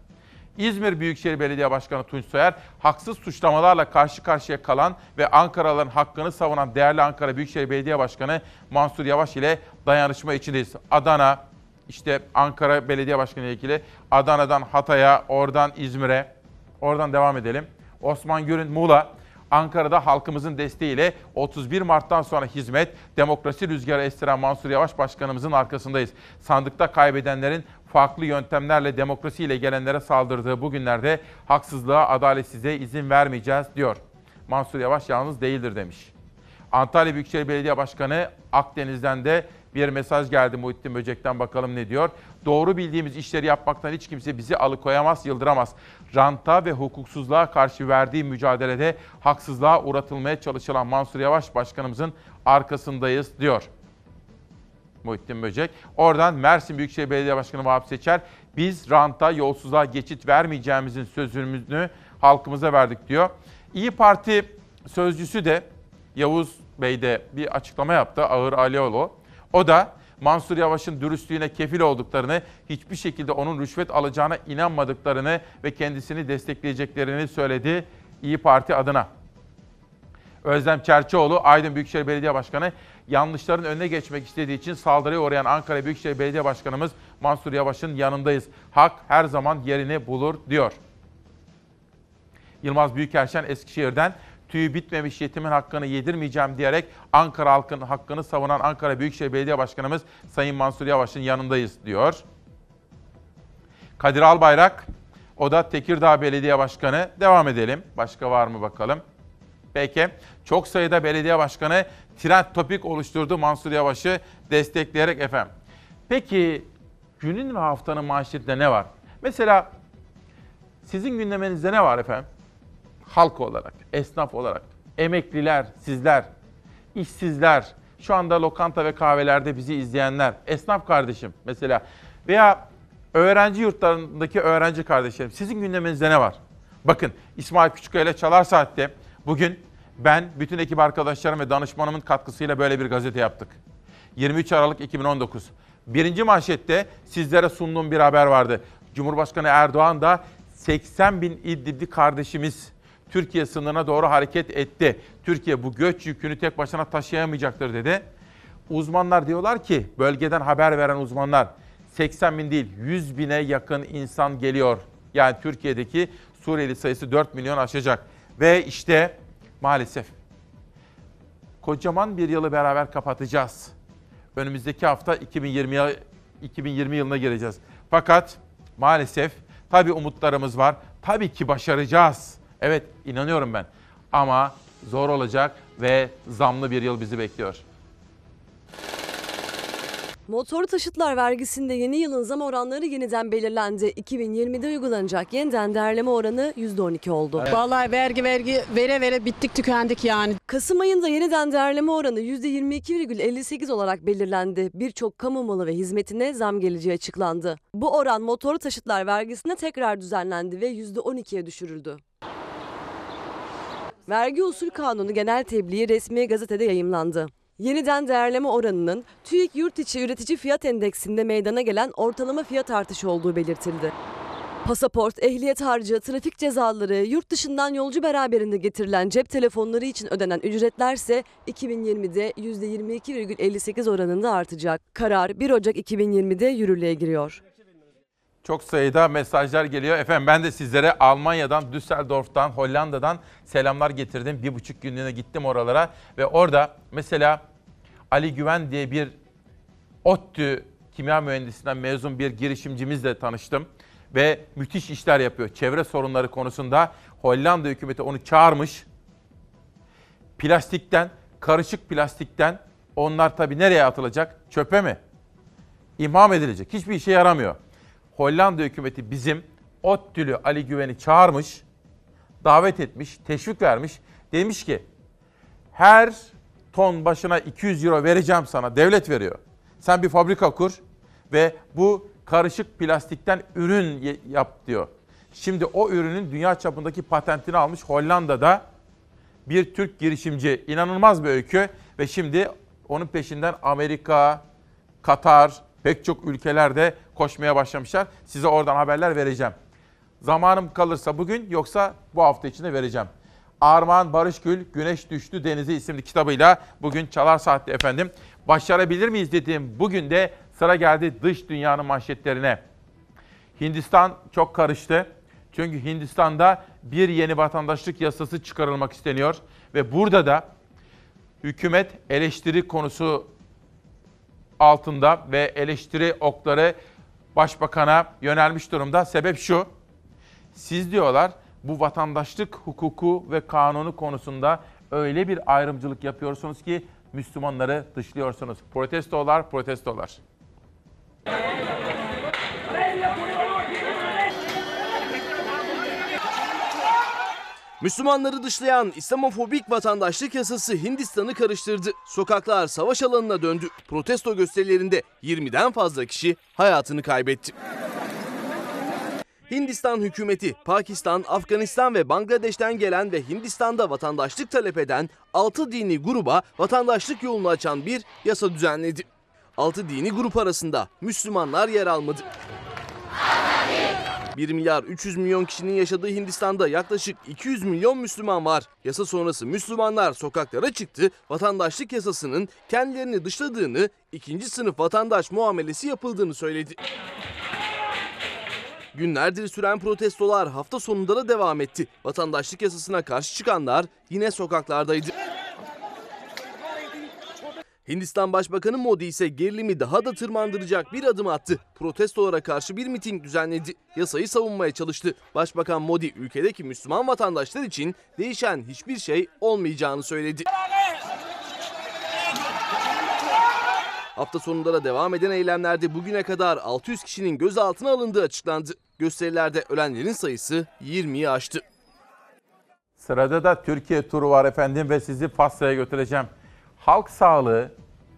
İzmir Büyükşehir Belediye Başkanı Tunç Soyer, haksız suçlamalarla karşı karşıya kalan ve Ankaralıların hakkını savunan değerli Ankara Büyükşehir Belediye Başkanı Mansur Yavaş ile dayanışma içindeyiz. Adana, işte Ankara Belediye Başkanı ile ilgili Adana'dan Hatay'a, oradan İzmir'e, oradan devam edelim. Osman Gürün Muğla, Ankara'da halkımızın desteğiyle 31 Mart'tan sonra hizmet, demokrasi rüzgarı estiren Mansur Yavaş Başkanımızın arkasındayız. Sandıkta kaybedenlerin farklı yöntemlerle demokrasiyle gelenlere saldırdığı bu günlerde haksızlığa, adaletsizliğe izin vermeyeceğiz diyor. Mansur Yavaş yalnız değildir demiş. Antalya Büyükşehir Belediye Başkanı Akdeniz'den de Bir mesaj geldi Muhittin Böcek'ten bakalım ne diyor. Doğru bildiğimiz işleri yapmaktan hiç kimse bizi alıkoyamaz, yıldıramaz. Ranta ve hukuksuzluğa karşı verdiği mücadelede haksızlığa uğratılmaya çalışılan Mansur Yavaş Başkanımızın arkasındayız diyor. Muhittin Böcek. Oradan Mersin Büyükşehir Belediye Başkanı Vahap Seçer, biz ranta, yolsuzluğa geçit vermeyeceğimizin sözümüzü halkımıza verdik diyor. İyi Parti sözcüsü de Yavuz Bey de bir açıklama yaptı, Ağır Alioğlu. O da Mansur Yavaş'ın dürüstlüğüne kefil olduklarını, hiçbir şekilde onun rüşvet alacağına inanmadıklarını ve kendisini destekleyeceklerini söyledi İyi Parti adına. Özlem Çerçioğlu, Aydın Büyükşehir Belediye Başkanı, yanlışların önüne geçmek istediği için saldırıya uğrayan Ankara Büyükşehir Belediye Başkanımız Mansur Yavaş'ın yanındayız. Hak her zaman yerini bulur diyor. Yılmaz Büyükerşen Eskişehir'den tüyü bitmemiş yetimin hakkını yedirmeyeceğim diyerek Ankara halkının hakkını savunan Ankara Büyükşehir Belediye Başkanımız Sayın Mansur Yavaş'ın yanındayız diyor. Kadir Albayrak, o da Tekirdağ Belediye Başkanı. Devam edelim. Başka var mı bakalım. Peki. Çok sayıda belediye başkanı trend topik oluşturdu Mansur Yavaş'ı destekleyerek efendim. Peki günün ve haftanın manşetinde ne var? Mesela sizin gündeminizde ne var efendim? Halk olarak, esnaf olarak, emekliler, sizler, işsizler, şu anda lokanta ve kahvelerde bizi izleyenler, esnaf kardeşim mesela veya öğrenci yurtlarındaki öğrenci kardeşlerim sizin gündeminizde ne var? Bakın İsmail Küçükkaya ile Çalar Saat'te bugün ben bütün ekip arkadaşlarım ve danışmanımın katkısıyla böyle bir gazete yaptık. 23 Aralık 2019. Birinci manşette sizlere sunduğum bir haber vardı. Cumhurbaşkanı Erdoğan da 80 bin İdlibli kardeşimiz Türkiye sınırına doğru hareket etti. Türkiye bu göç yükünü tek başına taşıyamayacaktır dedi. Uzmanlar diyorlar ki, bölgeden haber veren uzmanlar 80 bin değil 100 bine yakın insan geliyor. Yani Türkiye'deki Suriyeli sayısı 4 milyon aşacak. Ve işte maalesef kocaman bir yılı beraber kapatacağız. Önümüzdeki hafta 2020 2020 yılına gireceğiz. Fakat maalesef tabii umutlarımız var. Tabii ki başaracağız. Evet inanıyorum ben. Ama zor olacak ve zamlı bir yıl bizi bekliyor. Motorlu taşıtlar vergisinde yeni yılın zam oranları yeniden belirlendi. 2020'de uygulanacak yeniden değerleme oranı %12 oldu. Vallahi vergi vergi vere vere bittik tükendik yani. Kasım ayında yeniden değerleme oranı %22,58 olarak belirlendi. Birçok kamu malı ve hizmetine zam geleceği açıklandı. Bu oran motorlu taşıtlar vergisine tekrar düzenlendi ve %12'ye düşürüldü. Vergi usul kanunu genel tebliği resmi gazetede yayımlandı. Yeniden değerleme oranının TÜİK yurt içi üretici fiyat endeksinde meydana gelen ortalama fiyat artışı olduğu belirtildi. Pasaport, ehliyet harcı, trafik cezaları, yurt dışından yolcu beraberinde getirilen cep telefonları için ödenen ücretlerse 2020'de %22,58 oranında artacak. Karar 1 Ocak 2020'de yürürlüğe giriyor. Çok sayıda mesajlar geliyor. Efendim ben de sizlere Almanya'dan, Düsseldorf'tan, Hollanda'dan selamlar getirdim. Bir buçuk günlüğüne gittim oralara ve orada mesela Ali Güven diye bir ODTÜ kimya mühendisinden mezun bir girişimcimizle tanıştım. Ve müthiş işler yapıyor. Çevre sorunları konusunda Hollanda hükümeti onu çağırmış. Plastikten, karışık plastikten onlar tabii nereye atılacak? Çöpe mi? İmham edilecek. Hiçbir işe yaramıyor. Hollanda hükümeti bizim ODTÜ'lü Ali Güven'i çağırmış, davet etmiş, teşvik vermiş. Demiş ki her ton başına 200 euro vereceğim sana, devlet veriyor. Sen bir fabrika kur ve bu karışık plastikten ürün yap diyor. Şimdi o ürünün dünya çapındaki patentini almış Hollanda'da bir Türk girişimci. İnanılmaz bir öykü ve şimdi onun peşinden Amerika, Katar, pek çok ülkelerde koşmaya başlamışlar. Size oradan haberler vereceğim. Zamanım kalırsa bugün yoksa bu hafta içinde vereceğim. Armağan Barışgül Güneş Düştü Denize isimli kitabıyla bugün Çalar Saat'te efendim. Başarabilir miyiz dediğim bugün de sıra geldi dış dünyanın manşetlerine. Hindistan çok karıştı. Çünkü Hindistan'da bir yeni vatandaşlık yasası çıkarılmak isteniyor. Ve burada da hükümet eleştiri konusu altında ve eleştiri okları başbakana yönelmiş durumda. Sebep şu. Siz diyorlar bu vatandaşlık hukuku ve kanunu konusunda öyle bir ayrımcılık yapıyorsunuz ki Müslümanları dışlıyorsunuz. Protestolar, protestolar. Müslümanları dışlayan İslamofobik vatandaşlık yasası Hindistan'ı karıştırdı. Sokaklar savaş alanına döndü. Protesto gösterilerinde 20'den fazla kişi hayatını kaybetti. Hindistan hükümeti Pakistan, Afganistan ve Bangladeş'ten gelen ve Hindistan'da vatandaşlık talep eden 6 dini gruba vatandaşlık yolunu açan bir yasa düzenledi. 6 dini grup arasında Müslümanlar yer almadı. 1 milyar 300 milyon kişinin yaşadığı Hindistan'da yaklaşık 200 milyon Müslüman var. Yasa sonrası Müslümanlar sokaklara çıktı, vatandaşlık yasasının kendilerini dışladığını, ikinci sınıf vatandaş muamelesi yapıldığını söyledi. Günlerdir süren protestolar hafta sonunda da devam etti. Vatandaşlık yasasına karşı çıkanlar yine sokaklardaydı. Hindistan Başbakanı Modi ise gerilimi daha da tırmandıracak bir adım attı. Protestolara karşı bir miting düzenledi. Yasayı savunmaya çalıştı. Başbakan Modi ülkedeki Müslüman vatandaşlar için değişen hiçbir şey olmayacağını söyledi. Hafta sonunda da devam eden eylemlerde bugüne kadar 600 kişinin gözaltına alındığı açıklandı. Gösterilerde ölenlerin sayısı 20'yi aştı. Sırada da Türkiye turu var efendim ve sizi Fasra'ya götüreceğim. Halk sağlığı,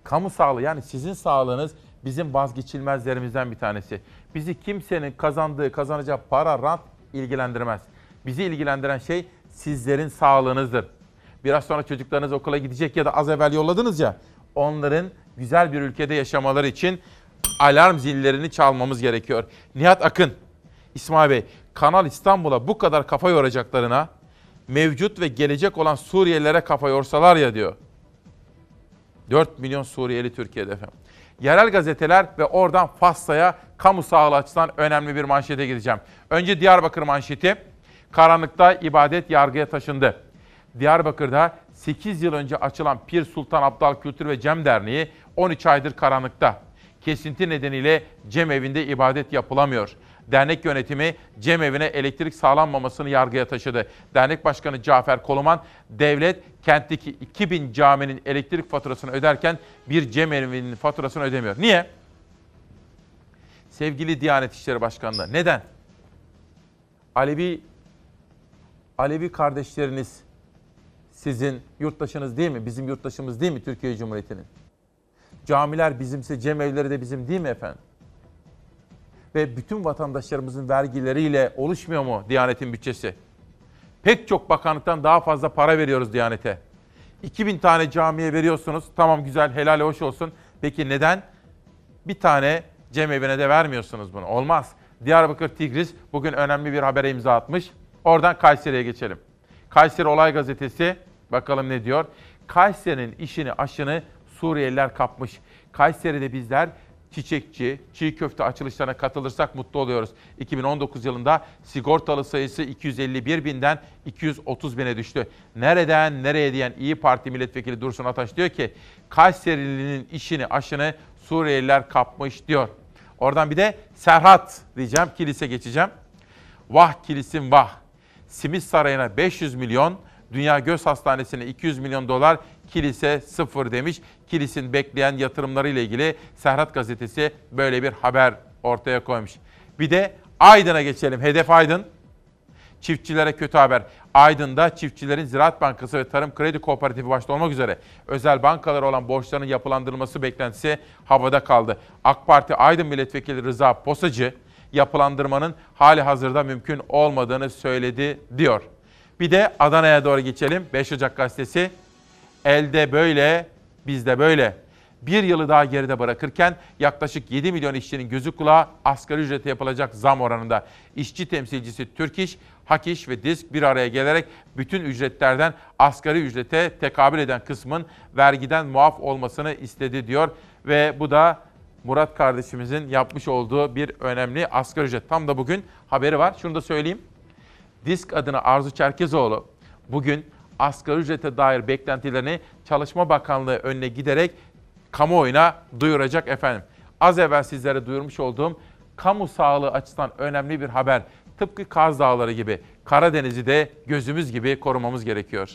kamu sağlığı yani sizin sağlığınız bizim vazgeçilmezlerimizden bir tanesi. Bizi kimsenin kazandığı, kazanacağı para, rant ilgilendirmez. Bizi ilgilendiren şey sizlerin sağlığınızdır. Biraz sonra çocuklarınız okula gidecek ya da az evvel yolladınız ya. Onların güzel bir ülkede yaşamaları için alarm zillerini çalmamız gerekiyor. Nihat Akın, İsmail Bey, Kanal İstanbul'a bu kadar kafa yoracaklarına mevcut ve gelecek olan Suriyelilere kafa yorsalar ya diyor. 4 milyon Suriyeli Türkiye'de efendim. Yerel gazeteler ve oradan Fassa'ya kamu sağlığı açısından önemli bir manşete gideceğim. Önce Diyarbakır manşeti. Karanlıkta ibadet yargıya taşındı. Diyarbakır'da 8 yıl önce açılan Pir Sultan Abdal Kültür ve Cem Derneği 13 aydır karanlıkta. Kesinti nedeniyle Cem evinde ibadet yapılamıyor. Dernek yönetimi Cem evine elektrik sağlanmamasını yargıya taşıdı. Dernek Başkanı Cafer Koluman, devlet kentteki 2000 caminin elektrik faturasını öderken bir Cem evinin faturasını ödemiyor. Niye? Sevgili Diyanet İşleri Başkanlığı, neden? Alevi Alevi kardeşleriniz sizin yurttaşınız değil mi? Bizim yurttaşımız değil mi Türkiye Cumhuriyeti'nin? Camiler bizimse cem evleri de bizim değil mi efendim? Ve bütün vatandaşlarımızın vergileriyle oluşmuyor mu Diyanet'in bütçesi? Pek çok bakanlıktan daha fazla para veriyoruz Diyanet'e. 2000 tane camiye veriyorsunuz. Tamam güzel, helal hoş olsun. Peki neden bir tane cemevine de vermiyorsunuz bunu? Olmaz. Diyarbakır Tigris bugün önemli bir habere imza atmış. Oradan Kayseri'ye geçelim. Kayseri Olay Gazetesi bakalım ne diyor. Kayseri'nin işini aşını Suriyeliler kapmış. Kayseri'de bizler çiçekçi, çiğ köfte açılışlarına katılırsak mutlu oluyoruz. 2019 yılında sigortalı sayısı 251 binden 230 bine düştü. Nereden nereye diyen İyi Parti milletvekili Dursun Ataş diyor ki Kayserili'nin işini aşını Suriyeliler kapmış diyor. Oradan bir de Serhat diyeceğim, kilise geçeceğim. Vah kilisim vah. Simit Sarayı'na 500 milyon, Dünya Göz Hastanesi'ne 200 milyon dolar, kilise sıfır demiş. Kilisin bekleyen yatırımları ile ilgili Serhat Gazetesi böyle bir haber ortaya koymuş. Bir de Aydın'a geçelim. Hedef Aydın. Çiftçilere kötü haber. Aydın'da çiftçilerin Ziraat Bankası ve Tarım Kredi Kooperatifi başta olmak üzere özel bankalara olan borçlarının yapılandırılması beklentisi havada kaldı. AK Parti Aydın Milletvekili Rıza Posacı yapılandırmanın hali hazırda mümkün olmadığını söyledi diyor. Bir de Adana'ya doğru geçelim. 5 Ocak gazetesi. Elde böyle, bizde böyle. Bir yılı daha geride bırakırken yaklaşık 7 milyon işçinin gözü kulağı asgari ücrete yapılacak zam oranında. İşçi temsilcisi Türk İş, Hak İş ve Disk bir araya gelerek bütün ücretlerden asgari ücrete tekabül eden kısmın vergiden muaf olmasını istedi diyor. Ve bu da Murat kardeşimizin yapmış olduğu bir önemli asgari ücret. Tam da bugün haberi var. Şunu da söyleyeyim. Disk adına Arzu Çerkezoğlu bugün asgari ücrete dair beklentilerini Çalışma Bakanlığı önüne giderek kamuoyuna duyuracak efendim. Az evvel sizlere duyurmuş olduğum kamu sağlığı açısından önemli bir haber. Tıpkı Kaz Dağları gibi Karadeniz'i de gözümüz gibi korumamız gerekiyor.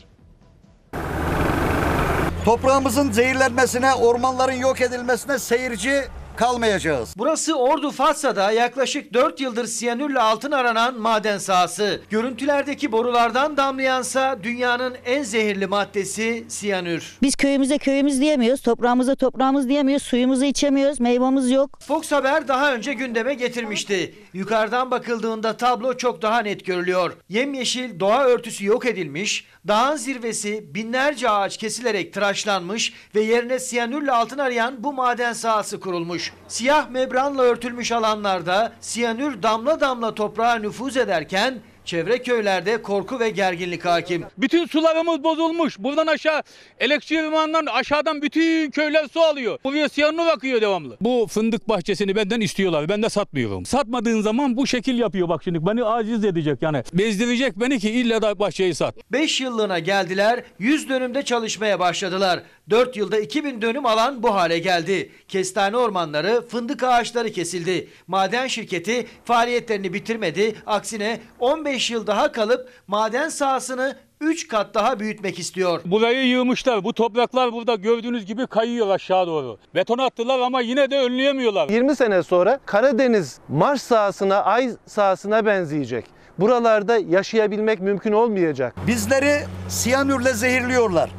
Toprağımızın zehirlenmesine, ormanların yok edilmesine seyirci kalmayacağız. Burası Ordu Fatsa'da yaklaşık 4 yıldır siyanürle altın aranan maden sahası. Görüntülerdeki borulardan damlayansa dünyanın en zehirli maddesi siyanür. Biz köyümüze köyümüz diyemiyoruz, toprağımıza toprağımız diyemiyoruz, suyumuzu içemiyoruz, meyvamız yok. Fox Haber daha önce gündeme getirmişti. Yukarıdan bakıldığında tablo çok daha net görülüyor. Yemyeşil doğa örtüsü yok edilmiş, dağın zirvesi binlerce ağaç kesilerek tıraşlanmış ve yerine siyanürle altın arayan bu maden sahası kurulmuş. Siyah membranla örtülmüş alanlarda siyanür damla damla toprağa nüfuz ederken çevre köylerde korku ve gerginlik hakim. Bütün sularımız bozulmuş. Buradan aşağı elektriği limanından aşağıdan bütün köyler su alıyor. Buraya siyanür akıyor devamlı. Bu fındık bahçesini benden istiyorlar. Ben de satmıyorum. Satmadığın zaman bu şekil yapıyor bak şimdi. Beni aciz edecek yani. Bezdirecek beni ki illa da bahçeyi sat. 5 yıllığına geldiler, 100 dönümde çalışmaya başladılar. 4 yılda 2000 dönüm alan bu hale geldi. Kestane ormanları, fındık ağaçları kesildi. Maden şirketi faaliyetlerini bitirmedi. Aksine 15 yıl daha kalıp maden sahasını 3 kat daha büyütmek istiyor. Burayı yığmışlar. Bu topraklar burada gördüğünüz gibi kayıyor aşağı doğru. Beton attılar ama yine de önleyemiyorlar. 20 sene sonra Karadeniz Mars sahasına, Ay sahasına benzeyecek. Buralarda yaşayabilmek mümkün olmayacak. Bizleri siyanürle zehirliyorlar.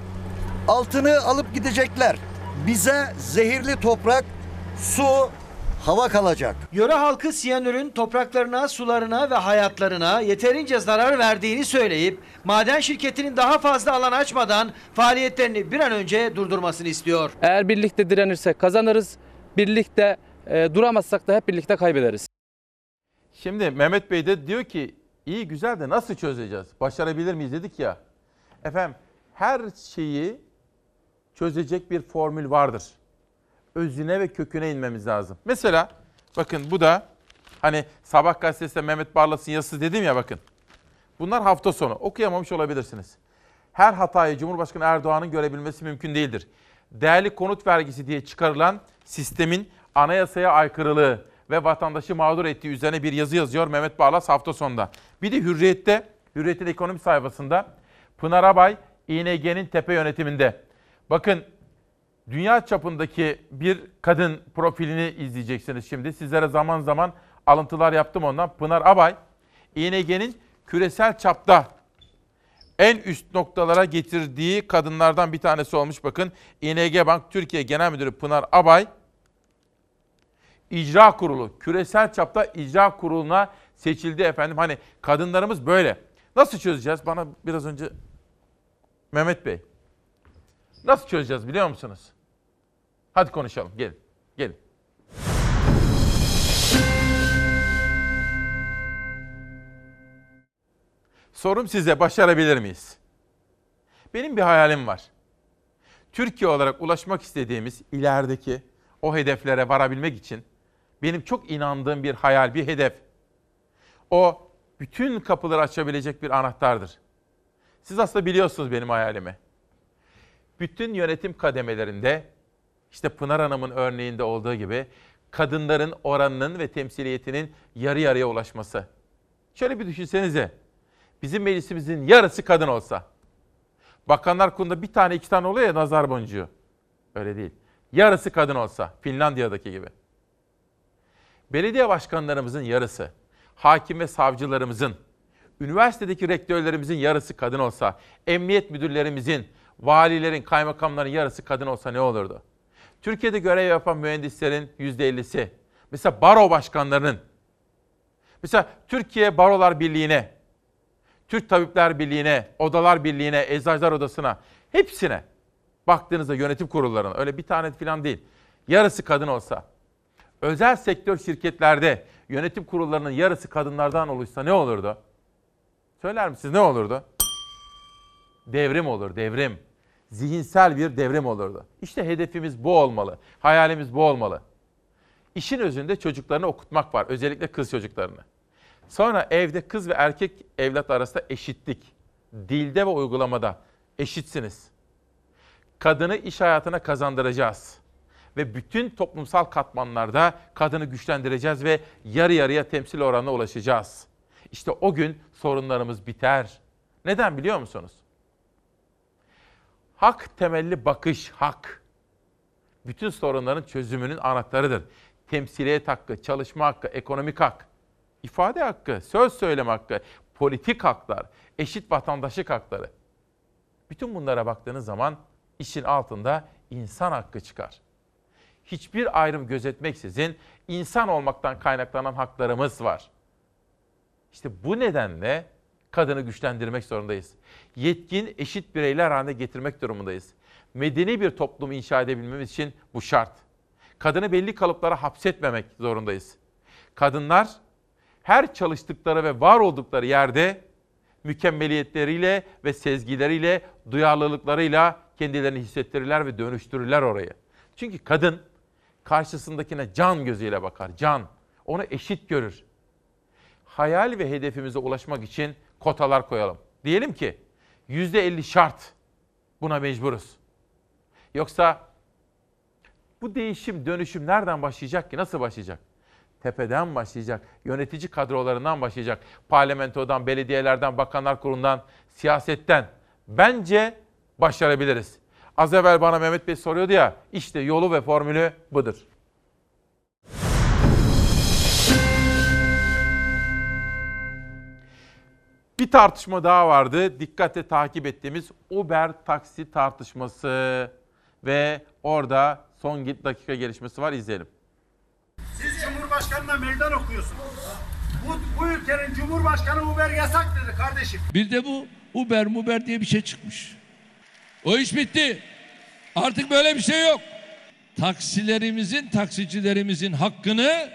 Altını alıp gidecekler. Bize zehirli toprak, su, hava kalacak. Yöre halkı siyanürün topraklarına, sularına ve hayatlarına yeterince zarar verdiğini söyleyip maden şirketinin daha fazla alan açmadan faaliyetlerini bir an önce durdurmasını istiyor. Eğer birlikte direnirsek kazanırız. Birlikte e, duramazsak da hep birlikte kaybederiz. Şimdi Mehmet Bey de diyor ki iyi güzel de nasıl çözeceğiz? Başarabilir miyiz dedik ya. Efendim her şeyi çözecek bir formül vardır. Özüne ve köküne inmemiz lazım. Mesela bakın bu da hani Sabah gazetesinde Mehmet Barlas'ın yazısı dedim ya bakın. Bunlar hafta sonu. Okuyamamış olabilirsiniz. Her hatayı Cumhurbaşkanı Erdoğan'ın görebilmesi mümkün değildir. Değerli konut vergisi diye çıkarılan sistemin anayasaya aykırılığı ve vatandaşı mağdur ettiği üzerine bir yazı yazıyor Mehmet Barlas hafta sonunda. Bir de Hürriyet'te, Hürriyet'in ekonomi sayfasında Pınar Abay, İNG'nin tepe yönetiminde. Bakın dünya çapındaki bir kadın profilini izleyeceksiniz şimdi. Sizlere zaman zaman alıntılar yaptım ondan. Pınar Abay, İNG'nin küresel çapta en üst noktalara getirdiği kadınlardan bir tanesi olmuş. Bakın İNG Bank Türkiye Genel Müdürü Pınar Abay, İcra Kurulu, küresel çapta icra kuruluna seçildi efendim. Hani kadınlarımız böyle. Nasıl çözeceğiz? Bana biraz önce Mehmet Bey. Nasıl çözeceğiz biliyor musunuz? Hadi konuşalım. Gelin. Gelin. Sorum size başarabilir miyiz? Benim bir hayalim var. Türkiye olarak ulaşmak istediğimiz ilerideki o hedeflere varabilmek için benim çok inandığım bir hayal, bir hedef. O bütün kapıları açabilecek bir anahtardır. Siz aslında biliyorsunuz benim hayalimi. Bütün yönetim kademelerinde işte Pınar Hanım'ın örneğinde olduğu gibi kadınların oranının ve temsiliyetinin yarı yarıya ulaşması. Şöyle bir düşünsenize. Bizim meclisimizin yarısı kadın olsa. Bakanlar kurulunda bir tane iki tane oluyor ya nazar boncuğu. Öyle değil. Yarısı kadın olsa Finlandiya'daki gibi. Belediye başkanlarımızın yarısı, hakim ve savcılarımızın, üniversitedeki rektörlerimizin yarısı kadın olsa, emniyet müdürlerimizin, valilerin, kaymakamların yarısı kadın olsa ne olurdu? Türkiye'de görev yapan mühendislerin %50'si, mesela baro başkanlarının, mesela Türkiye Barolar Birliği'ne, Türk Tabipler Birliği'ne, Odalar Birliği'ne, Eczacılar Odası'na, hepsine baktığınızda yönetim kurullarına, öyle bir tane falan değil, yarısı kadın olsa, özel sektör şirketlerde yönetim kurullarının yarısı kadınlardan oluşsa ne olurdu? Söyler misiniz ne olurdu? Devrim olur, devrim. Zihinsel bir devrim olurdu. İşte hedefimiz bu olmalı. Hayalimiz bu olmalı. İşin özünde çocuklarını okutmak var. Özellikle kız çocuklarını. Sonra evde kız ve erkek evlat arasında eşitlik. Dilde ve uygulamada eşitsiniz. Kadını iş hayatına kazandıracağız. Ve bütün toplumsal katmanlarda kadını güçlendireceğiz ve yarı yarıya temsil oranına ulaşacağız. İşte o gün sorunlarımız biter. Neden biliyor musunuz? Hak temelli bakış, hak. Bütün sorunların çözümünün anahtarıdır. Temsiliyet hakkı, çalışma hakkı, ekonomik hak, ifade hakkı, söz söyleme hakkı, politik haklar, eşit vatandaşlık hakları. Bütün bunlara baktığınız zaman işin altında insan hakkı çıkar. Hiçbir ayrım gözetmeksizin insan olmaktan kaynaklanan haklarımız var. İşte bu nedenle kadını güçlendirmek zorundayız. Yetkin, eşit bireyler haline getirmek durumundayız. Medeni bir toplumu inşa edebilmemiz için bu şart. Kadını belli kalıplara hapsetmemek zorundayız. Kadınlar her çalıştıkları ve var oldukları yerde mükemmeliyetleriyle ve sezgileriyle, duyarlılıklarıyla kendilerini hissettirirler ve dönüştürürler orayı. Çünkü kadın karşısındakine can gözüyle bakar, can. Onu eşit görür. Hayal ve hedefimize ulaşmak için kotalar koyalım. Diyelim ki %50 şart. Buna mecburuz. Yoksa bu değişim, dönüşüm nereden başlayacak ki? Nasıl başlayacak? Tepeden başlayacak. Yönetici kadrolarından başlayacak. Parlamentodan, belediyelerden, bakanlar kurulundan, siyasetten. Bence başarabiliriz. Az evvel bana Mehmet Bey soruyordu ya, işte yolu ve formülü budur. Bir tartışma daha vardı. Dikkatle takip ettiğimiz Uber taksi tartışması ve orada son dakika gelişmesi var. İzleyelim. Siz Cumhurbaşkanı'na meydan okuyorsunuz. Bu, bu ülkenin Cumhurbaşkanı Uber yasak dedi kardeşim. Bir de bu Uber Muber diye bir şey çıkmış. O iş bitti. Artık böyle bir şey yok. Taksilerimizin, taksicilerimizin hakkını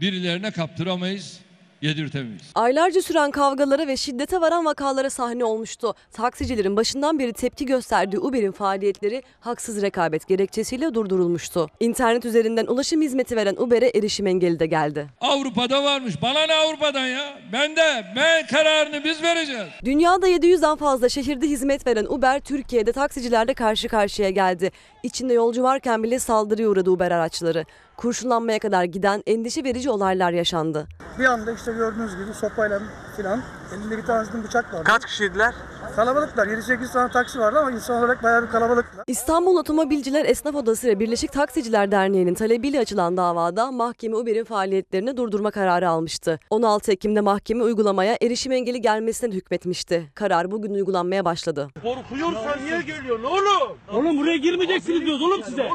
birilerine kaptıramayız, yedirtemeyiz. Aylarca süren kavgalara ve şiddete varan vakalara sahne olmuştu. Taksicilerin başından beri tepki gösterdiği Uber'in faaliyetleri haksız rekabet gerekçesiyle durdurulmuştu. İnternet üzerinden ulaşım hizmeti veren Uber'e erişim engeli de geldi. Avrupa'da varmış. Bana ne Avrupa'dan ya? Ben de, ben kararını biz vereceğiz. Dünyada 700'den fazla şehirde hizmet veren Uber, Türkiye'de taksicilerle karşı karşıya geldi. İçinde yolcu varken bile saldırıya uğradı Uber araçları. Kurşunlanmaya kadar giden endişe verici olaylar yaşandı. Bir anda işte gördüğünüz gibi sopayla filan elinde bir tanesinin bıçak vardı. Kaç kişiydiler? Kalabalıklar. 7-8 tane taksi vardı ama insan olarak bayağı bir kalabalıklar. İstanbul Otomobilciler Esnaf Odası ve Birleşik Taksiciler Derneği'nin talebiyle açılan davada mahkeme Uber'in faaliyetlerini durdurma kararı almıştı. 16 Ekim'de mahkeme uygulamaya erişim engeli gelmesine hükmetmişti. Karar bugün uygulanmaya başladı. Korkuyorsan niye geliyorsun oğlum? Oğlum buraya girmeyeceksiniz diyoruz oğlum size.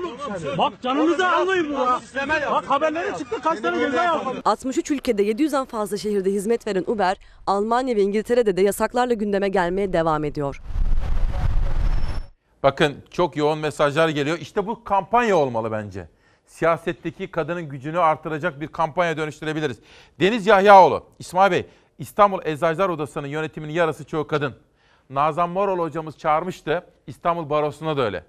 Bak canınızı almayın burada. Bak haberlere çıktı kaç tane ceza yapalım. 63 ülkede 700'den fazla şehirde hizmet veren Uber, Almanya ve İngiltere'de de yasaklarla gündeme gelmeye devam ediyor. Bakın çok yoğun mesajlar geliyor. İşte bu kampanya olmalı bence. Siyasetteki kadının gücünü artıracak bir kampanya dönüştürebiliriz. Deniz Yahyaoğlu, İsmail Bey, İstanbul Eczacılar Odası'nın yönetiminin yarısı çoğu kadın. Nazan Morol hocamız çağırmıştı. İstanbul Barosu'na da öyle.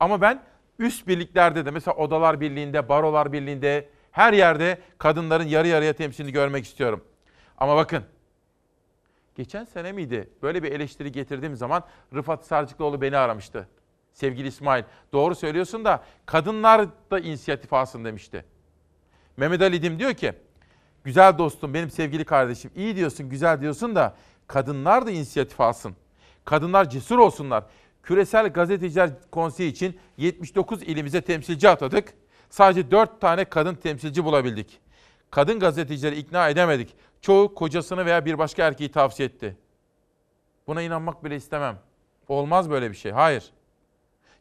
Ama ben üst birliklerde de mesela Odalar Birliği'nde, Barolar Birliği'nde her yerde kadınların yarı yarıya temsilini görmek istiyorum. Ama bakın geçen sene miydi böyle bir eleştiri getirdiğim zaman Rıfat Sarcıklıoğlu beni aramıştı. Sevgili İsmail doğru söylüyorsun da kadınlar da inisiyatif alsın demişti. Mehmet Ali Dim diyor ki güzel dostum benim sevgili kardeşim iyi diyorsun güzel diyorsun da kadınlar da inisiyatif alsın. Kadınlar cesur olsunlar. Küresel Gazeteciler Konseyi için 79 ilimize temsilci atadık. Sadece 4 tane kadın temsilci bulabildik. Kadın gazetecileri ikna edemedik. Çoğu kocasını veya bir başka erkeği tavsiye etti. Buna inanmak bile istemem. Olmaz böyle bir şey. Hayır.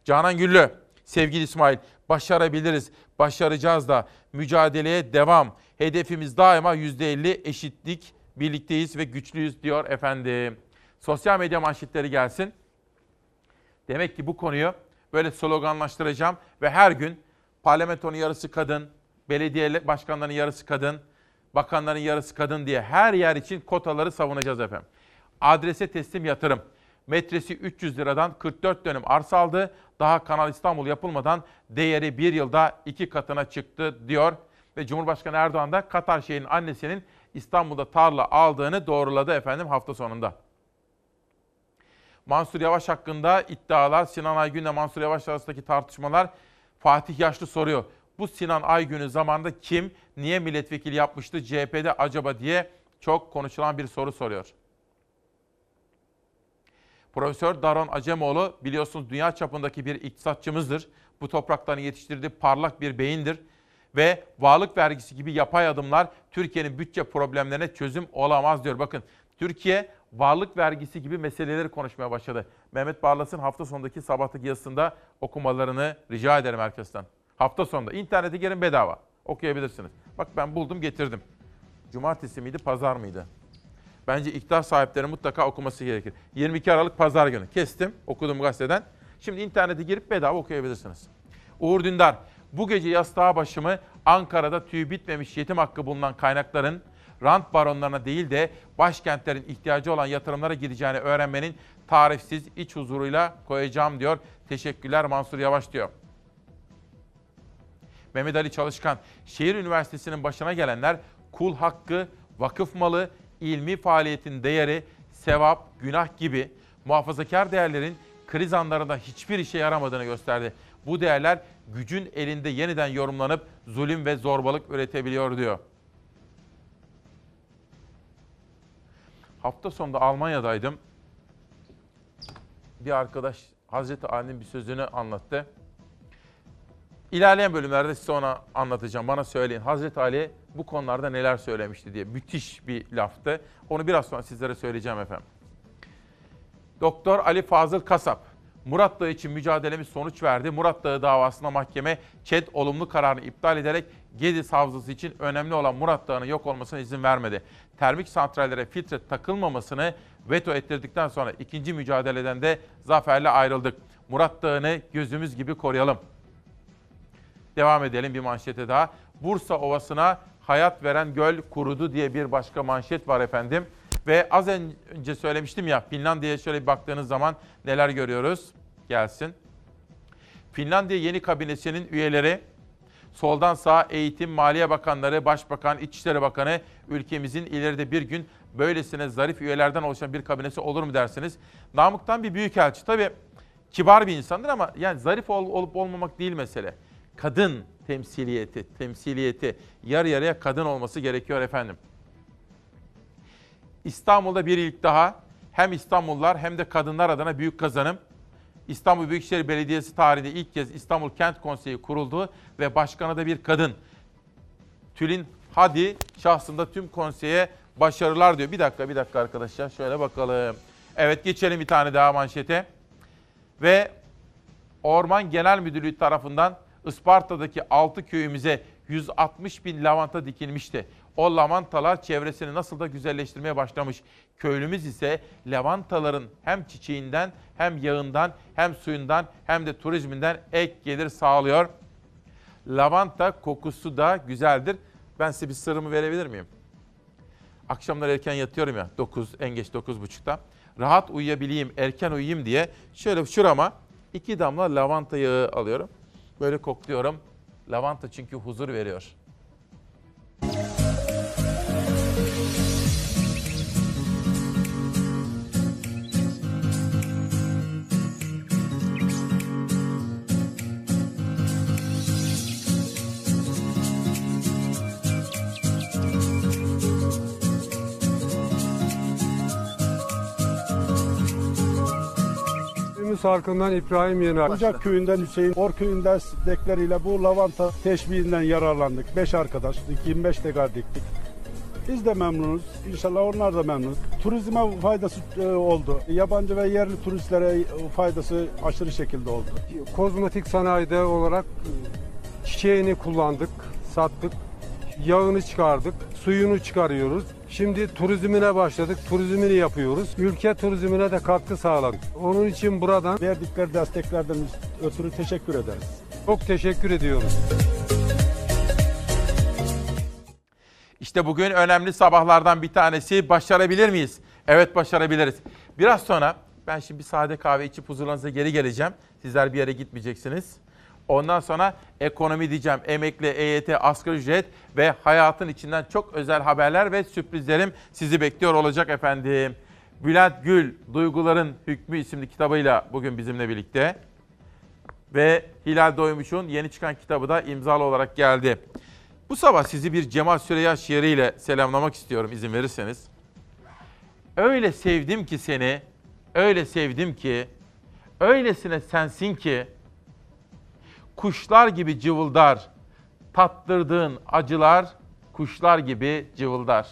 Canan Güllü, sevgili İsmail, başarabiliriz, başaracağız da mücadeleye devam. Hedefimiz daima %50 eşitlik, birlikteyiz ve güçlüyüz diyor efendim. Sosyal medya manşetleri gelsin. Demek ki bu konuyu böyle sloganlaştıracağım ve her gün parlamentonun yarısı kadın, belediye başkanlarının yarısı kadın, bakanların yarısı kadın diye her yer için kotaları savunacağız efendim. Adrese teslim yatırım. Metresi 300 liradan 44 dönüm arsa aldı. Daha Kanal İstanbul yapılmadan değeri bir yılda iki katına çıktı diyor. Ve Cumhurbaşkanı Erdoğan da Katar Şeyh'in annesinin İstanbul'da tarla aldığını doğruladı efendim hafta sonunda. Mansur Yavaş hakkında iddialar, Sinan Aygün'le Mansur Yavaş arasındaki tartışmalar Fatih Yaşlı soruyor. Bu Sinan Aygün'ü zamanında kim, niye milletvekili yapmıştı CHP'de acaba diye çok konuşulan bir soru soruyor. Profesör Daron Acemoğlu biliyorsunuz dünya çapındaki bir iktisatçımızdır. Bu toprakların yetiştirdiği parlak bir beyindir. Ve varlık vergisi gibi yapay adımlar Türkiye'nin bütçe problemlerine çözüm olamaz diyor. Bakın Türkiye varlık vergisi gibi meseleleri konuşmaya başladı. Mehmet Barlas'ın hafta sonundaki sabahtaki yazısında okumalarını rica ederim herkesten. Hafta sonunda internete girin bedava okuyabilirsiniz. Bak ben buldum getirdim. Cumartesi miydi pazar mıydı? Bence iktidar sahipleri mutlaka okuması gerekir. 22 Aralık Pazar günü. Kestim okudum gazeteden. Şimdi internete girip bedava okuyabilirsiniz. Uğur Dündar, bu gece yastığa başımı Ankara'da tüy bitmemiş yetim hakkı bulunan kaynakların rant baronlarına değil de başkentlerin ihtiyacı olan yatırımlara gideceğini öğrenmenin tarifsiz iç huzuruyla koyacağım diyor. Teşekkürler Mansur Yavaş diyor. Mehmet Ali Çalışkan, şehir üniversitesinin başına gelenler kul hakkı, vakıf malı, ilmi faaliyetin değeri, sevap, günah gibi muhafazakar değerlerin kriz anlarında hiçbir işe yaramadığını gösterdi. Bu değerler gücün elinde yeniden yorumlanıp zulüm ve zorbalık üretebiliyor diyor. Hafta sonunda Almanya'daydım. Bir arkadaş Hazreti Ali'nin bir sözünü anlattı. İlerleyen bölümlerde size ona anlatacağım. Bana söyleyin Hazreti Ali bu konularda neler söylemişti diye. Müthiş bir laftı. Onu biraz sonra sizlere söyleyeceğim efendim. Doktor Ali Fazıl Kasap, Murat Dağı için mücadelemiz sonuç verdi. Murat Dağı davasında mahkeme ÇED olumlu kararını iptal ederek Gediz Havzası için önemli olan Murat Dağı'nın yok olmasına izin vermedi. Termik santrallere filtre takılmamasını veto ettirdikten sonra ikinci mücadeleden de zaferle ayrıldık. Murat Dağı'nı gözümüz gibi koruyalım. Devam edelim bir manşete daha. Bursa Ovası'na hayat veren göl kurudu diye bir başka manşet var efendim. Ve az önce söylemiştim ya Finlandiya'ya şöyle bir baktığınız zaman neler görüyoruz? Gelsin. Finlandiya yeni kabinesinin üyeleri soldan sağa eğitim, maliye bakanları, başbakan, İçişleri Bakanı ülkemizin ileride bir gün böylesine zarif üyelerden oluşan bir kabinesi olur mu dersiniz? Namık'tan bir büyükelçi. Tabii kibar bir insandır ama yani zarif ol, olup olmamak değil mesele. Kadın temsiliyeti, temsiliyeti yarı yarıya kadın olması gerekiyor efendim. İstanbul'da bir ilk daha hem İstanbullular hem de kadınlar adına büyük kazanım. İstanbul Büyükşehir Belediyesi tarihinde ilk kez İstanbul Kent Konseyi kuruldu ve başkanı da bir kadın. Tülin Hadi şahsında tüm konseye başarılar diyor. Bir dakika bir dakika arkadaşlar şöyle bakalım. Evet geçelim bir tane daha manşete. Ve Orman Genel Müdürlüğü tarafından Isparta'daki 6 köyümüze 160 bin lavanta dikilmişti. O lavantalar çevresini nasıl da güzelleştirmeye başlamış. Köylümüz ise lavantaların hem çiçeğinden hem yağından hem suyundan hem de turizminden ek gelir sağlıyor. Lavanta kokusu da güzeldir. Ben size bir sırrımı verebilir miyim? Akşamlar erken yatıyorum ya 9 en geç 9.30'da. Rahat uyuyabileyim, erken uyuyayım diye şöyle şurama iki damla lavanta yağı alıyorum. Böyle kokluyorum. Lavanta çünkü huzur veriyor. Halkından İbrahim Yener. Ocak köyünden Hüseyin, Or köyünden dekleriyle bu lavanta teşbihinden yararlandık. 5 arkadaş, 25 dekar diktik. Biz de memnunuz. İnşallah onlar da memnun. Turizme faydası e, oldu. Yabancı ve yerli turistlere faydası aşırı şekilde oldu. Kozmetik sanayide olarak çiçeğini kullandık, sattık. Yağını çıkardık, suyunu çıkarıyoruz. Şimdi turizmine başladık, turizmini yapıyoruz. Ülke turizmine de katkı sağladık. Onun için buradan verdikleri desteklerden ötürü teşekkür ederiz. Çok teşekkür ediyoruz. İşte bugün önemli sabahlardan bir tanesi başarabilir miyiz? Evet başarabiliriz. Biraz sonra ben şimdi bir sade kahve içip huzurlarınıza geri geleceğim. Sizler bir yere gitmeyeceksiniz. Ondan sonra ekonomi diyeceğim, emekli, EYT, asgari ücret ve hayatın içinden çok özel haberler ve sürprizlerim sizi bekliyor olacak efendim. Bülent Gül, Duyguların Hükmü isimli kitabıyla bugün bizimle birlikte. Ve Hilal Doymuş'un yeni çıkan kitabı da imzalı olarak geldi. Bu sabah sizi bir Cemal Süreyya şiiriyle selamlamak istiyorum izin verirseniz. Öyle sevdim ki seni, öyle sevdim ki, öylesine sensin ki, kuşlar gibi cıvıldar, tattırdığın acılar kuşlar gibi cıvıldar.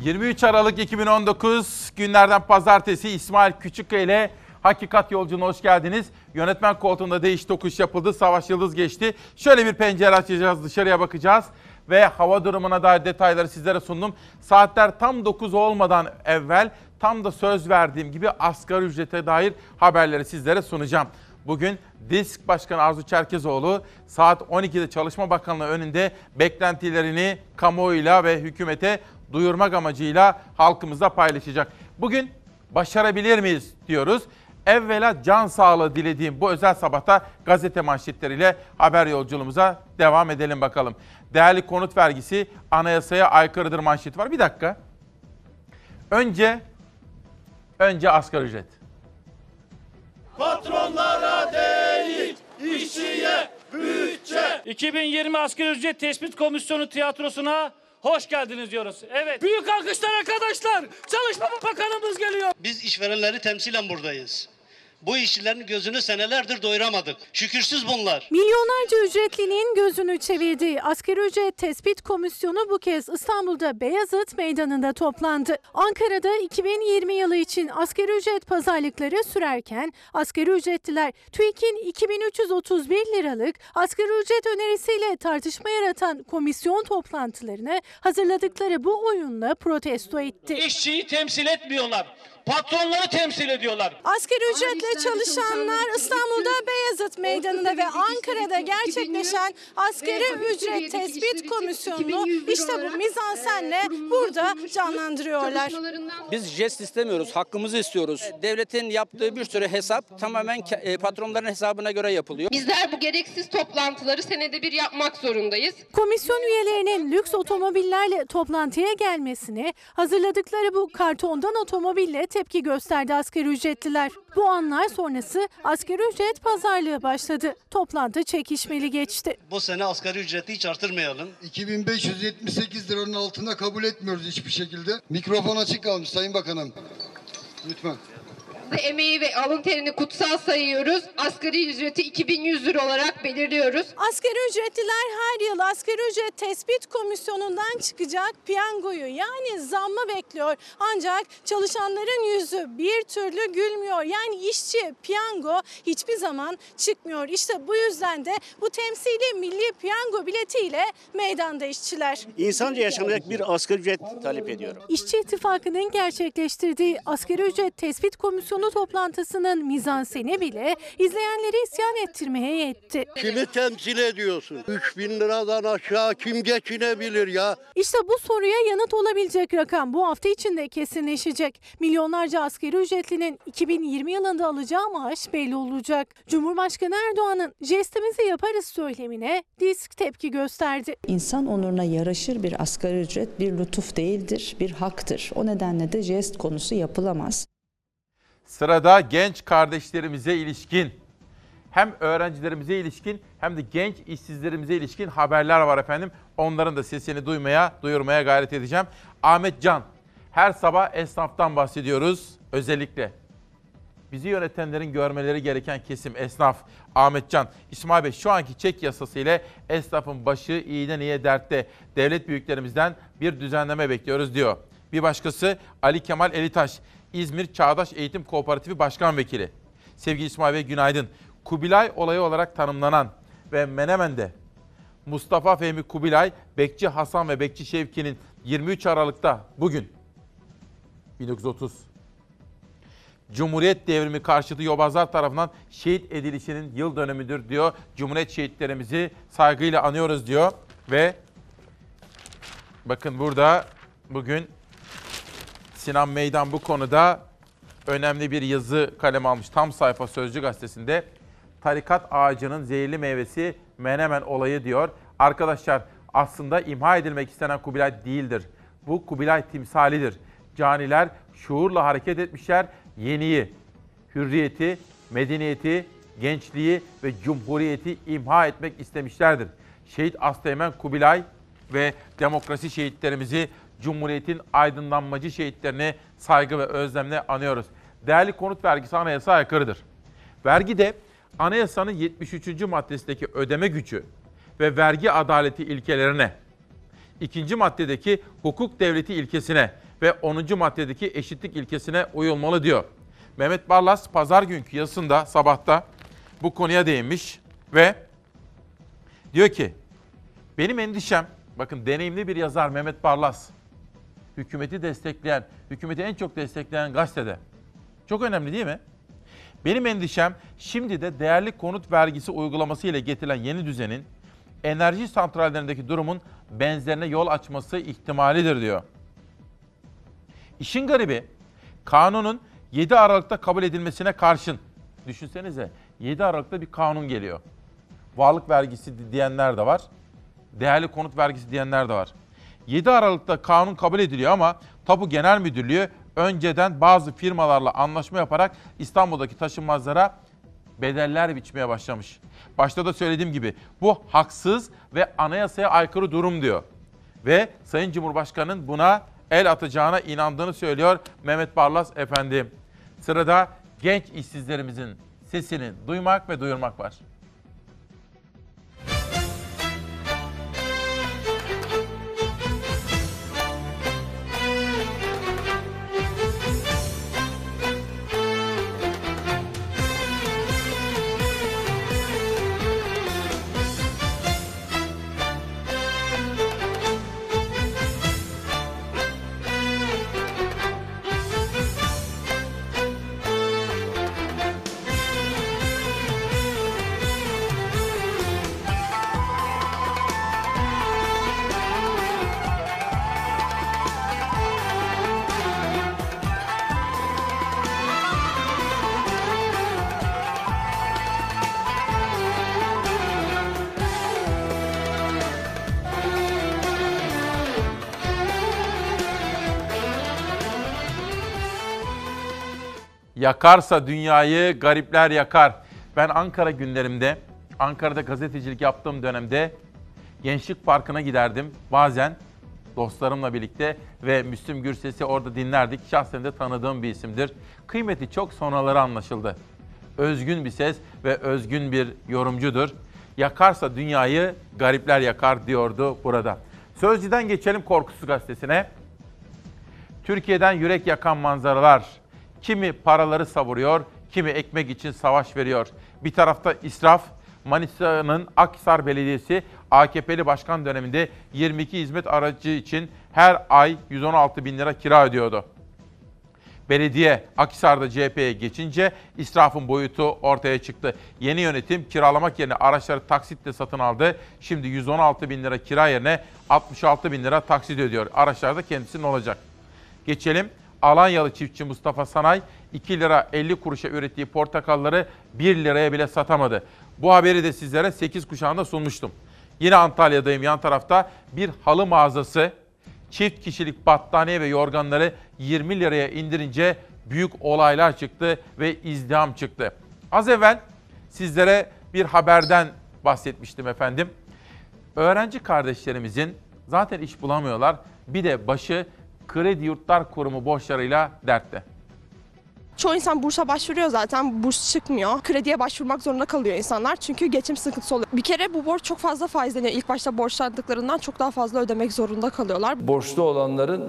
23 Aralık 2019 günlerden pazartesi İsmail Küçükkaya ile Hakikat Yolculuğuna hoş geldiniz. Yönetmen koltuğunda değiş tokuş yapıldı. Savaş Yıldız geçti. Şöyle bir pencere açacağız, dışarıya bakacağız. Ve hava durumuna dair detayları sizlere sundum. Saatler tam 9 olmadan evvel tam da söz verdiğim gibi asgari ücrete dair haberleri sizlere sunacağım. Bugün DİSK Başkanı Arzu Çerkezoğlu saat 12'de Çalışma Bakanlığı önünde beklentilerini kamuoyuyla ve hükümete duyurmak amacıyla halkımızla paylaşacak. Bugün başarabilir miyiz diyoruz. Evvela can sağlığı dilediğim bu özel sabahta gazete manşetleriyle haber yolculuğumuza devam edelim bakalım. Değerli konut vergisi anayasaya aykırıdır manşeti var. Bir dakika. Önce önce asgari ücret. Patronlara değil, işçiye bütçe. 2020 Asgari Ücret Tespit Komisyonu tiyatrosuna hoş geldiniz diyoruz. Evet. Büyük alkışlar arkadaşlar. Çalışma Bakanımız geliyor. Biz işverenleri temsilen buradayız. Bu işçilerin gözünü senelerdir doyuramadık. Şükürsüz bunlar. Milyonlarca ücretlinin gözünü çevirdiği Asgari Ücret Tespit Komisyonu bu kez İstanbul'da Beyazıt Meydanı'nda toplandı. Ankara'da 2020 yılı için asgari ücret pazarlıkları sürerken asgari ücretliler TÜİK'in 2331 liralık asgari ücret önerisiyle tartışma yaratan komisyon toplantılarını hazırladıkları bu oyunla protesto etti. İşçiyi temsil etmiyorlar. Patronları temsil ediyorlar. Asgari ücretle çalışanlar İstanbul'da Beyazıt Meydanı'nda ve Ankara'da gerçekleşen Asgari Ücret Tespit Komisyonu'nu işte bu mizansenle burada canlandırıyorlar. Biz jest istemiyoruz, hakkımızı istiyoruz. Devletin yaptığı bir sürü hesap tamamen e, patronların hesabına göre yapılıyor. Bizler bu gereksiz toplantıları senede bir yapmak zorundayız. Komisyon üyelerinin lüks otomobillerle toplantıya gelmesini, hazırladıkları bu kartondan otomobille tepki gösterdi asgari ücretliler. Bu anlar sonrası asgari ücret pazarlığı başladı. Toplantı çekişmeli geçti. Bu sene asgari ücreti hiç artırmayalım. 2578 liranın altında kabul etmiyoruz hiçbir şekilde. Mikrofon açık kalmış Sayın Bakanım. Lütfen. Ve emeği ve alın terini kutsal sayıyoruz. Asgari ücreti 2100 lira olarak belirliyoruz. Asgari ücretliler her yıl asgari ücret tespit komisyonundan çıkacak piyangoyu yani zammı bekliyor. Ancak çalışanların yüzü bir türlü gülmüyor. Yani işçi piyango hiçbir zaman çıkmıyor. İşte bu yüzden de bu temsili milli piyango biletiyle meydanda işçiler. İnsanca yaşanacak bir asgari ücret talep ediyorum. İşçi İttifakı'nın gerçekleştirdiği asgari ücret tespit komisyonu toplantısının mizanseni bile izleyenleri isyan ettirmeye yetti. Kimi temsil ediyorsun? 3000 liradan aşağı kim geçinebilir ya? İşte bu soruya yanıt olabilecek rakam bu hafta içinde kesinleşecek. Milyonlarca asgari ücretlinin 2020 yılında alacağı maaş belli olacak. Cumhurbaşkanı Erdoğan'ın jestimizi yaparız söylemine disk tepki gösterdi. İnsan onuruna yaraşır bir asgari ücret bir lütuf değildir, bir haktır. O nedenle de jest konusu yapılamaz. Sırada genç kardeşlerimize ilişkin hem öğrencilerimize ilişkin hem de genç işsizlerimize ilişkin haberler var efendim. Onların da sesini duymaya, duyurmaya gayret edeceğim. Ahmet Can, her sabah esnaftan bahsediyoruz özellikle. Bizi yönetenlerin görmeleri gereken kesim esnaf. Ahmet Can, İsmail Bey şu anki çek yasası ile esnafın başı iyiden iyiye dertte. Devlet büyüklerimizden bir düzenleme bekliyoruz diyor. Bir başkası Ali Kemal Elitaş, İzmir Çağdaş Eğitim Kooperatifi Başkan Vekili. Sevgili İsmail Bey günaydın. Kubilay olayı olarak tanımlanan ve Menemen'de Mustafa Fehmi Kubilay, Bekçi Hasan ve Bekçi Şevki'nin 23 Aralık'ta bugün 1930 Cumhuriyet devrimi karşıtı yobazlar tarafından şehit edilişinin yıl dönümüdür diyor. Cumhuriyet şehitlerimizi saygıyla anıyoruz diyor ve bakın burada bugün Sinan Meydan bu konuda önemli bir yazı kalem almış. Tam sayfa Sözcü gazetesinde tarikat ağacının zehirli meyvesi Menemen olayı diyor. Arkadaşlar aslında imha edilmek istenen Kubilay değildir. Bu Kubilay timsalidir. Caniler şuurla hareket etmişler. Yeniyi, hürriyeti, medeniyeti, gençliği ve cumhuriyeti imha etmek istemişlerdir. Şehit Asteğmen Kubilay ve demokrasi şehitlerimizi, Cumhuriyet'in aydınlanmacı şehitlerini saygı ve özlemle anıyoruz. değerli konut vergisi anayasaya aykırıdır. Vergi de anayasanın 73. maddesindeki ödeme gücü ve vergi adaleti ilkelerine, ikinci maddedeki hukuk devleti ilkesine ve 10. maddedeki eşitlik ilkesine uyulmalı diyor. Mehmet Barlas pazar günkü yazısında sabahta bu konuya değinmiş ve diyor ki benim endişem bakın deneyimli bir yazar Mehmet Barlas hükümeti destekleyen, hükümeti en çok destekleyen gazetede. Çok önemli değil mi? Benim endişem şimdi de değerli konut vergisi uygulaması ile getirilen yeni düzenin enerji santrallerindeki durumun benzerine yol açması ihtimalidir diyor. İşin garibi kanunun 7 Aralık'ta kabul edilmesine karşın düşünsenize 7 Aralık'ta bir kanun geliyor. Varlık vergisi diyenler de var. Değerli konut vergisi diyenler de var. 7 Aralık'ta kanun kabul ediliyor ama Tapu Genel Müdürlüğü önceden bazı firmalarla anlaşma yaparak İstanbul'daki taşınmazlara bedeller biçmeye başlamış. Başta da söylediğim gibi bu haksız ve anayasaya aykırı durum diyor. Ve Sayın Cumhurbaşkanı'nın buna el atacağına inandığını söylüyor Mehmet Barlas Efendi. Sırada genç işsizlerimizin sesini duymak ve duyurmak var. Yakarsa dünyayı garipler yakar. Ben Ankara günlerimde, Ankara'da gazetecilik yaptığım dönemde Gençlik Parkı'na giderdim. Bazen dostlarımla birlikte ve Müslüm Gürses'i orada dinlerdik. Şahsen de tanıdığım bir isimdir. Kıymeti çok sonraları anlaşıldı. Özgün bir ses ve özgün bir yorumcudur. Yakarsa dünyayı garipler yakar diyordu burada. Sözcüden geçelim Korkusuz Gazetesi'ne. Türkiye'den yürek yakan manzaralar. Kimi paraları savuruyor, kimi ekmek için savaş veriyor. Bir tarafta israf, Manisa'nın Akhisar Belediyesi AKP'li başkan döneminde 22 hizmet aracı için her ay 116 bin lira kira ödüyordu. Belediye Akhisar'da CHP'ye geçince israfın boyutu ortaya çıktı. Yeni yönetim kiralamak yerine araçları taksitle satın aldı. Şimdi 116 bin lira kira yerine 66 bin lira taksit ödüyor. Araçlar da kendisinin olacak. Geçelim Alanyalı çiftçi Mustafa Sanay 2 lira 50 kuruşa ürettiği portakalları 1 liraya bile satamadı. Bu haberi de sizlere 8 kuşağında sunmuştum. Yine Antalya'dayım yan tarafta bir halı mağazası çift kişilik battaniye ve yorganları 20 liraya indirince büyük olaylar çıktı ve izdiham çıktı. Az evvel sizlere bir haberden bahsetmiştim efendim. Öğrenci kardeşlerimizin zaten iş bulamıyorlar. Bir de başı Kredi Yurtlar Kurumu borçlarıyla dertte. Çoğu insan bursa başvuruyor zaten burs çıkmıyor. Krediye başvurmak zorunda kalıyor insanlar çünkü geçim sıkıntısı oluyor. Bir kere bu borç çok fazla faizleniyor. İlk başta borçlandıklarından çok daha fazla ödemek zorunda kalıyorlar. Borçlu olanların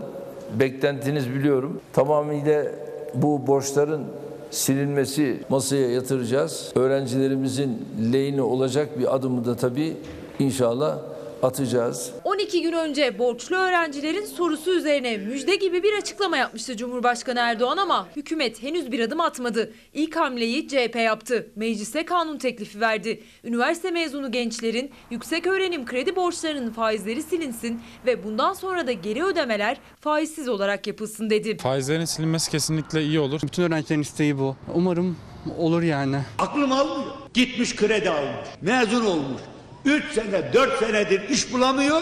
beklentiniz biliyorum. Tamamıyla bu borçların silinmesi masaya yatıracağız. Öğrencilerimizin lehine olacak bir adımı da tabii inşallah atacağız. 12 gün önce borçlu öğrencilerin sorusu üzerine müjde gibi bir açıklama yapmıştı Cumhurbaşkanı Erdoğan ama hükümet henüz bir adım atmadı. İlk hamleyi CHP yaptı. Meclise kanun teklifi verdi. Üniversite mezunu gençlerin yüksek öğrenim kredi borçlarının faizleri silinsin ve bundan sonra da geri ödemeler faizsiz olarak yapılsın dedi. Faizlerin silinmesi kesinlikle iyi olur. Bütün öğrencilerin isteği bu. Umarım olur yani. Aklım almıyor. Gitmiş kredi almış. Mezun olmuş. 3 sene 4 senedir iş bulamıyor.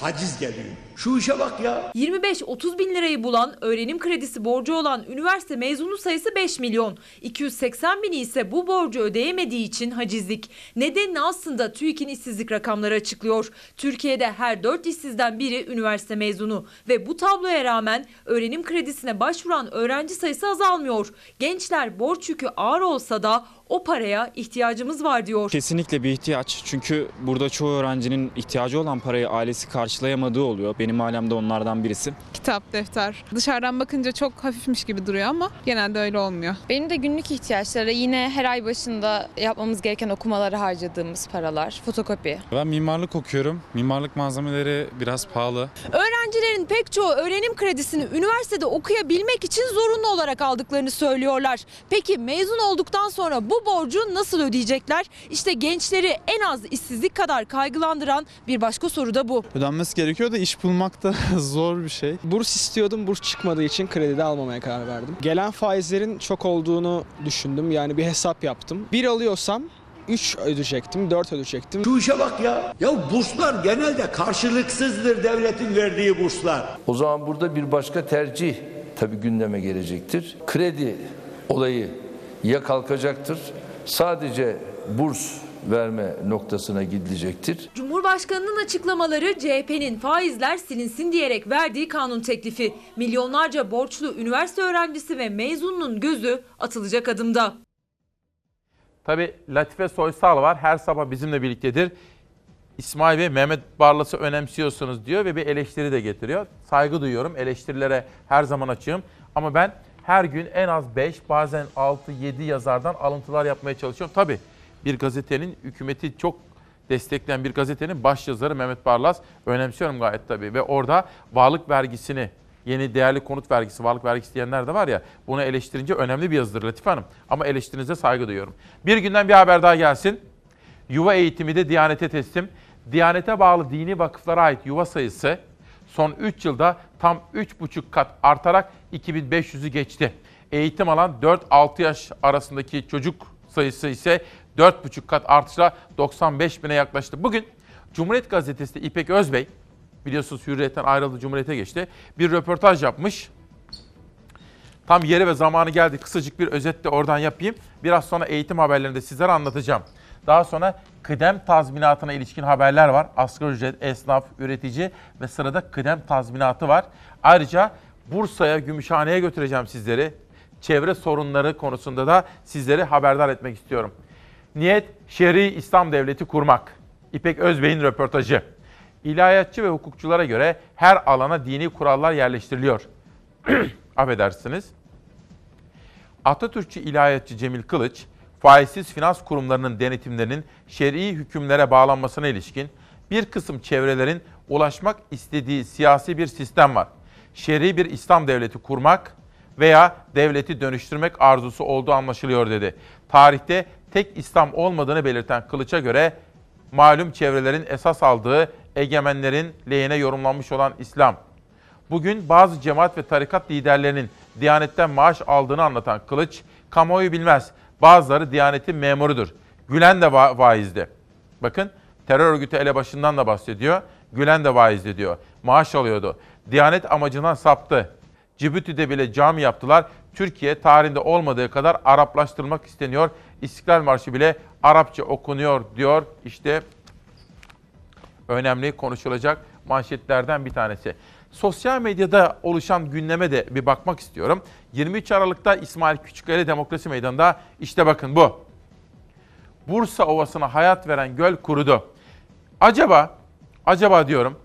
Haciz geliyor. Şu işe bak ya. 25-30 bin lirayı bulan öğrenim kredisi borcu olan üniversite mezunu sayısı 5 milyon. 280 bini ise bu borcu ödeyemediği için hacizlik. Nedenini aslında TÜİK'in işsizlik rakamları açıklıyor. Türkiye'de her 4 işsizden biri üniversite mezunu ve bu tabloya rağmen öğrenim kredisine başvuran öğrenci sayısı azalmıyor. Gençler borç yükü ağır olsa da o paraya ihtiyacımız var diyor. Kesinlikle bir ihtiyaç. Çünkü burada çoğu öğrencinin ihtiyacı olan parayı ailesi karşılayamadığı oluyor. Benim ailem de onlardan birisi. Kitap, defter. Dışarıdan bakınca çok hafifmiş gibi duruyor ama genelde öyle olmuyor. Benim de günlük ihtiyaçları yine her ay başında yapmamız gereken okumalara harcadığımız paralar, fotokopi. Ben mimarlık okuyorum. Mimarlık malzemeleri biraz pahalı. Öğrencilerin pek çoğu öğrenim kredisini üniversitede okuyabilmek için zorunlu olarak aldıklarını söylüyorlar. Peki mezun olduktan sonra bu borcu nasıl ödeyecekler? İşte gençleri en az işsizlik kadar kaygılandıran bir başka soru da bu. Ödenmesi gerekiyor da iş bulmak da zor bir şey. Burs istiyordum. Burs çıkmadığı için kredi de almamaya karar verdim. Gelen faizlerin çok olduğunu düşündüm. Yani bir hesap yaptım. Bir alıyorsam 3 ödeyecektim, 4 ödeyecektim. Şu işe bak ya. Ya burslar genelde karşılıksızdır devletin verdiği burslar. O zaman burada bir başka tercih tabii gündeme gelecektir. Kredi olayı ya kalkacaktır, sadece burs verme noktasına gidilecektir. Cumhurbaşkanının açıklamaları CHP'nin faizler silinsin diyerek verdiği kanun teklifi. Milyonlarca borçlu üniversite öğrencisi ve mezununun gözü atılacak adımda. Tabii Latife Soysal var. Her sabah bizimle birliktedir. İsmail Bey Mehmet Barlas'ı önemsiyorsunuz diyor ve bir eleştiri de getiriyor. Saygı duyuyorum. Eleştirilere her zaman açığım. Ama ben her gün en az 5 bazen 6-7 yazardan alıntılar yapmaya çalışıyorum. Tabii bir gazetenin hükümeti çok destekleyen bir gazetenin baş yazarı Mehmet Barlas önemsiyorum gayet tabii. Ve orada varlık vergisini yeni değerli konut vergisi, varlık vergisi diyenler de var ya bunu eleştirince önemli bir yazıdır Latife Hanım. Ama eleştirinize saygı duyuyorum. Bir günden bir haber daha gelsin. Yuva eğitimi de Diyanet'e teslim. Diyanet'e bağlı dini vakıflara ait yuva sayısı son 3 yılda tam 3,5 kat artarak 2500'ü geçti. Eğitim alan 4-6 yaş arasındaki çocuk sayısı ise 4,5 kat artışla 95 bine yaklaştı. Bugün Cumhuriyet Gazetesi'nde İpek Özbey, biliyorsunuz Hürriyet'ten ayrıldı Cumhuriyet'e geçti, bir röportaj yapmış. Tam yeri ve zamanı geldi. Kısacık bir özet de oradan yapayım. Biraz sonra eğitim haberlerinde sizlere anlatacağım. Daha sonra kıdem tazminatına ilişkin haberler var. Asgari ücret, esnaf, üretici ve sırada kıdem tazminatı var. Ayrıca Bursa'ya, Gümüşhane'ye götüreceğim sizleri. Çevre sorunları konusunda da sizleri haberdar etmek istiyorum. Niyet Şer'i İslam Devleti kurmak. İpek Özbey'in röportajı. İlahiyatçı ve hukukçulara göre her alana dini kurallar yerleştiriliyor. Affedersiniz. Atatürkçü ilahiyatçı Cemil Kılıç, faizsiz finans kurumlarının denetimlerinin şer'i hükümlere bağlanmasına ilişkin bir kısım çevrelerin ulaşmak istediği siyasi bir sistem var. Şer'i bir İslam devleti kurmak veya devleti dönüştürmek arzusu olduğu anlaşılıyor dedi. Tarihte tek İslam olmadığını belirten Kılıç'a göre malum çevrelerin esas aldığı egemenlerin lehine yorumlanmış olan İslam. Bugün bazı cemaat ve tarikat liderlerinin Diyanet'ten maaş aldığını anlatan Kılıç, kamuoyu bilmez. Bazıları Diyanet'in memurudur. Gülen de va- vaizdi. Bakın terör örgütü elebaşından da bahsediyor. Gülen de vaizdi diyor. Maaş alıyordu. Diyanet amacından saptı. Cibuti'de bile cami yaptılar. Türkiye tarihinde olmadığı kadar Araplaştırılmak isteniyor. İstiklal Marşı bile Arapça okunuyor diyor. İşte önemli konuşulacak manşetlerden bir tanesi. Sosyal medyada oluşan gündeme de bir bakmak istiyorum. 23 Aralık'ta İsmail Küçükkaya Demokrasi Meydanı'nda işte bakın bu. Bursa Ovası'na hayat veren göl kurudu. Acaba, acaba diyorum,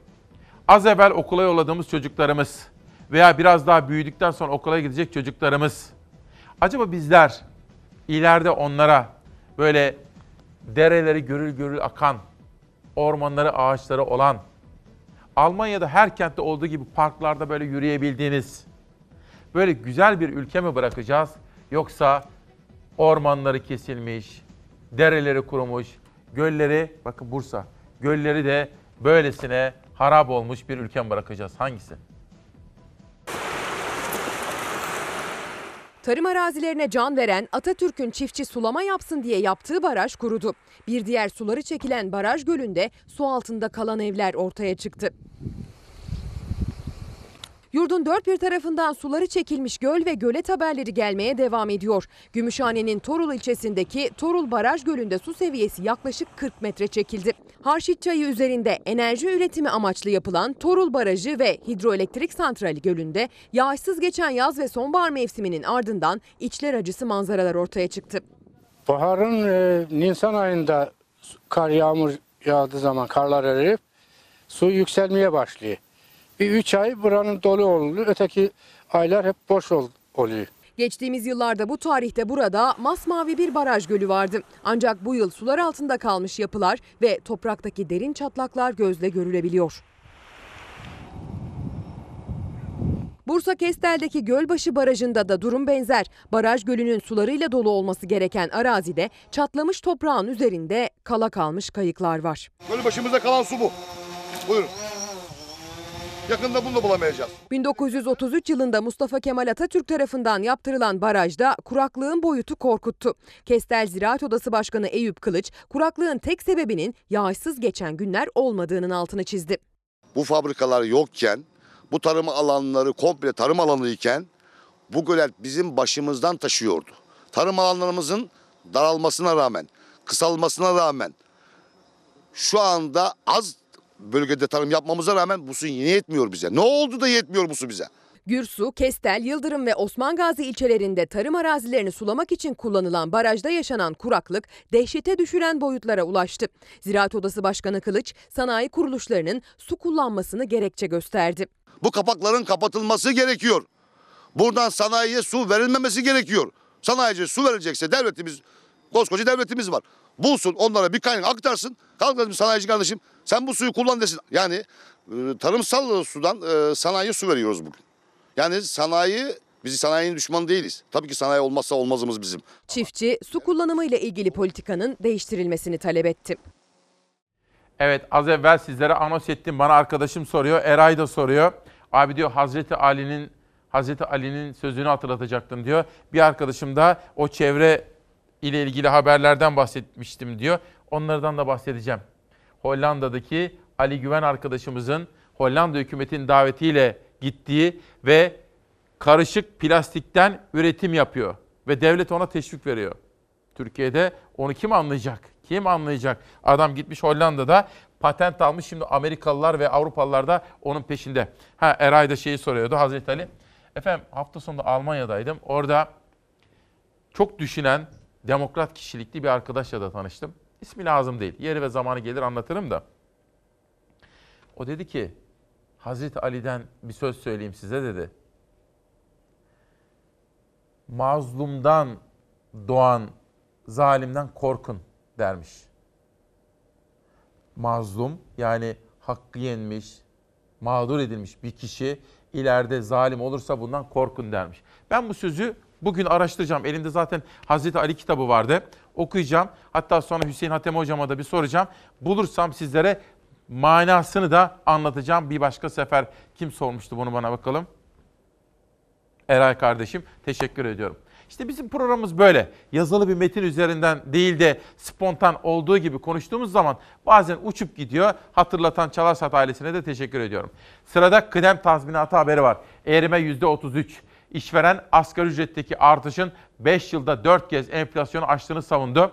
az evvel okula yolladığımız çocuklarımız veya biraz daha büyüdükten sonra okula gidecek çocuklarımız, acaba bizler ileride onlara böyle dereleri görül görül akan, ormanları, ağaçları olan, Almanya'da her kentte olduğu gibi parklarda böyle yürüyebildiğiniz, böyle güzel bir ülke mi bırakacağız? Yoksa ormanları kesilmiş, dereleri kurumuş, gölleri, bakın Bursa, gölleri de böylesine harap olmuş bir ülke mi bırakacağız? Hangisi? Tarım arazilerine can veren Atatürk'ün çiftçi sulama yapsın diye yaptığı baraj kurudu. Bir diğer suları çekilen baraj gölünde su altında kalan evler ortaya çıktı. Yurdun dört bir tarafından suları çekilmiş göl ve gölet haberleri gelmeye devam ediyor. Gümüşhane'nin Torul ilçesindeki Torul Baraj Gölü'nde su seviyesi yaklaşık 40 metre çekildi. Harşit Çayı üzerinde enerji üretimi amaçlı yapılan Torul Barajı ve Hidroelektrik Santrali Gölü'nde yağışsız geçen yaz ve sonbahar mevsiminin ardından içler acısı manzaralar ortaya çıktı. Baharın e, Nisan ayında kar yağmur yağdığı zaman karlar eriyip su yükselmeye başlıyor. Bir üç ay buranın dolu oluyor. Öteki aylar hep boş ol, oluyor. Geçtiğimiz yıllarda bu tarihte burada masmavi bir baraj gölü vardı. Ancak bu yıl sular altında kalmış yapılar ve topraktaki derin çatlaklar gözle görülebiliyor. Bursa Kestel'deki Gölbaşı Barajı'nda da durum benzer. Baraj gölünün sularıyla dolu olması gereken arazide çatlamış toprağın üzerinde kala kalmış kayıklar var. Göl başımızda kalan su bu. Buyurun. Yakında bunu da bulamayacağız. 1933 yılında Mustafa Kemal Atatürk tarafından yaptırılan barajda kuraklığın boyutu korkuttu. Kestel Ziraat Odası Başkanı Eyüp Kılıç, kuraklığın tek sebebinin yağışsız geçen günler olmadığının altını çizdi. Bu fabrikalar yokken, bu tarım alanları komple tarım alanı iken bu gölet bizim başımızdan taşıyordu. Tarım alanlarımızın daralmasına rağmen, kısalmasına rağmen şu anda az bölgede tarım yapmamıza rağmen bu su yine yetmiyor bize. Ne oldu da yetmiyor bu su bize? Gürsu, Kestel, Yıldırım ve Osman Gazi ilçelerinde tarım arazilerini sulamak için kullanılan barajda yaşanan kuraklık dehşete düşüren boyutlara ulaştı. Ziraat Odası Başkanı Kılıç, sanayi kuruluşlarının su kullanmasını gerekçe gösterdi. Bu kapakların kapatılması gerekiyor. Buradan sanayiye su verilmemesi gerekiyor. Sanayici su verilecekse devletimiz, koskoca devletimiz var. Bulsun onlara bir kaynak aktarsın. Kalk dedim sanayici kardeşim sen bu suyu kullan desin. Yani e, tarımsal sudan e, sanayiye su veriyoruz bugün. Yani sanayi, biz sanayinin düşmanı değiliz. Tabii ki sanayi olmazsa olmazımız bizim. Çiftçi, su kullanımıyla ilgili politikanın değiştirilmesini talep etti. Evet az evvel sizlere anons ettim. Bana arkadaşım soruyor. Eray da soruyor. Abi diyor Hazreti Ali'nin Hazreti Ali'nin sözünü hatırlatacaktım diyor. Bir arkadaşım da o çevre ile ilgili haberlerden bahsetmiştim diyor. Onlardan da bahsedeceğim. Hollanda'daki Ali Güven arkadaşımızın Hollanda hükümetinin davetiyle gittiği ve karışık plastikten üretim yapıyor ve devlet ona teşvik veriyor. Türkiye'de onu kim anlayacak? Kim anlayacak? Adam gitmiş Hollanda'da patent almış. Şimdi Amerikalılar ve Avrupalılar da onun peşinde. Ha Eray da şeyi soruyordu Hazreti Ali. Efendim hafta sonunda Almanya'daydım. Orada çok düşünen demokrat kişilikli bir arkadaşla da tanıştım. İsmi lazım değil. Yeri ve zamanı gelir anlatırım da. O dedi ki Hazreti Ali'den bir söz söyleyeyim size dedi. Mazlumdan doğan zalimden korkun dermiş. Mazlum yani hakkı yenmiş, mağdur edilmiş bir kişi ileride zalim olursa bundan korkun dermiş. Ben bu sözü bugün araştıracağım. Elimde zaten Hazreti Ali kitabı vardı. Okuyacağım. Hatta sonra Hüseyin Hatem hocama da bir soracağım. Bulursam sizlere manasını da anlatacağım. Bir başka sefer kim sormuştu bunu bana bakalım. Eray kardeşim teşekkür ediyorum. İşte bizim programımız böyle. Yazılı bir metin üzerinden değil de spontan olduğu gibi konuştuğumuz zaman bazen uçup gidiyor. Hatırlatan Çalarsat ailesine de teşekkür ediyorum. Sırada kıdem tazminatı haberi var. Erime %33. İşveren asgari ücretteki artışın 5 yılda 4 kez enflasyonu aştığını savundu.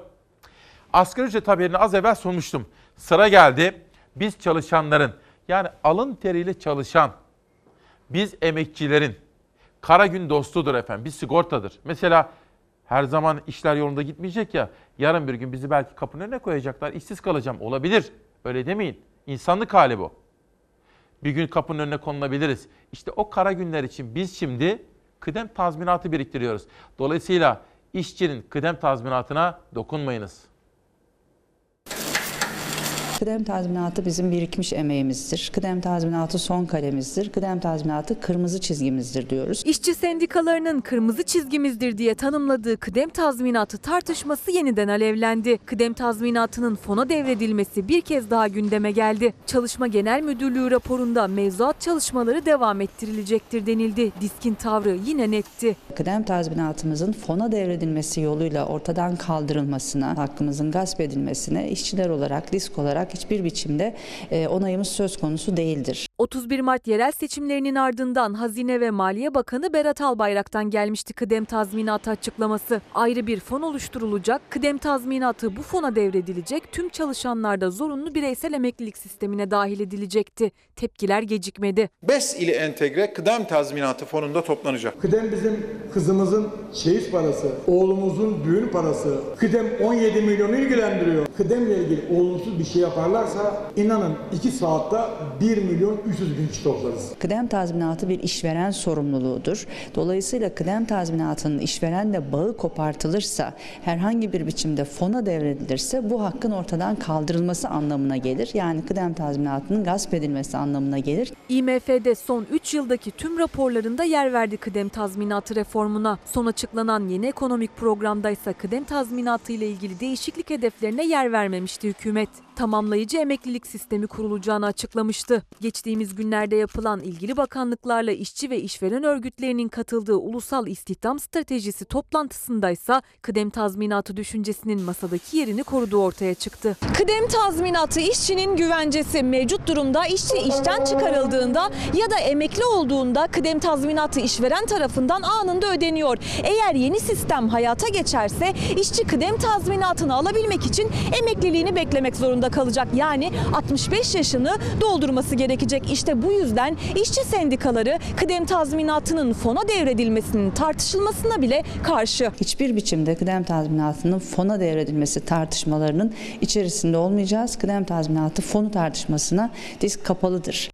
Asgari ücret haberini az evvel sunmuştum. Sıra geldi. Biz çalışanların yani alın teriyle çalışan, biz emekçilerin kara gün dostudur efendim. Bir sigortadır. Mesela her zaman işler yolunda gitmeyecek ya. Yarın bir gün bizi belki kapının önüne koyacaklar. İşsiz kalacağım. Olabilir. Öyle demeyin. İnsanlık hali bu. Bir gün kapının önüne konulabiliriz. İşte o kara günler için biz şimdi kıdem tazminatı biriktiriyoruz. Dolayısıyla işçinin kıdem tazminatına dokunmayınız. Kıdem tazminatı bizim birikmiş emeğimizdir. Kıdem tazminatı son kalemizdir. Kıdem tazminatı kırmızı çizgimizdir diyoruz. İşçi sendikalarının kırmızı çizgimizdir diye tanımladığı kıdem tazminatı tartışması yeniden alevlendi. Kıdem tazminatının fona devredilmesi bir kez daha gündeme geldi. Çalışma Genel Müdürlüğü raporunda mevzuat çalışmaları devam ettirilecektir denildi. Diskin tavrı yine netti. Kıdem tazminatımızın fona devredilmesi yoluyla ortadan kaldırılmasına, hakkımızın gasp edilmesine işçiler olarak, disk olarak hiçbir biçimde onayımız söz konusu değildir. 31 Mart yerel seçimlerinin ardından Hazine ve Maliye Bakanı Berat Albayrak'tan gelmişti kıdem tazminatı açıklaması. Ayrı bir fon oluşturulacak, kıdem tazminatı bu fona devredilecek, tüm çalışanlar da zorunlu bireysel emeklilik sistemine dahil edilecekti. Tepkiler gecikmedi. BES ile entegre kıdem tazminatı fonunda toplanacak. Kıdem bizim kızımızın çeyiz parası, oğlumuzun düğün parası. Kıdem 17 milyonu ilgilendiriyor. Kıdemle ilgili olumsuz bir şey yaparlarsa inanın 2 saatte 1 milyon 300 bin kişi toplarız. Kıdem tazminatı bir işveren sorumluluğudur. Dolayısıyla kıdem tazminatının işverenle bağı kopartılırsa, herhangi bir biçimde fona devredilirse bu hakkın ortadan kaldırılması anlamına gelir. Yani kıdem tazminatının gasp edilmesi anlamına gelir. IMF'de son 3 yıldaki tüm raporlarında yer verdi kıdem tazminatı reformuna. Son açıklanan yeni ekonomik programda ise kıdem tazminatı ile ilgili değişiklik hedeflerine yer vermemişti hükümet. Tamamlayıcı emeklilik sistemi kurulacağını açıklamıştı. Geçtiğimiz günlerde yapılan ilgili bakanlıklarla işçi ve işveren örgütlerinin katıldığı ulusal istihdam stratejisi toplantısındaysa kıdem tazminatı düşüncesinin masadaki yerini koruduğu ortaya çıktı. Kıdem tazminatı işçinin güvencesi mevcut durumda işçi işten çıkarıldığında ya da emekli olduğunda kıdem tazminatı işveren tarafından anında ödeniyor. Eğer yeni sistem hayata geçerse işçi kıdem tazminatını alabilmek için emekliliğini beklemek zorunda kalacak. Yani 65 yaşını doldurması gerekecek. İşte bu yüzden işçi sendikaları kıdem tazminatının fona devredilmesinin tartışılmasına bile karşı. Hiçbir biçimde kıdem tazminatının fona devredilmesi tartışmalarının içerisinde olmayacağız. Kıdem tazminatı fonu tartışmasına disk kapalıdır.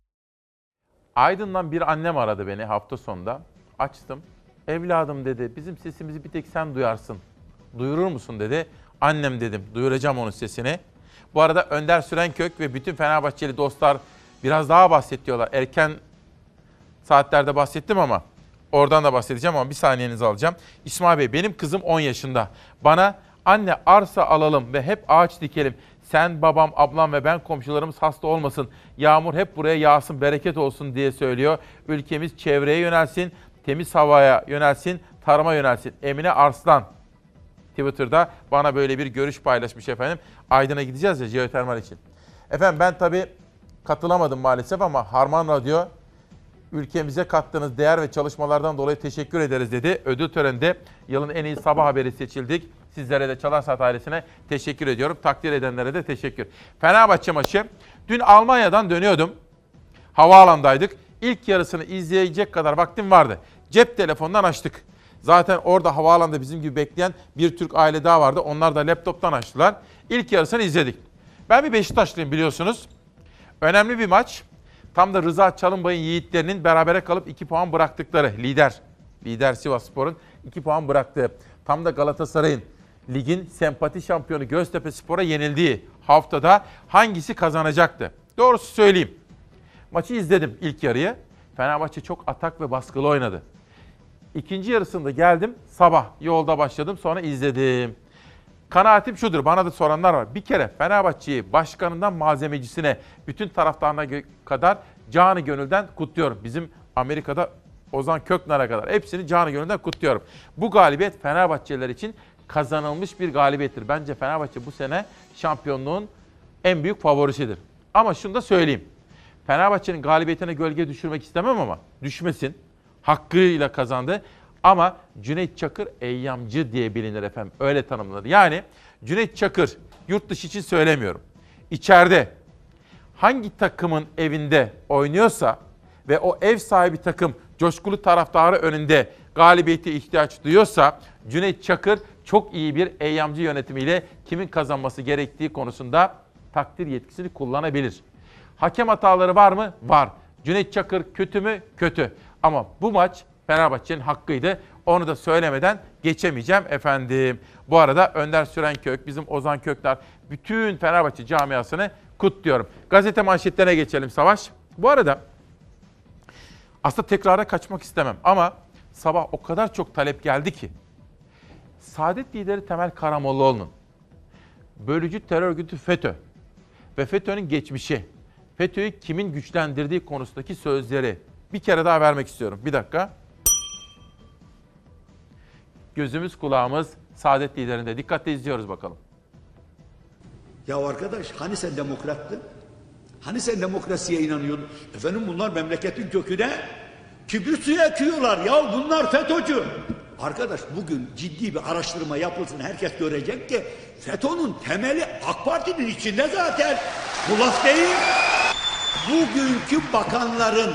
Aydın'dan bir annem aradı beni hafta sonunda. Açtım. Evladım dedi bizim sesimizi bir tek sen duyarsın. Duyurur musun dedi. Annem dedim duyuracağım onun sesini. Bu arada Önder Sürenkök ve bütün Fenerbahçeli dostlar biraz daha bahset diyorlar. Erken saatlerde bahsettim ama oradan da bahsedeceğim ama bir saniyenizi alacağım. İsmail Bey benim kızım 10 yaşında. Bana anne arsa alalım ve hep ağaç dikelim. Sen, babam, ablam ve ben komşularımız hasta olmasın. Yağmur hep buraya yağsın, bereket olsun diye söylüyor. Ülkemiz çevreye yönelsin, temiz havaya yönelsin, tarıma yönelsin. Emine Arslan Twitter'da bana böyle bir görüş paylaşmış efendim. Aydın'a gideceğiz ya jeotermal için. Efendim ben tabii katılamadım maalesef ama Harman Radyo ülkemize kattığınız değer ve çalışmalardan dolayı teşekkür ederiz dedi. Ödül töreninde yılın en iyi sabah haberi seçildik. Sizlere de Çalar Saat ailesine teşekkür ediyorum. Takdir edenlere de teşekkür. Fenerbahçe maçı. Dün Almanya'dan dönüyordum. Havaalandaydık. İlk yarısını izleyecek kadar vaktim vardı. Cep telefonundan açtık. Zaten orada havaalanında bizim gibi bekleyen bir Türk aile daha vardı. Onlar da laptoptan açtılar. İlk yarısını izledik. Ben bir Beşiktaşlıyım biliyorsunuz. Önemli bir maç. Tam da Rıza Çalınbay'ın yiğitlerinin berabere kalıp 2 puan bıraktıkları lider. Lider Sivasspor'un 2 puan bıraktığı. Tam da Galatasaray'ın ligin sempati şampiyonu Göztepe Spor'a yenildiği haftada hangisi kazanacaktı? Doğrusu söyleyeyim. Maçı izledim ilk yarıyı. Fenerbahçe çok atak ve baskılı oynadı. İkinci yarısında geldim sabah yolda başladım sonra izledim. Kanaatim şudur bana da soranlar var. Bir kere Fenerbahçe'yi başkanından malzemecisine bütün taraftarına kadar canı gönülden kutluyorum. Bizim Amerika'da Ozan Köknar'a kadar hepsini canı gönülden kutluyorum. Bu galibiyet Fenerbahçeliler için kazanılmış bir galibiyettir. Bence Fenerbahçe bu sene şampiyonluğun en büyük favorisidir. Ama şunu da söyleyeyim. Fenerbahçe'nin galibiyetine gölge düşürmek istemem ama düşmesin. Hakkıyla kazandı. Ama Cüneyt Çakır eyyamcı diye bilinir efendim. Öyle tanımlanır. Yani Cüneyt Çakır yurt dışı için söylemiyorum. İçeride hangi takımın evinde oynuyorsa ve o ev sahibi takım coşkulu taraftarı önünde galibiyete ihtiyaç duyuyorsa Cüneyt Çakır çok iyi bir eyyamcı yönetimiyle kimin kazanması gerektiği konusunda takdir yetkisini kullanabilir. Hakem hataları var mı? Var. Cüneyt Çakır kötü mü? Kötü. Ama bu maç Fenerbahçe'nin hakkıydı. Onu da söylemeden geçemeyeceğim efendim. Bu arada Önder Sürenkök, bizim Ozan Kökler, bütün Fenerbahçe camiasını kutluyorum. Gazete manşetlerine geçelim Savaş. Bu arada aslında tekrara kaçmak istemem ama sabah o kadar çok talep geldi ki. Saadet lideri Temel Karamollaoğlu'nun bölücü terör örgütü FETÖ ve FETÖ'nün geçmişi, FETÖ'yü kimin güçlendirdiği konusundaki sözleri bir kere daha vermek istiyorum. Bir dakika. Gözümüz kulağımız Saadet liderinde. Dikkatle izliyoruz bakalım. Ya arkadaş hani sen demokrattın? Hani sen demokrasiye inanıyordun? Efendim bunlar memleketin köküne kibrit suyu ekiyorlar. Ya bunlar FETÖ'cü. Arkadaş bugün ciddi bir araştırma yapılsın. Herkes görecek ki FETÖ'nün temeli AK Parti'nin içinde zaten. Bu laf değil. Bugünkü bakanların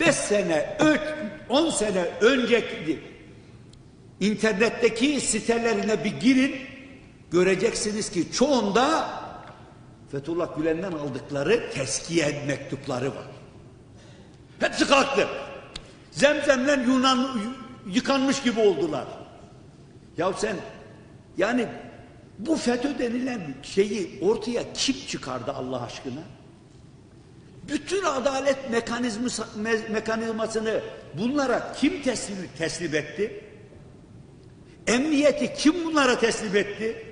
5 sene, 10 sene önceki internetteki sitelerine bir girin. Göreceksiniz ki çoğunda Fethullah Gülen'den aldıkları teskiye mektupları var. Hepsi kalktı. Zemzemle Yunan yıkanmış gibi oldular. Ya sen yani bu FETÖ denilen şeyi ortaya kim çıkardı Allah aşkına? Bütün adalet mekanizması, me- mekanizmasını bunlara kim teslim, teslim etti? Emniyeti kim bunlara teslim etti?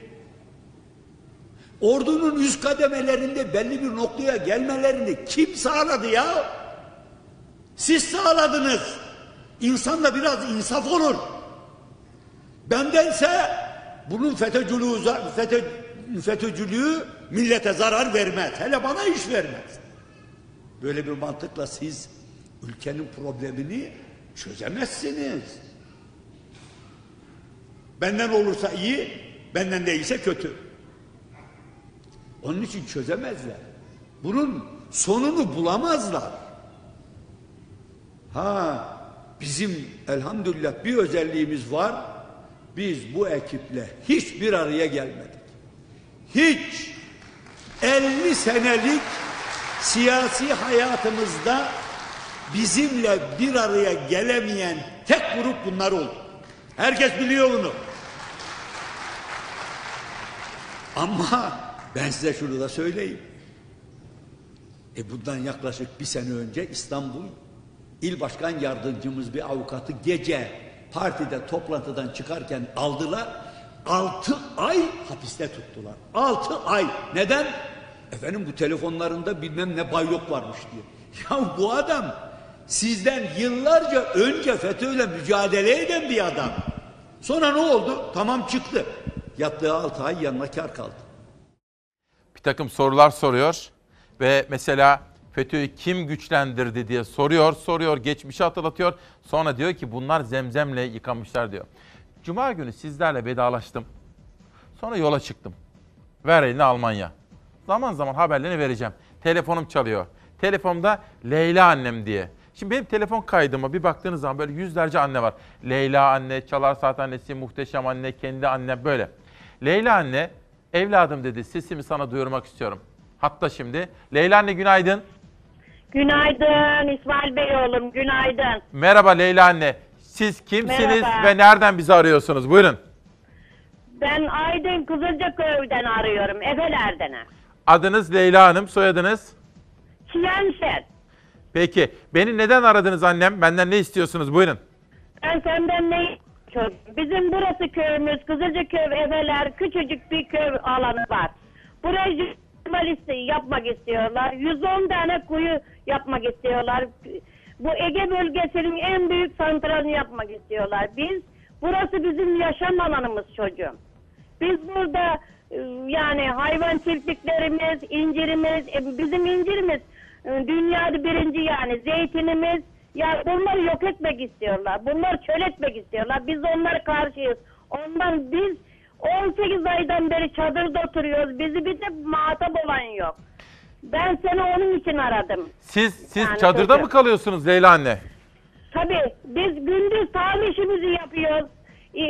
Ordunun üst kademelerinde belli bir noktaya gelmelerini kim sağladı ya? Siz sağladınız. İnsan da biraz insaf olur. Bendense bunun FETÖ'cülüğü, FETÖ, FETÖ'cülüğü millete zarar vermez. Hele bana iş vermez. Böyle bir mantıkla siz ülkenin problemini çözemezsiniz. Benden olursa iyi, benden değilse kötü. Onun için çözemezler. Bunun sonunu bulamazlar. Ha, bizim elhamdülillah bir özelliğimiz var. Biz bu ekiple hiç bir araya gelmedik. Hiç 50 senelik siyasi hayatımızda bizimle bir araya gelemeyen tek grup bunlar oldu. Herkes biliyor bunu. Ama ben size şunu da söyleyeyim. E bundan yaklaşık bir sene önce İstanbul İl Başkan Yardımcımız bir avukatı gece partide toplantıdan çıkarken aldılar. Altı ay hapiste tuttular. Altı ay. Neden? Efendim bu telefonlarında bilmem ne baylok varmış diye. Ya bu adam sizden yıllarca önce FETÖ'yle mücadele eden bir adam. Sonra ne oldu? Tamam çıktı. Yattığı altı ay yanına kar kaldı. bir takım sorular soruyor ve mesela FETÖ'yü kim güçlendirdi diye soruyor, soruyor, geçmişi hatırlatıyor. Sonra diyor ki bunlar zemzemle yıkamışlar diyor. Cuma günü sizlerle vedalaştım. Sonra yola çıktım. Ver elini Almanya. Zaman zaman haberlerini vereceğim. Telefonum çalıyor. Telefonda Leyla annem diye. Şimdi benim telefon kaydıma bir baktığınız zaman böyle yüzlerce anne var. Leyla anne, Çalar Saat annesi, Muhteşem anne, kendi anne böyle. Leyla anne, evladım dedi sesimi sana duyurmak istiyorum. Hatta şimdi. Leyla anne günaydın. Günaydın İsmail Bey oğlum, günaydın. Merhaba Leyla anne. Siz kimsiniz Merhaba. ve nereden bizi arıyorsunuz? Buyurun. Ben Aydın Kızılcaköy'den arıyorum, Efeler'den. Adınız Leyla Hanım, soyadınız? Çiyenşet. Peki. Beni neden aradınız annem? Benden ne istiyorsunuz? Buyurun. Ben senden ne çok. Bizim burası köyümüz, Kızılcaköy Efeler, küçücük bir köy alanı var. Burayı liste yapmak istiyorlar. 110 tane kuyu yapmak istiyorlar. Bu Ege bölgesinin en büyük santralini yapmak istiyorlar. Biz, burası bizim yaşam alanımız çocuğum. Biz burada e, yani hayvan çiftliklerimiz, incirimiz, e, bizim incirimiz e, dünyada birinci yani zeytinimiz. Ya bunları yok etmek istiyorlar. Bunlar çöl etmek istiyorlar. Biz onlara karşıyız. Ondan biz 18 aydan beri çadırda oturuyoruz. Bizi bir de muhatap olan yok. Ben seni onun için aradım. Siz siz Yani çadırda çocuğum. mı kalıyorsunuz Leyla anne? Tabii biz gündüz tarla işimizi yapıyoruz. e,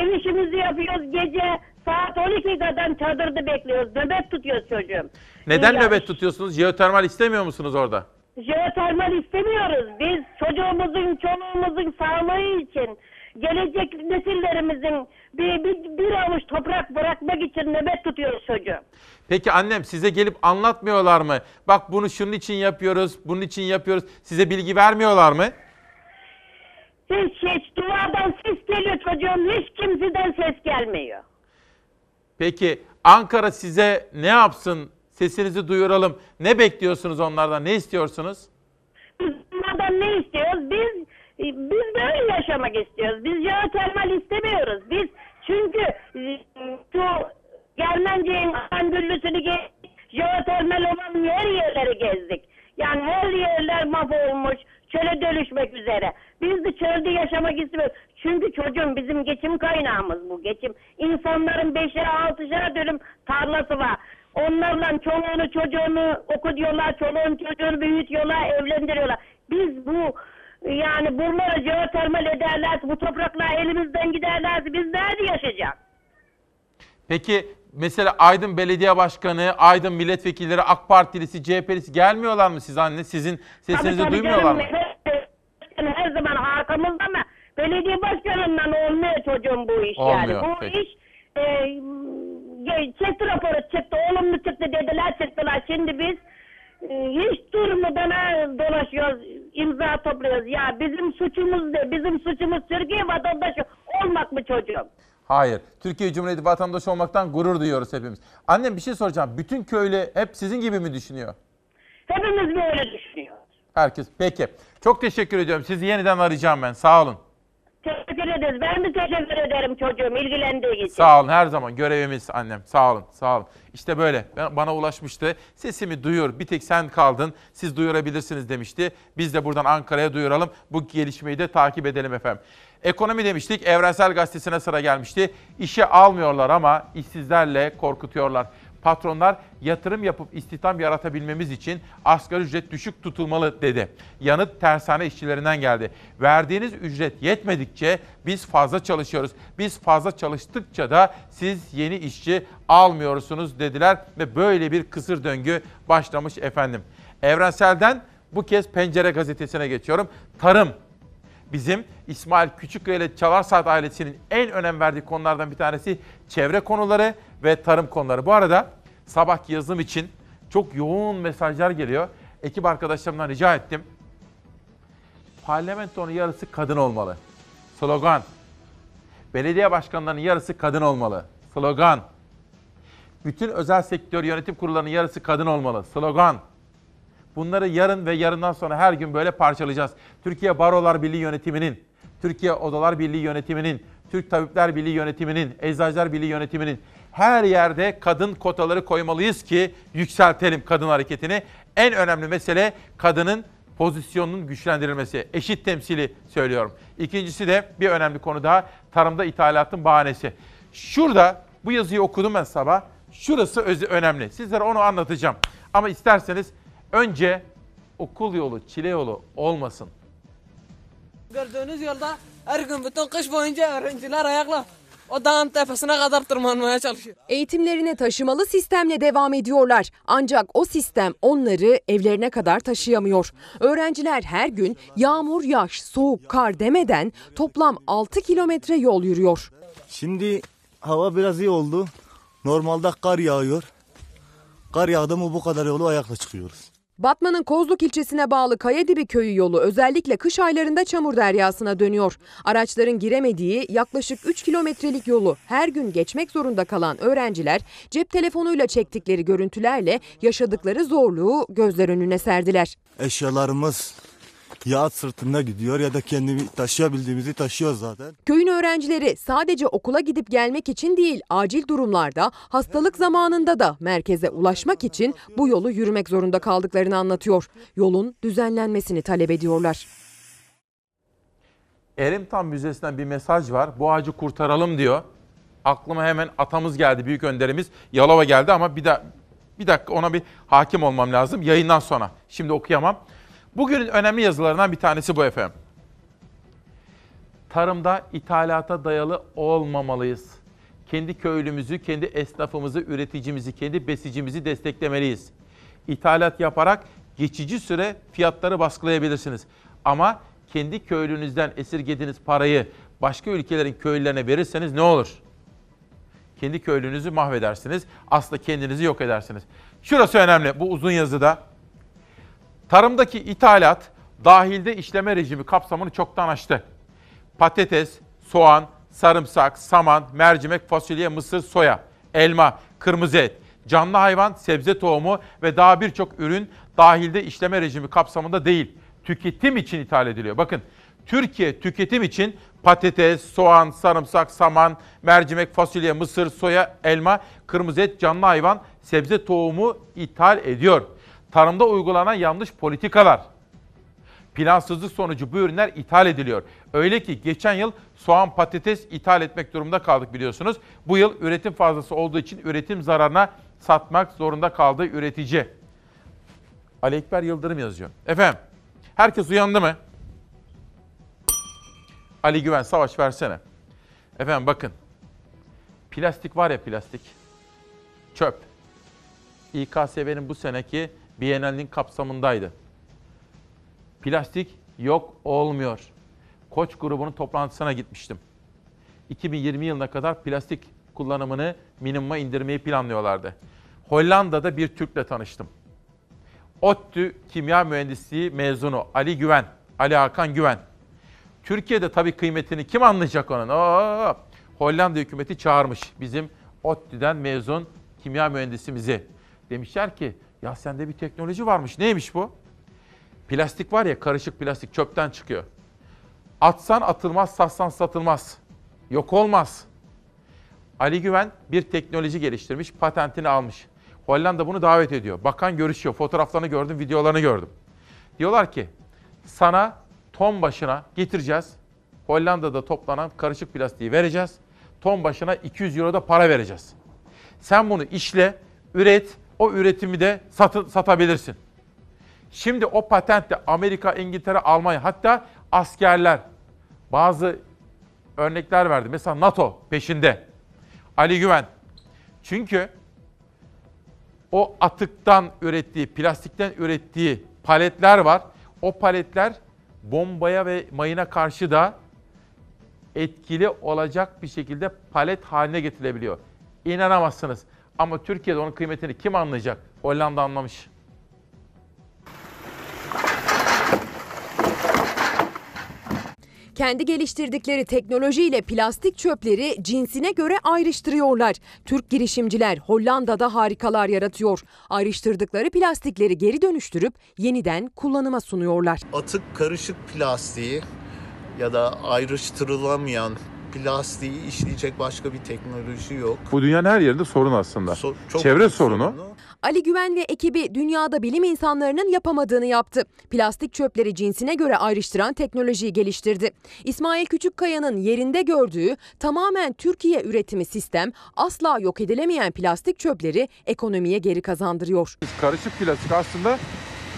Ev işimizi yapıyoruz. Gece saat 12'den çadırda bekliyoruz. Nöbet tutuyoruz çocuğum. Neden Yani nöbet tutuyorsunuz? Jeotermal istemiyor musunuz orada? Jeotermal istemiyoruz. Biz çocuğumuzun, çoluğumuzun sağlığı için, gelecek nesillerimizin bir, bir, bir avuç toprak bırakmak için nöbet tutuyoruz çocuğum. Peki annem size gelip anlatmıyorlar mı? Bak bunu şunun için yapıyoruz, bunun için yapıyoruz. Size bilgi vermiyorlar mı? Hiç hiç duvardan ses geliyor çocuğum. Hiç kimseden ses gelmiyor. Peki Ankara size ne yapsın? Sesinizi duyuralım. Ne bekliyorsunuz onlardan? Ne istiyorsunuz? Biz onlardan ne istiyoruz? Biz biz böyle yaşamak istiyoruz. Biz jeotermal istemiyoruz. Biz çünkü e, şu Germenci'nin Andüllüsünü gezdik. Jeotermal olan her yerleri gezdik. Yani her yerler mahvolmuş. Çöle dönüşmek üzere. Biz de çölde yaşamak istiyoruz. Çünkü çocuğum bizim geçim kaynağımız bu geçim. İnsanların beşer altışer dönüm tarlası var. Onlarla çoluğunu çocuğunu okutuyorlar, çoluğun çocuğunu büyütüyorlar, evlendiriyorlar. Biz bu yani buraları jeotermal ederlerse, bu topraklar elimizden giderlerse biz nerede yaşayacağız? Peki mesela Aydın Belediye Başkanı, Aydın milletvekilleri, AK Partilisi, CHP'lisi gelmiyorlar mı siz anne? Sizin sesinizi Tabii, tabii duymuyorlar canım, mı? Her zaman arkamızda ama belediye başkanından olmuyor çocuğum bu iş Olmuyor, yani. Bu peki. iş e, çıktı raporu çıktı, olumlu çıktı dediler çıktılar. Şimdi biz e, hiç durmadan dolaşıyoruz, imza topluyoruz. Ya bizim suçumuz ne? Bizim suçumuz Türkiye vatandaşı olmak mı çocuğum? Hayır. Türkiye Cumhuriyeti vatandaşı olmaktan gurur duyuyoruz hepimiz. Annem bir şey soracağım. Bütün köylü hep sizin gibi mi düşünüyor? Hepimiz böyle düşünüyoruz. Herkes. Peki. Çok teşekkür ediyorum. Sizi yeniden arayacağım ben. Sağ olun. Teşekkür ederiz. Ben de teşekkür ederim çocuğum ilgilendiği için. Sağ olun her zaman görevimiz annem. Sağ olun, sağ olun. İşte böyle Ben- bana ulaşmıştı. Sesimi duyur. Bir tek sen kaldın. Siz duyurabilirsiniz demişti. Biz de buradan Ankara'ya duyuralım. Bu gelişmeyi de takip edelim efendim. Ekonomi demiştik. Evrensel Gazetesi'ne sıra gelmişti. İşe almıyorlar ama işsizlerle korkutuyorlar. Patronlar yatırım yapıp istihdam yaratabilmemiz için asgari ücret düşük tutulmalı dedi. Yanıt tersane işçilerinden geldi. Verdiğiniz ücret yetmedikçe biz fazla çalışıyoruz. Biz fazla çalıştıkça da siz yeni işçi almıyorsunuz dediler ve böyle bir kısır döngü başlamış efendim. Evrensel'den bu kez Pencere gazetesine geçiyorum. Tarım bizim İsmail Küçükkaya ile Çalar Saat ailesinin en önem verdiği konulardan bir tanesi çevre konuları ve tarım konuları. Bu arada sabahki yazım için çok yoğun mesajlar geliyor. Ekip arkadaşlarımdan rica ettim. Parlamentonun yarısı kadın olmalı. Slogan. Belediye başkanlarının yarısı kadın olmalı. Slogan. Bütün özel sektör yönetim kurullarının yarısı kadın olmalı. Slogan. Bunları yarın ve yarından sonra her gün böyle parçalayacağız. Türkiye Barolar Birliği yönetiminin, Türkiye Odalar Birliği yönetiminin, Türk Tabipler Birliği yönetiminin, Eczacılar Birliği yönetiminin her yerde kadın kotaları koymalıyız ki yükseltelim kadın hareketini. En önemli mesele kadının pozisyonunun güçlendirilmesi. Eşit temsili söylüyorum. İkincisi de bir önemli konu daha tarımda ithalatın bahanesi. Şurada bu yazıyı okudum ben sabah. Şurası önemli. Sizlere onu anlatacağım. Ama isterseniz önce okul yolu, çile yolu olmasın. Gördüğünüz yolda her gün bütün kış boyunca öğrenciler ayakla o dağın tepesine kadar tırmanmaya çalışıyor. Eğitimlerine taşımalı sistemle devam ediyorlar. Ancak o sistem onları evlerine kadar taşıyamıyor. Öğrenciler her gün yağmur, yaş, soğuk, kar demeden toplam 6 kilometre yol yürüyor. Şimdi hava biraz iyi oldu. Normalde kar yağıyor. Kar yağdı mı bu kadar yolu ayakla çıkıyoruz. Batman'ın Kozluk ilçesine bağlı Kayadibi köyü yolu özellikle kış aylarında çamur deryasına dönüyor. Araçların giremediği yaklaşık 3 kilometrelik yolu her gün geçmek zorunda kalan öğrenciler cep telefonuyla çektikleri görüntülerle yaşadıkları zorluğu gözler önüne serdiler. Eşyalarımız ya at sırtında gidiyor ya da kendimi taşıyabildiğimizi taşıyoruz zaten. Köyün öğrencileri sadece okula gidip gelmek için değil, acil durumlarda, hastalık zamanında da merkeze ulaşmak için bu yolu yürümek zorunda kaldıklarını anlatıyor. Yolun düzenlenmesini talep ediyorlar. Erimtan Müzesi'nden bir mesaj var. Bu ağacı kurtaralım diyor. Aklıma hemen atamız geldi, büyük önderimiz. Yalova geldi ama bir, da, bir dakika ona bir hakim olmam lazım yayından sonra. Şimdi okuyamam. Bugünün önemli yazılarından bir tanesi bu efendim. Tarımda ithalata dayalı olmamalıyız. Kendi köylümüzü, kendi esnafımızı, üreticimizi, kendi besicimizi desteklemeliyiz. İthalat yaparak geçici süre fiyatları baskılayabilirsiniz. Ama kendi köylünüzden esirgediğiniz parayı başka ülkelerin köylülerine verirseniz ne olur? Kendi köylünüzü mahvedersiniz. Aslında kendinizi yok edersiniz. Şurası önemli bu uzun yazıda. Tarımdaki ithalat dahilde işleme rejimi kapsamını çoktan aştı. Patates, soğan, sarımsak, saman, mercimek, fasulye, mısır, soya, elma, kırmızı et, canlı hayvan, sebze tohumu ve daha birçok ürün dahilde işleme rejimi kapsamında değil. Tüketim için ithal ediliyor. Bakın Türkiye tüketim için patates, soğan, sarımsak, saman, mercimek, fasulye, mısır, soya, elma, kırmızı et, canlı hayvan, sebze tohumu ithal ediyor. Tarımda uygulanan yanlış politikalar, Plansızlık sonucu bu ürünler ithal ediliyor. Öyle ki geçen yıl soğan patates ithal etmek durumunda kaldık biliyorsunuz. Bu yıl üretim fazlası olduğu için üretim zararına satmak zorunda kaldı üretici. Ali Ekber Yıldırım yazıyor. Efendim herkes uyandı mı? Ali Güven savaş versene. Efendim bakın. Plastik var ya plastik. Çöp. İKSV'nin bu seneki Bienalinin kapsamındaydı. Plastik yok olmuyor. Koç grubunun toplantısına gitmiştim. 2020 yılına kadar plastik kullanımını minimuma indirmeyi planlıyorlardı. Hollanda'da bir Türk'le tanıştım. ODTÜ Kimya Mühendisliği mezunu Ali Güven, Ali Hakan Güven. Türkiye'de tabii kıymetini kim anlayacak onun? Oo, Hollanda hükümeti çağırmış bizim ODTÜ'den mezun kimya mühendisimizi. Demişler ki ya sende bir teknoloji varmış. Neymiş bu? Plastik var ya karışık plastik çöpten çıkıyor. Atsan atılmaz, satsan satılmaz. Yok olmaz. Ali Güven bir teknoloji geliştirmiş, patentini almış. Hollanda bunu davet ediyor. Bakan görüşüyor. Fotoğraflarını gördüm, videolarını gördüm. Diyorlar ki sana ton başına getireceğiz. Hollanda'da toplanan karışık plastiği vereceğiz. Ton başına 200 euro da para vereceğiz. Sen bunu işle, üret, o üretimi de satın, satabilirsin. Şimdi o patentle Amerika, İngiltere, Almanya hatta askerler bazı örnekler verdi. Mesela NATO peşinde. Ali Güven. Çünkü o atıktan ürettiği, plastikten ürettiği paletler var. O paletler bombaya ve mayına karşı da etkili olacak bir şekilde palet haline getirilebiliyor. İnanamazsınız. Ama Türkiye'de onun kıymetini kim anlayacak? Hollanda anlamış. Kendi geliştirdikleri teknolojiyle plastik çöpleri cinsine göre ayrıştırıyorlar. Türk girişimciler Hollanda'da harikalar yaratıyor. Ayrıştırdıkları plastikleri geri dönüştürüp yeniden kullanıma sunuyorlar. atık karışık plastiği ya da ayrıştırılamayan plastiği işleyecek başka bir teknoloji yok. Bu dünyanın her yerinde sorun aslında. çok Çevre büyük sorunu. Ali Güven ve ekibi dünyada bilim insanlarının yapamadığını yaptı. Plastik çöpleri cinsine göre ayrıştıran teknolojiyi geliştirdi. İsmail Küçükkaya'nın yerinde gördüğü tamamen Türkiye üretimi sistem asla yok edilemeyen plastik çöpleri ekonomiye geri kazandırıyor. Karışık plastik aslında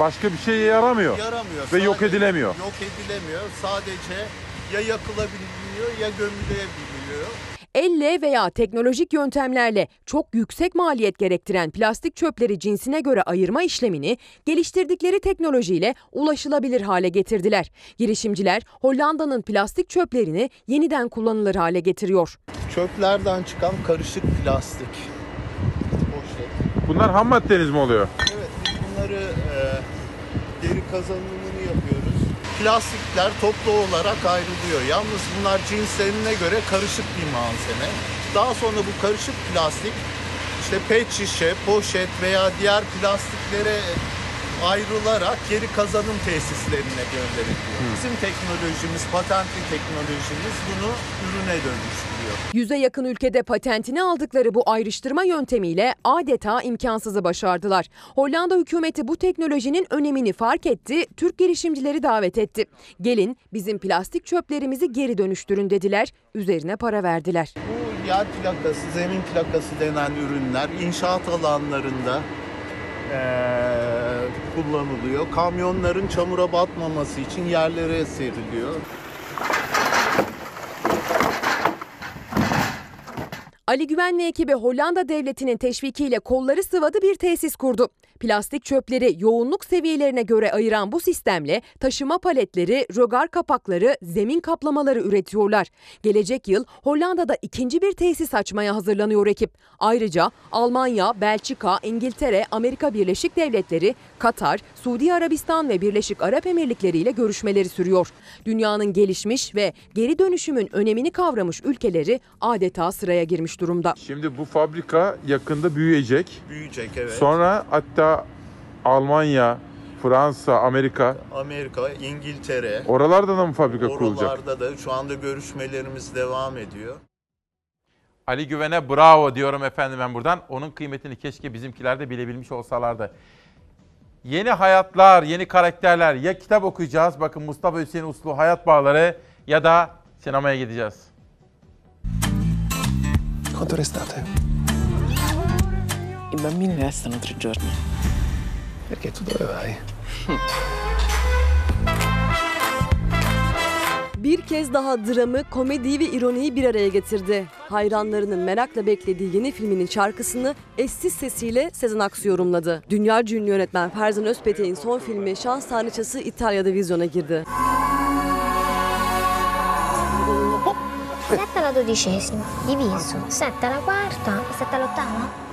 başka bir şeye yaramıyor. Yaramıyor. Ve yok edilemiyor. Yok edilemiyor. Sadece ya yakılabiliyor ya gömülebiliyor. Elle veya teknolojik yöntemlerle çok yüksek maliyet gerektiren plastik çöpleri cinsine göre ayırma işlemini geliştirdikleri teknolojiyle ulaşılabilir hale getirdiler. Girişimciler Hollanda'nın plastik çöplerini yeniden kullanılır hale getiriyor. Çöplerden çıkan karışık plastik. Bunlar ham maddeniz mi oluyor? Evet biz bunları e, geri kazanımını. Plastikler toplu olarak ayrılıyor. Yalnız bunlar cinslerine göre karışık bir malzeme. Daha sonra bu karışık plastik işte pet şişe, poşet veya diğer plastiklere ayrılarak geri kazanım tesislerine gönderiliyor. Bizim teknolojimiz, patentli teknolojimiz bunu ürüne dönüştürüyor. Yüze yakın ülkede patentini aldıkları bu ayrıştırma yöntemiyle adeta imkansızı başardılar. Hollanda hükümeti bu teknolojinin önemini fark etti, Türk girişimcileri davet etti. Gelin bizim plastik çöplerimizi geri dönüştürün dediler, üzerine para verdiler. Bu yer plakası, zemin plakası denen ürünler inşaat alanlarında eee, kullanılıyor. Kamyonların çamura batmaması için yerlere seriliyor. Ali Güven ve ekibi Hollanda devletinin teşvikiyle kolları sıvadı bir tesis kurdu. Plastik çöpleri yoğunluk seviyelerine göre ayıran bu sistemle taşıma paletleri, rögar kapakları, zemin kaplamaları üretiyorlar. Gelecek yıl Hollanda'da ikinci bir tesis açmaya hazırlanıyor ekip. Ayrıca Almanya, Belçika, İngiltere, Amerika Birleşik Devletleri, Katar, Suudi Arabistan ve Birleşik Arap Emirlikleri ile görüşmeleri sürüyor. Dünyanın gelişmiş ve geri dönüşümün önemini kavramış ülkeleri adeta sıraya girmiş durumda. Şimdi bu fabrika yakında büyüyecek. Büyüyecek evet. Sonra hatta Almanya, Fransa, Amerika Amerika, İngiltere, oralarda da mı fabrika kurulacak? oralarda da şu anda görüşmelerimiz devam ediyor. Ali Güven'e bravo diyorum efendim ben buradan. Onun kıymetini keşke bizimkiler de bilebilmiş olsalardı. Yeni hayatlar, yeni karakterler. Ya kitap okuyacağız, bakın Mustafa Hüseyin Uslu Hayat Bağları ya da sinemaya gideceğiz. Quanto restate? I bambini restano tre giorni. Perché tu dove vai? Bir kez daha dramı, komediyi ve ironiyi bir araya getirdi. Hayranlarının merakla beklediği yeni filminin şarkısını eşsiz sesiyle Sezen Aksu yorumladı. Dünyaca ünlü yönetmen Ferzan Özpetek'in son filmi Şans Tanrıçası İtalya'da vizyona girdi. Sette alla dodicesima, diviso. Sette alla quarta sette all'ottava?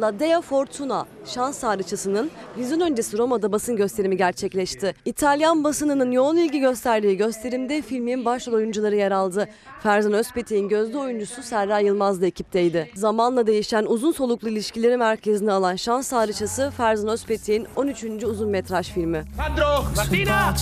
La Dea Fortuna, Şans Tanrıçası'nın vizyon öncesi Roma'da basın gösterimi gerçekleşti. İtalyan basınının yoğun ilgi gösterdiği gösterimde filmin başrol oyuncuları yer aldı. Ferzan Özpetek'in gözde oyuncusu Serra Yılmaz da ekipteydi. Zamanla değişen uzun soluklu ilişkileri merkezine alan Şans Tanrıçası Ferzan Özpetek'in 13. uzun metraj filmi. Sandro, Martina!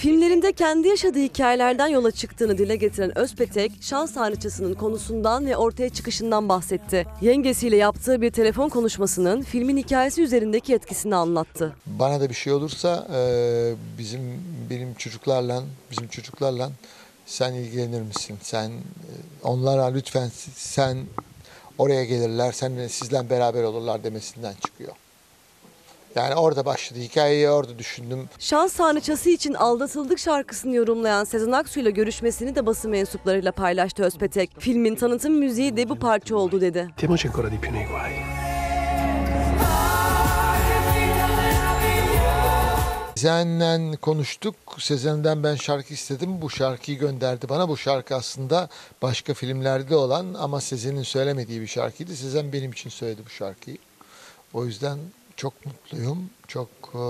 Filmlerinde kendi yaşadığı hikayelerden yola çıktığını dile getiren Özpetek, şans tanrıçasının konusundan ve ortaya çıkışından bahsetti. Yengesiyle yaptığı bir telefon konuşmasının filmin hikayesi üzerindeki etkisini anlattı. Bana da bir şey olursa e, bizim benim çocuklarla bizim çocuklarla sen ilgilenir misin? Sen e, onlara lütfen sen oraya gelirler, sen sizle beraber olurlar demesinden çıkıyor. Yani orada başladı. Hikayeyi orada düşündüm. Şans tanrıçası için aldatıldık şarkısını yorumlayan Sezen Aksu ile görüşmesini de basın mensuplarıyla paylaştı Özpetek. Filmin tanıtım müziği de bu parça oldu dedi. Mettiamoci ancora di più nei guai. Sezen'le konuştuk. Sezen'den ben şarkı istedim. Bu şarkıyı gönderdi bana. Bu şarkı aslında başka filmlerde olan ama Sezen'in söylemediği bir şarkıydı. Sezen benim için söyledi bu şarkıyı. O yüzden çok mutluyum. Çok e,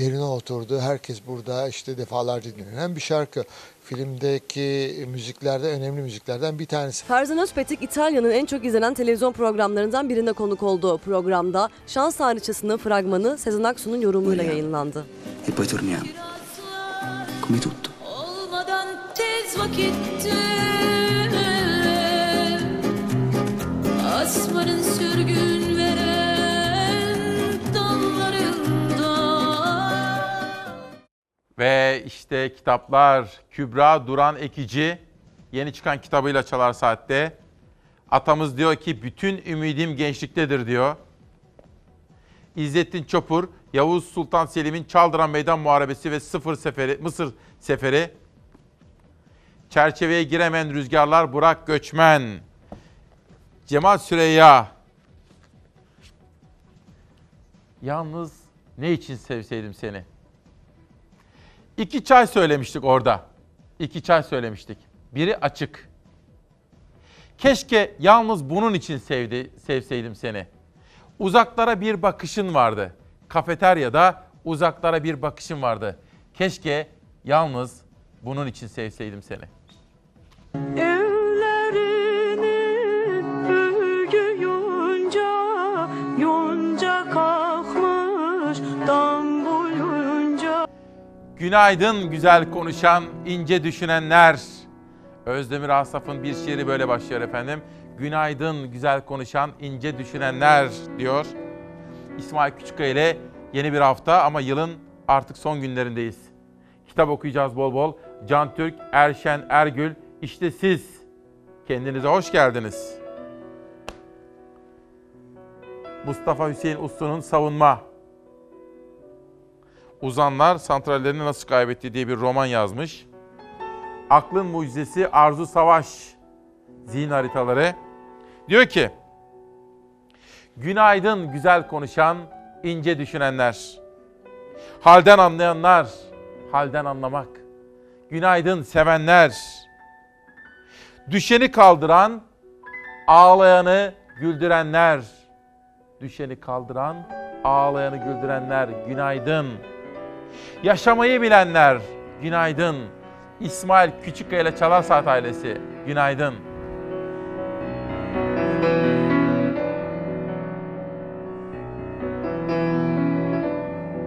yerine oturdu. Herkes burada işte defalarca dinlenen bir şarkı. Filmdeki müziklerde önemli müziklerden bir tanesi. Ferzan Özpetek İtalya'nın en çok izlenen televizyon programlarından birine konuk olduğu programda Şans Tanrıçası'nın fragmanı Sezen Aksu'nun yorumuyla yayınlandı. E poi torniamo. Come tutto. Olmadan tez vakitte Asmanın sürgün Ve işte kitaplar Kübra Duran Ekici yeni çıkan kitabıyla Çalar Saat'te. Atamız diyor ki bütün ümidim gençliktedir diyor. İzzettin Çopur, Yavuz Sultan Selim'in Çaldıran Meydan Muharebesi ve Sıfır Seferi, Mısır Seferi. Çerçeveye giremeyen rüzgarlar Burak Göçmen. Cemal Süreyya. Yalnız ne için sevseydim seni? İki çay söylemiştik orada. İki çay söylemiştik. Biri açık. Keşke yalnız bunun için sevdi, sevseydim seni. Uzaklara bir bakışın vardı. Kafeteryada uzaklara bir bakışın vardı. Keşke yalnız bunun için sevseydim seni. Evlerinin örgü yonca, yonca kalkmış boyunca. Günaydın güzel konuşan, ince düşünenler. Özdemir Asaf'ın bir şiiri böyle başlıyor efendim. Günaydın güzel konuşan, ince düşünenler diyor. İsmail Küçükkaya ile yeni bir hafta ama yılın artık son günlerindeyiz. Kitap okuyacağız bol bol. Can Türk, Erşen, Ergül, işte siz. Kendinize hoş geldiniz. Mustafa Hüseyin Uslu'nun Savunma. Uzanlar santrallerini nasıl kaybetti diye bir roman yazmış. Aklın Mucizesi Arzu Savaş zihin haritaları. Diyor ki, Günaydın güzel konuşan, ince düşünenler. Halden anlayanlar, halden anlamak. Günaydın sevenler. Düşeni kaldıran, ağlayanı güldürenler. Düşeni kaldıran, ağlayanı güldürenler. Günaydın. Yaşamayı bilenler, günaydın. İsmail Küçükkaya ile Çalar Saat ailesi, günaydın.